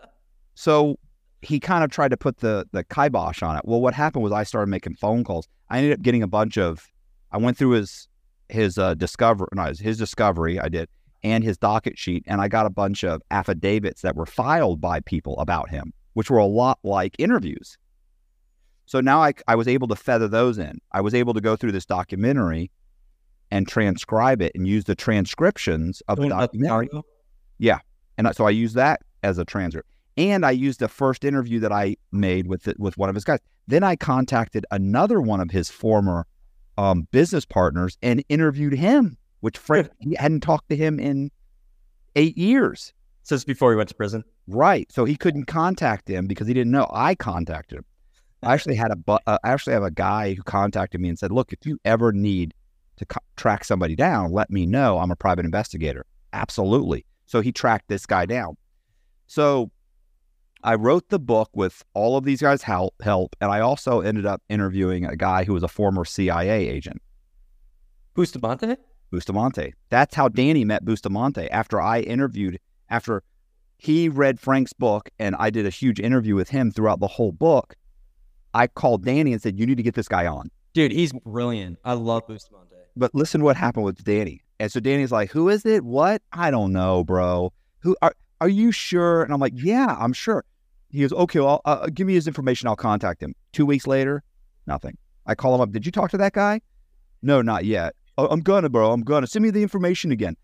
So he kind of tried to put the the kibosh on it. Well what happened was i started making phone calls. I ended up getting a bunch of i went through his his uh discover no, his- his discovery i did and his docket sheet and i got a bunch of affidavits that were filed by people about him which were a lot like interviews so now I, I was able to feather those in i was able to go through this documentary and transcribe it and use the transcriptions of the Doing documentary scenario. and so I use that as a transcript. And I used the first interview that I made with it, with one of his guys. Then I contacted another one of his former um, business partners and interviewed him, which Frank he hadn't talked to him in eight years. Since before he went to prison. Right. So he couldn't contact him because he didn't know. I contacted him. I actually had a bu- uh, I actually have a guy who contacted me and said, "Look, if you ever need to co- track somebody down, let me know. I'm a private investigator." Absolutely. So he tracked this guy down. So I wrote the book with all of these guys' help, help, and I also ended up interviewing a guy who was a former CIA agent, Bustamante? Bustamante. That's how Danny met Bustamante. After I interviewed, after he read Frank's book and I did a huge interview with him throughout the whole book, I called Danny and said, You need to get this guy on. Dude, he's brilliant. I love Bustamante. But listen to what happened with Danny. And so Danny's like, Who is it? What? I don't know, bro. Who are are you sure? And I'm like, Yeah, I'm sure. He goes, Okay, well, uh, give me his information. I'll contact him. Two weeks later, nothing. I call him up. Did you talk to that guy? No, not yet. "Oh, I'm gonna, bro. I'm gonna. Send me the information again.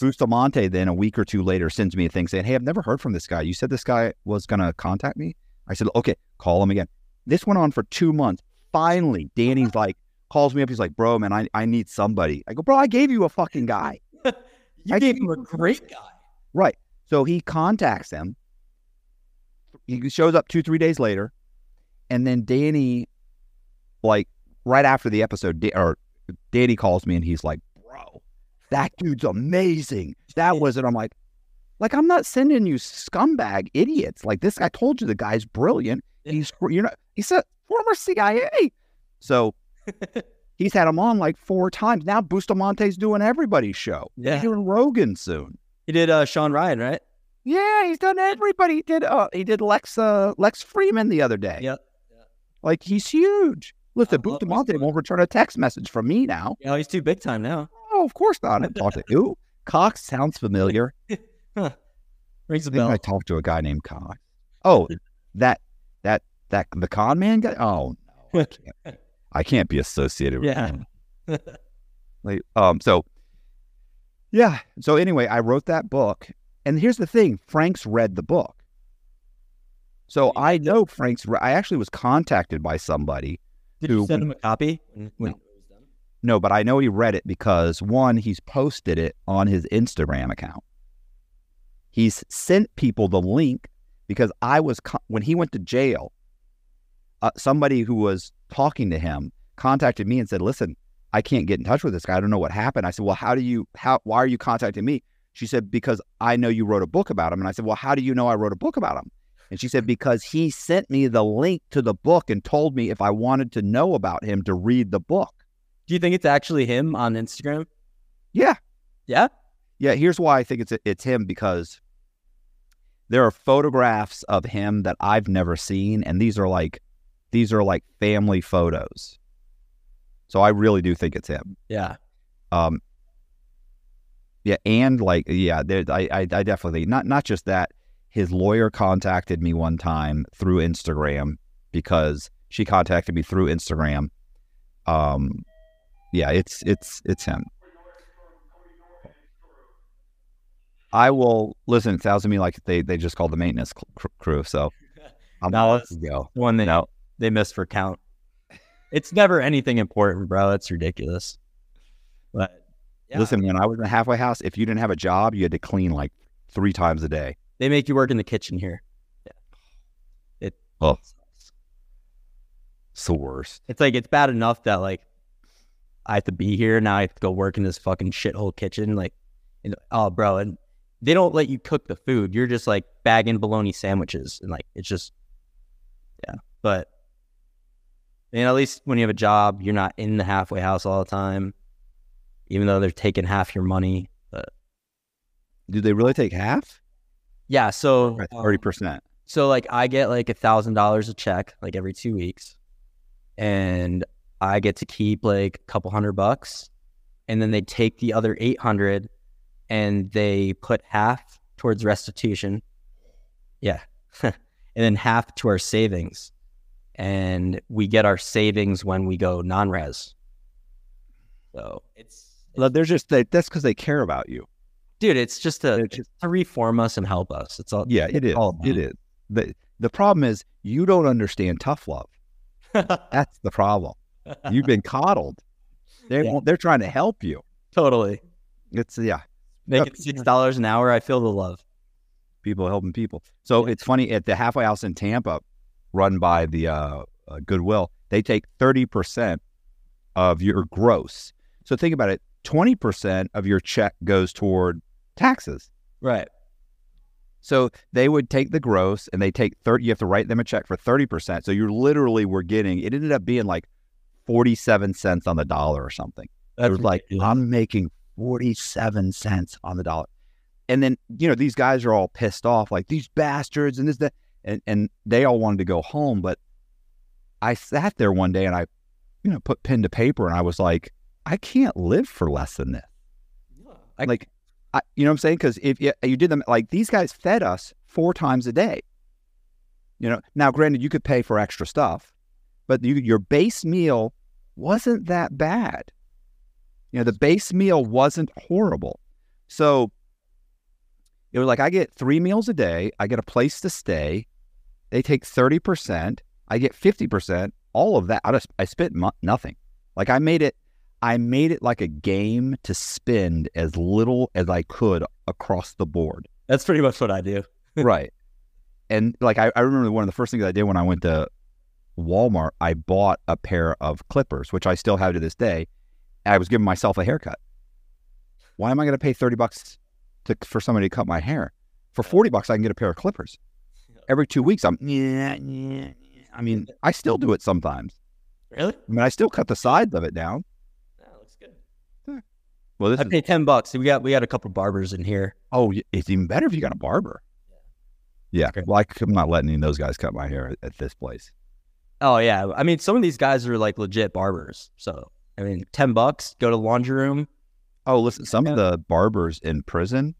Bustamante then a week or two later sends me a thing saying, Hey, I've never heard from this guy. You said this guy was gonna contact me? I said, Okay, call him again. This went on for two months. Finally, Danny's like, calls me up. He's like, Bro, man, I, I need somebody. I go, Bro, I gave you a fucking guy. You I gave him a great guy. Right. So he contacts him. He shows up two, three days later. And then Danny, like right after the episode, or Danny calls me and he's like, Bro, that dude's amazing. That was it. I'm like, like, I'm not sending you scumbag idiots. Like this, I told you the guy's brilliant. He's, you know, he's a former CIA. So he's had him on like four times. Now Bustamante's doing everybody's show. Yeah. He's doing Rogan soon. He did uh, Sean Ryan, right? Yeah, he's done everybody. He did uh he did Lex uh Lex Fridman the other day. Yep. Like he's huge. Listen, Bustamante won't return a text message from me now. Yeah, he's too big time now. Oh, of course not. I didn't to you. Cox sounds familiar. Rings a I think bell. I talked to a guy named Cox. Oh, that that that the con man guy? Oh no. I can't, I can't be associated with Yeah. him. Like, um, so yeah. So anyway, I wrote that book, and here's the thing: Frank's read the book. So I know Frank's. re- I actually was contacted by somebody Did who- you send him a copy? When, when, It was them. No, but I know he read it because one, he's posted it on his Instagram account. He's sent people the link because I was when he went to jail. Uh, somebody who was talking to him contacted me and said, "Listen, I can't get in touch with this guy. I don't know what happened." I said, "Well, how do you how why are you contacting me?" She said, "Because I know you wrote a book about him." And I said, "Well, how do you know I wrote a book about him?" And she said, "Because he sent me the link to the book and told me if I wanted to know about him to read the book." do you think it's actually him on Instagram? Yeah, Yeah. Yeah, here's why I think it's it's him because there are photographs of him that I've never seen, and these are like these are like family photos. So I really do think it's him. Yeah. Um, yeah, and like yeah, there, I, I I definitely not not just that. His lawyer contacted me one time through Instagram because she contacted me through Instagram. Um, yeah, it's it's it's him. I will listen. It sounds to me like they, they just called the maintenance cr- crew. So I'm No, it's- go. One they No. they missed for count. It's never anything important, bro. It's ridiculous. But yeah, Listen, when I was in the halfway house, if you didn't have a job, you had to clean like three times a day. they make you work in the kitchen here. Yeah. It Oh. It's the worst. it's like it's bad enough that like I have to be here now. I have to go work in this fucking shithole kitchen. Like, and, oh, bro, and they don't let you cook the food. You're just like bagging bologna sandwiches, and like it's just, yeah. But and at least when you have a job, you're not in the halfway house all the time, even though they're taking half your money. But Do they really take half? yeah, so um, Thirty percent. So like I get like a thousand dollars a check like every two weeks, and I get to keep like a couple hundred bucks, and then they take the other eight hundred, and they put half towards restitution. Yeah, and then half to our savings, and we get our savings when we go non-res. So, It's, They're just they, that's because they care about you. dude, it's just to, They're just- to reform us and help us. It's all. Yeah, it is. All it is. the The problem is you don't understand tough love. That's the problem. You've been coddled. They Yeah. won't they're trying to help you. totally. It's yeah. Making six dollars an hour, I feel the love. people helping people. So it's funny at the halfway house in Tampa, run by the uh, uh, Goodwill, they take thirty percent of your gross. So think about it: twenty percent of your check goes toward taxes. Right. So they would take the gross and they take thirty. You have to write them a check for thirty percent. So you literally were getting. It ended up being like forty-seven cents on the dollar or something. it was like. I'm making 47 cents on the dollar. And then, you know, these guys are all pissed off, like these bastards and this, that. And, and they all wanted to go home. But I sat there one day and I, you know, put pen to paper and I was like, I can't live for less than this. I- like, I, you know what I'm saying? Because if you, you did them, like these guys fed us four times a day. You know, now granted, you could pay for extra stuff, but you, your base meal wasn't that bad. You know, the base meal wasn't horrible. So it was like I get three meals a day, I get a place to stay. They take 30%, I get 50%, all of that. I just I spent mo- nothing. Like I made it I made it like a game to spend as little as I could across the board. That's pretty much what I do. right. And like I, I remember one of the first things I did when I went to Walmart, I bought a pair of clippers, which I still have to this day. I was giving myself a haircut. Why am I going to pay 30 bucks to, for somebody to cut my hair? For 40 bucks, I can get a pair of clippers. Every two weeks, I'm, yeah, yeah, yeah. I mean, I still do it sometimes. Really? I mean, I still cut the sides of it down. That looks good. Well, this I is, pay ten bucks. We got we got a couple barbers in here. oh, it's even better if you got a barber. Yeah. Okay. Well, I, am not letting any of those guys cut my hair at, at this place. Oh yeah. I mean, some of these guys are like legit barbers. So I mean, ten bucks. Go to the laundry room. Oh, listen, some of the barbers in prison,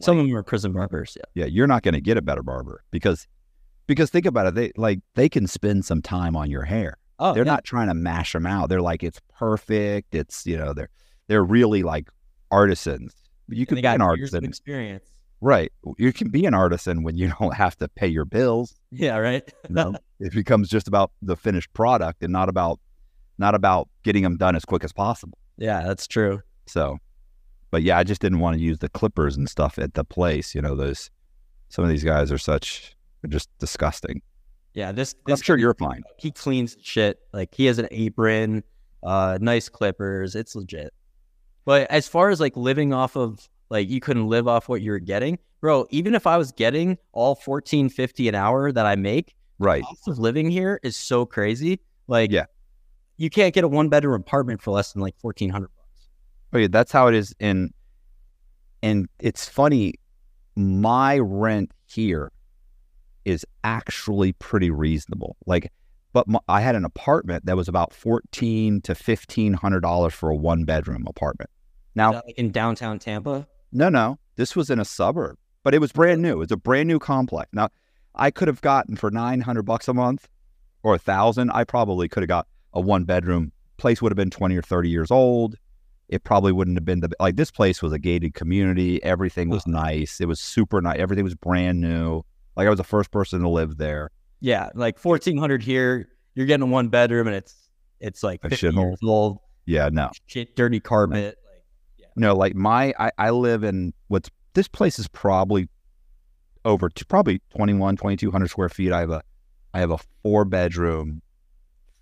Some of them are prison barbers. Yeah. yeah, you're not going to get a better barber because because think about it, they like they can spend some time on your hair. Oh, they're yeah. not trying to mash them out. They're like it's perfect. It's you know they're they're really like artisans. You can be an artisan, experience. Right. You can be an artisan when you don't have to pay your bills. Yeah, right. You know? it becomes just about the finished product and not about not about getting them done as quick as possible. Yeah, that's true. So, but yeah, I just didn't want to use the clippers and stuff at the place. You know, those some of these guys are such just disgusting. Yeah, this, But I'm sure you're fine. he cleans shit. Like he has an apron, uh, nice clippers. It's legit. But as far as like living off of like you couldn't live off what you were getting, bro. Even if I was getting all fourteen fifty an hour that I make, Right. cost of living here is so crazy. Like, Yeah. You can't get a one bedroom apartment for less than like fourteen hundred bucks. Oh yeah, that's how it is in and it's funny, my rent here is actually pretty reasonable. Like but my, I had an apartment that was about fourteen to fifteen hundred dollars for a one bedroom apartment. Now, in downtown Tampa. no, no, this was in a suburb, but it was brand new. It was a brand new complex. Now, I could have gotten for nine hundred bucks a month or a thousand. I probably could have got a one bedroom place. Would have been twenty or thirty years old. It probably wouldn't have been the like this place was a gated community. Everything was uh-huh. nice. It was super nice. Everything was brand new. Like I was the first person to live there. Yeah, like fourteen hundred here. You're getting a one bedroom, and it's it's like A fifty shithole. years old. Yeah, no, Shit, dirty carpet. Like, no. Like my, I, I live in what's this place is probably over to probably 21, 2200 square feet. I have a, I have a four bedroom,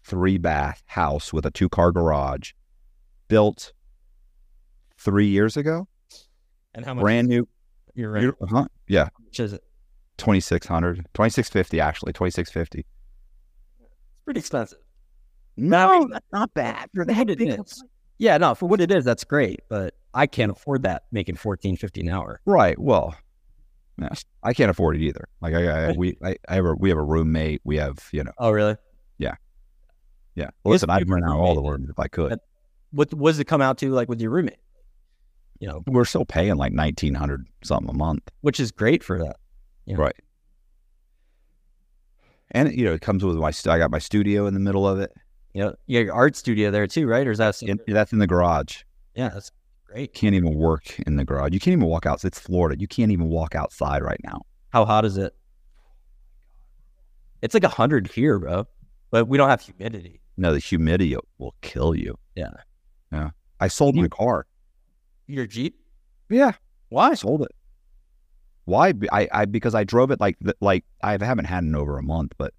three bath house with a two car garage, built three years ago, and how much brand new. your rent? Uh-huh. Yeah, Which is it's 2600, 2650 actually, 2650. It's pretty expensive. No, that's not bad for what it is. Yeah, no, for what it is, that's great. But I can't afford that making fourteen fifty an hour. Right. Well, yeah, I can't afford it either. Like I, I we, I, I have a, we have a roommate. We have, you know, Oh, really? yeah. It's Listen, I'd rent out all the rooms if I could. What what does it come out to like with your roommate? You know, We're still paying like nineteen hundred something a month, which is great for that. Yeah. right? And you know, it comes with my I got my studio in the middle of it. You know, you got your art studio there too, right? Or is that In, that's in the garage. yeah, that's great. Can't even work in the garage. You can't even walk out. It's Florida. You can't even walk outside right now. How hot is it? It's like a hundred here, bro. But we don't have humidity. No, the humidity will kill you. Yeah. Yeah. I sold my car. Your Jeep? Yeah. Why? I sold it. Why? I, I because I drove it like like I haven't had it in over a month, but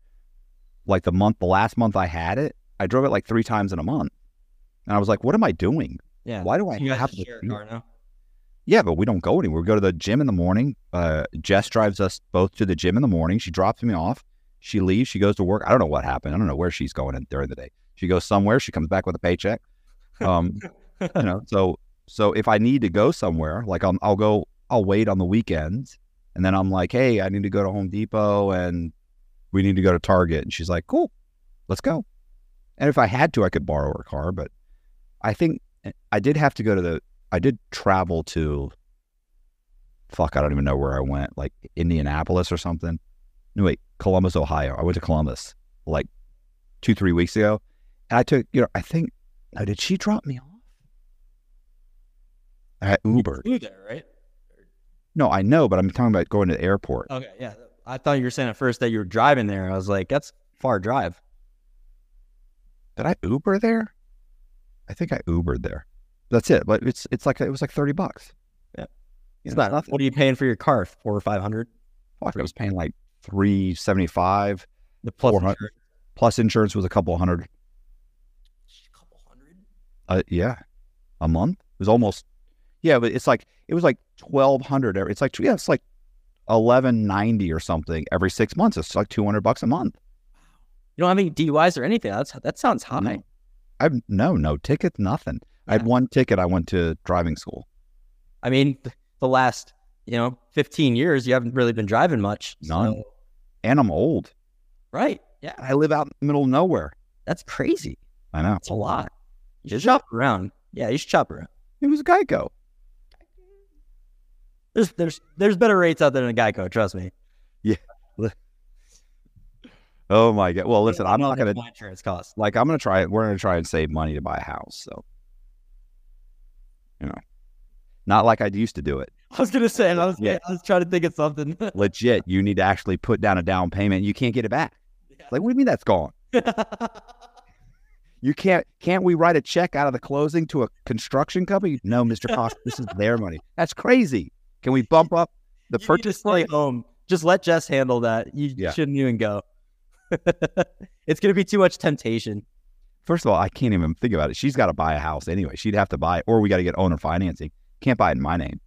like the month, the last month I had it, I drove it like three times in a month, and I was like, "What am I doing? Yeah. Why do I you have to?" share a car now? Yeah, but we don't go anywhere. We go to the gym in the morning. Uh, Jess drives us both to the gym in the morning. She drops me off. She leaves. She goes to work. I don't know what happened. I don't know where she's going in during the day. She goes somewhere. She comes back with a paycheck. Um, you know, so so if I need to go somewhere, like I'll, I'll go, I'll wait on the weekends, and then I'm like, hey, I need to go to Home Depot and we need to go to Target, and she's like, cool, let's go. And if I had to, I could borrow her car, but I think I did have to go to the, I did travel to, fuck, I don't even know where I went, like Indianapolis or something. No, wait, Columbus, Ohio. I went to Columbus like two, three weeks ago, and I took, you know, I think, now, did she drop me off? I Uber. You there, right? No, I know, but I'm talking about going to the airport. Okay, yeah. I thought you were saying at first that you were driving there. I was like, that's far drive. Did I Uber there? I think I Ubered there. That's it. But it's it's like it was like thirty bucks. Yeah. You It's know, not. nothing. What are you paying for your car? Four or five hundred? Fuck, I was paying like three seventy five. The plus 400. insurance. Plus insurance was a couple hundred. couple hundred. Uh, yeah, a month. It was almost. Yeah, but it's like it was like twelve hundred. It's like yeah, it's like eleven ninety or something every six months. It's like two hundred bucks a month. You don't have any DUIs or anything. That's that sounds high. No. I've no no tickets, nothing. I had one ticket. I went to driving school. I mean, the last you know fifteen years, you haven't really been driving much. None. so- and I'm old. right? Yeah, I live out in the middle of nowhere. that's crazy. I know. It's a lot. You should shop around. Yeah, you should shop around. It was a Geico. There's there's there's better rates out there than a Geico. Trust me. Yeah. oh my god. Well, listen, I'm not gonna my insurance costs. like. I'm gonna try. We're gonna try and save money to buy a house. So, you know, not like I used to do it. I was gonna say, I was, Yeah. I was trying to think of something. Legit, you need to actually put down a down payment. You can't get it back. Like, what do you mean that's gone? You can't can't we write a check out of the closing to a construction company? No, Mr. Cox, this is their money. That's crazy. Can we bump up the you purchase price? home. Just let Jess handle that. You Yeah. shouldn't even go. it's gonna be too much temptation. First of all, I can't even think about it. She's got to buy a house anyway. She'd have to buy it, or we got to get owner financing. Can't buy it in my name.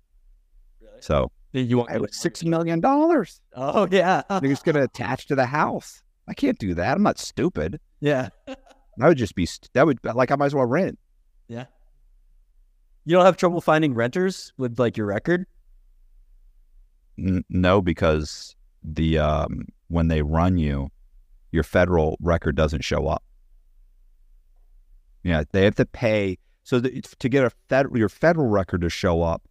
So You want it was six million dollars. Oh yeah, They're just gonna attach to the house. I can't do that. I'm not stupid. yeah, I would just be st- that would like I might as well rent. yeah. You don't have trouble finding renters with like your record. N- no, because the um when they run you, your federal record doesn't show up. Yeah, they have to pay. So it's- to get a federal your federal record to show up,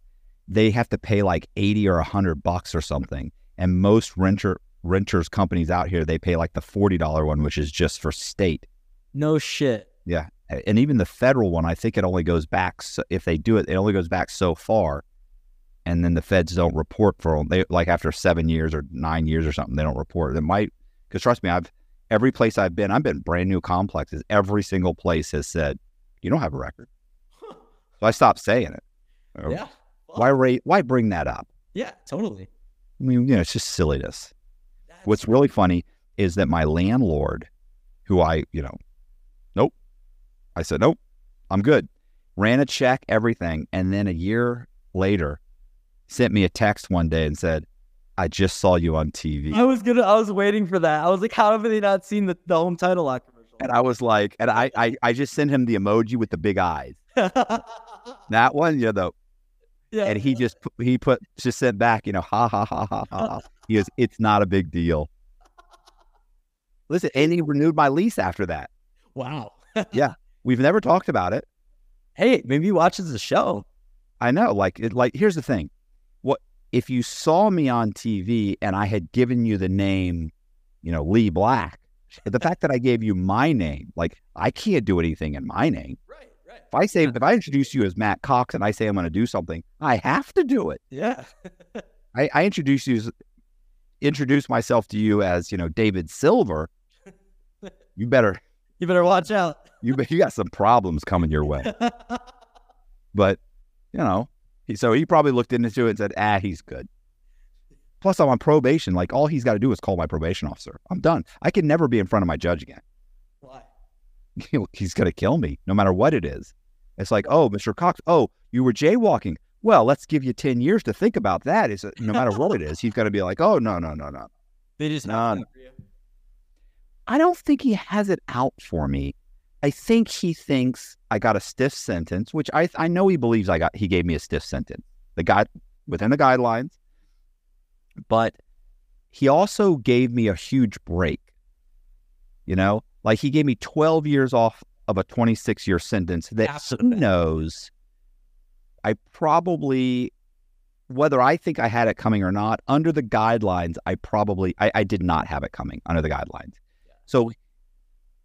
they have to pay like eighty or hundred bucks or something. And most renter renters companies out here they pay like the forty dollar one, which is just for state. No shit. Yeah, and even the federal one, I think it only goes back. So if they do it, it only goes back so far, and then the feds don't report for they like after seven years or nine years or something, they don't report. It might because trust me, I've every place I've been, I've been brand new complexes. Every single place has said you don't have a record, so I stopped saying it. Yeah. Why rate? Why bring that up? Yeah. Totally. I mean, you know, it's just silliness. What's That's- really funny is that my landlord, who I, you know, nope. I said, nope, I'm good. Ran a check, everything. And then a year later, sent me a text one day and said, I just saw you on TV. I was gonna. I was waiting for that. I was like, how have they not seen the, the home title lock commercial? And I was like, and I, I, I just sent him the emoji with the big eyes. That one, you know, the, yeah. and he just, he put, just sent back, you know, ha, ha, ha, ha, ha. He goes, it's not a big deal. Listen, and he renewed my lease after that. wow. Yeah, we've never talked about it. Hey, maybe he watches the show. I know. Like, it, like here's the thing: what if you saw me on TV and I had given you the name, you know, Lee Black? The fact that I gave you my name, like, I can't do anything in my name. Right. If I say, if I introduce you as Matt Cox and I say I'm going to do something, I have to do it. Yeah. I, I introduce you, as, introduce myself to you as, you know, David Silver. You better, you better watch out. you, you got some problems coming your way. But, you know, he, so he probably looked into it and said, ah, he's good. Plus, I'm on probation. Like, all he's got to do is call my probation officer. I'm done. I can never be in front of my judge again. Why? he's going to kill me no matter what it is. It's like, oh, Mr. Cox, oh, you were jaywalking. Well, let's give you 10 years to think about that. Is no matter what it is, he's going to be like, oh, no, no, no, no. They just No, no. that for you. I don't think he has it out for me. I think he thinks I got a stiff sentence, which I I know he believes I got. He gave me a stiff sentence. The guy within the guidelines, but he also gave me a huge break. You know, like he gave me 12 years off of a 26 year sentence that Absolutely. knows I probably, whether I think I had it coming or not, under the guidelines, I probably, I, I did not have it coming under the guidelines. So,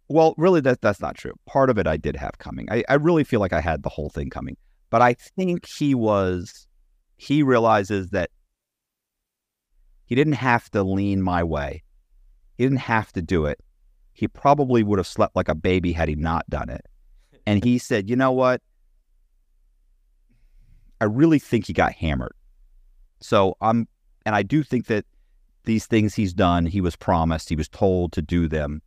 well, really, that, that's not true. Part of it I did have coming. I, I really feel like I had the whole thing coming. But I think he was, he realizes that he didn't have to lean my way. He didn't have to do it. He probably would have slept like a baby had he not done it. And he said, you know what? I really think he got hammered. So I'm, and I do think that these things he's done, he was promised, he was told to do them.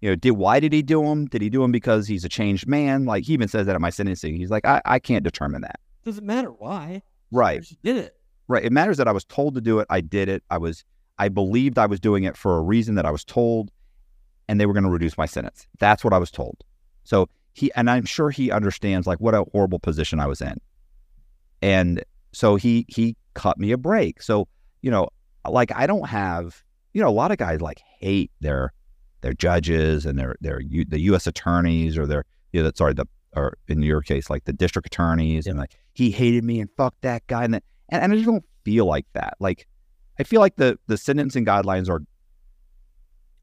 You know, did why did he do them? Did he do them because he's a changed man? Like he even says that at my sentencing. He's like, I, I can't determine that. Doesn't matter why. Right. Did it. Right. It matters that I was told to do it. I did it. I was, I believed I was doing it for a reason that I was told, and they were going to reduce my sentence. That's what I was told. So he, and I'm sure he understands like what a horrible position I was in. And so he, he cut me a break. So, you know, like I don't have, you know, a lot of guys like hate their, their judges and their, their, U, the U.S. attorneys or their, you know, sorry, the, or in your case, like the district attorneys and like, he hated me and fuck that guy. And, that, and, and I just don't feel like that. Like, I feel like the the sentencing guidelines are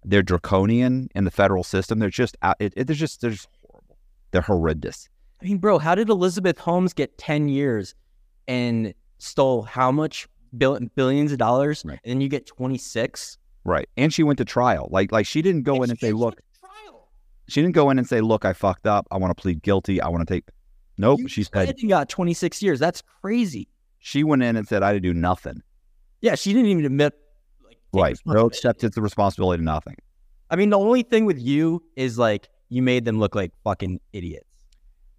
they're draconian in the federal system. They're just out. It, it, they're just they're just horrible. They're horrendous. I mean, bro, how did Elizabeth Holmes get 10 years and stole how much bill- billions of dollars, Right. and then you get 26. Right. And she went to trial. Like like she didn't go in and say, look, she didn't go in and say, look, I fucked up. I want to plead guilty. I want to take. Nope. You she pled said and got 26 years. That's crazy. she went in and said, I did do nothing. Yeah, she didn't even admit. Right. No acceptance of responsibility, to nothing. I mean, the only thing with you is like you made them look like fucking idiots.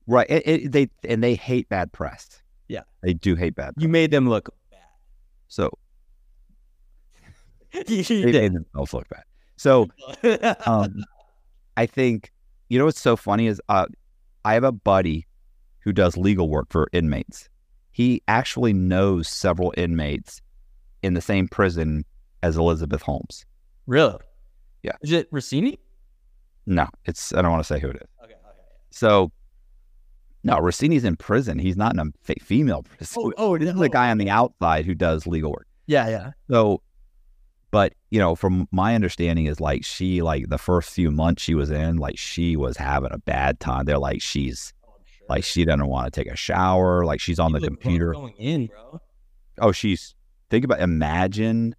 Right. It, it, they and they hate bad press. Yeah. They do hate bad. Press. You made them look bad. So you they did. made themselves look bad. So um, I think you know what's so funny is uh, I have a buddy who does legal work for inmates. He actually knows several inmates in the same prison as Elizabeth Holmes. really? Yeah. Is it Rossini? No, it's I don't want to say who it is. Okay. Okay. So no, Rossini's in prison. He's not in a female prison. Oh, oh, this is the guy on the outside who does legal work. Yeah, yeah. So, but you know, from my understanding is like she like the first few months she was in, like she was having a bad time. They're like she's oh, like she doesn't want to take a shower, like she's on the You computer. going in, bro. Oh, she's think about imagine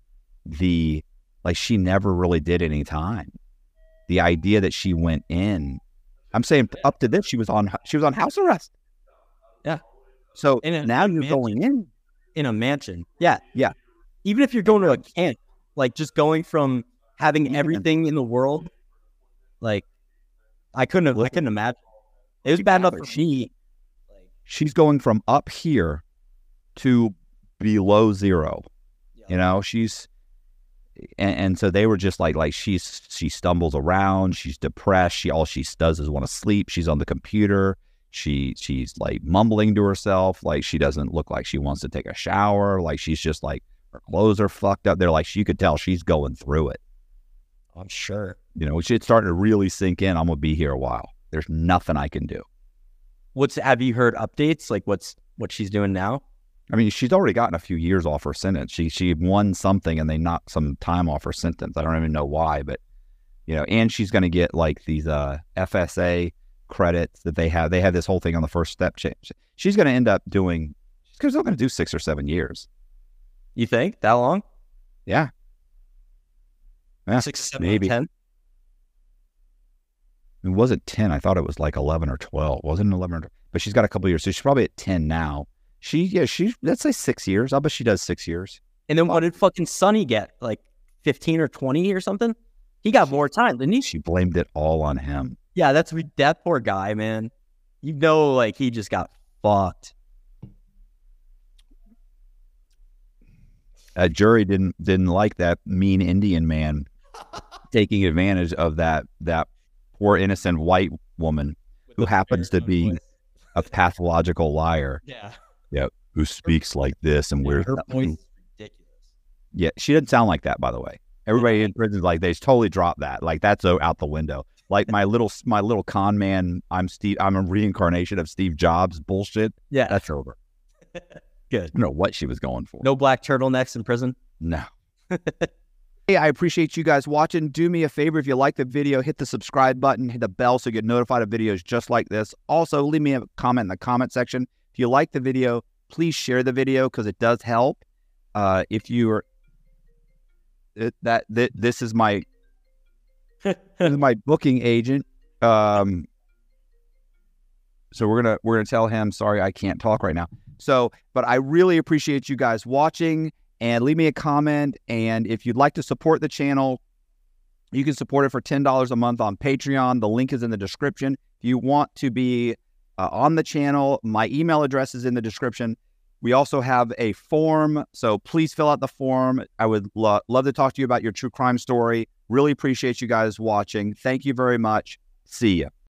the like she never really did any time. The idea that she went in, I'm saying up to this she was on she was on house arrest. Yeah. So In a now you're mansion. going in. in a mansion. Yeah, Yeah. Even if you're going to a camp, like just going from having everything in the world, like I couldn't have, I couldn't imagine. It was bad enough for. Like, she's going from up here to below zero. You know, she's and, and so they were just like like she's she stumbles around, she's depressed, she all she does is want to sleep, she's on the computer, she she's like mumbling to herself, like she doesn't look like she wants to take a shower, like she's just like her clothes are fucked up. They're like you could tell she's going through it. I'm sure. You know, it's starting to really sink in. I'm gonna be here a while. There's nothing I can do. What's have you heard updates? Like what's what she's doing now? I mean, she's already gotten a few years off her sentence. She she won something and they knocked some time off her sentence. I don't even know why, but you know, and she's going to get like these uh, FSA credits that they have. They have this whole thing on the first step change. She's going to end up doing. She's still going to do six or seven years. You think that long? Yeah, Yeah, Six, seven, maybe. ten. it wasn't ten. I thought it was like eleven or twelve. It wasn't eleven, or, but she's got a couple years, so she's probably at ten now. She yeah, she let's say six years. I'll bet she does six years. And then what did fucking Sunny get? Like fifteen or twenty or something? He got more time, didn't he? She blamed it all on him. Yeah, that's we that poor guy, man. You know, like he just got fucked. a jury didn't didn't like that mean Indian man taking advantage of that that poor innocent white woman who happens to be a pathological liar Yeah, who speaks like this and wears her voice is ridiculous. yeah she didn't sound like that by the way everybody in prison like they totally dropped that like that's out the window like my little my little con man i'm steve i'm a reincarnation of steve jobs bullshit Yeah, that's over good. i don't know what she was going for No black turtlenecks in prison. no Hey, I appreciate you guys watching. Do me a favor if you like the video, hit the subscribe button, hit the bell so you get notified of videos just like this. Also, leave me a comment in the comment section. If you like the video, please share the video because it does help. Uh, if you are it, that, that this is my this is my booking agent. Um, so we're gonna we're gonna tell him sorry I can't talk right now. So, but I really appreciate you guys watching and leave me a comment. And if you'd like to support the channel, you can support it for ten dollars a month on Patreon. The link is in the description. If you want to be uh, on the channel, my email address is in the description. We also have a form, so please fill out the form. I would lo- love to talk to you about your true crime story. Really appreciate you guys watching. Thank you very much. See ya.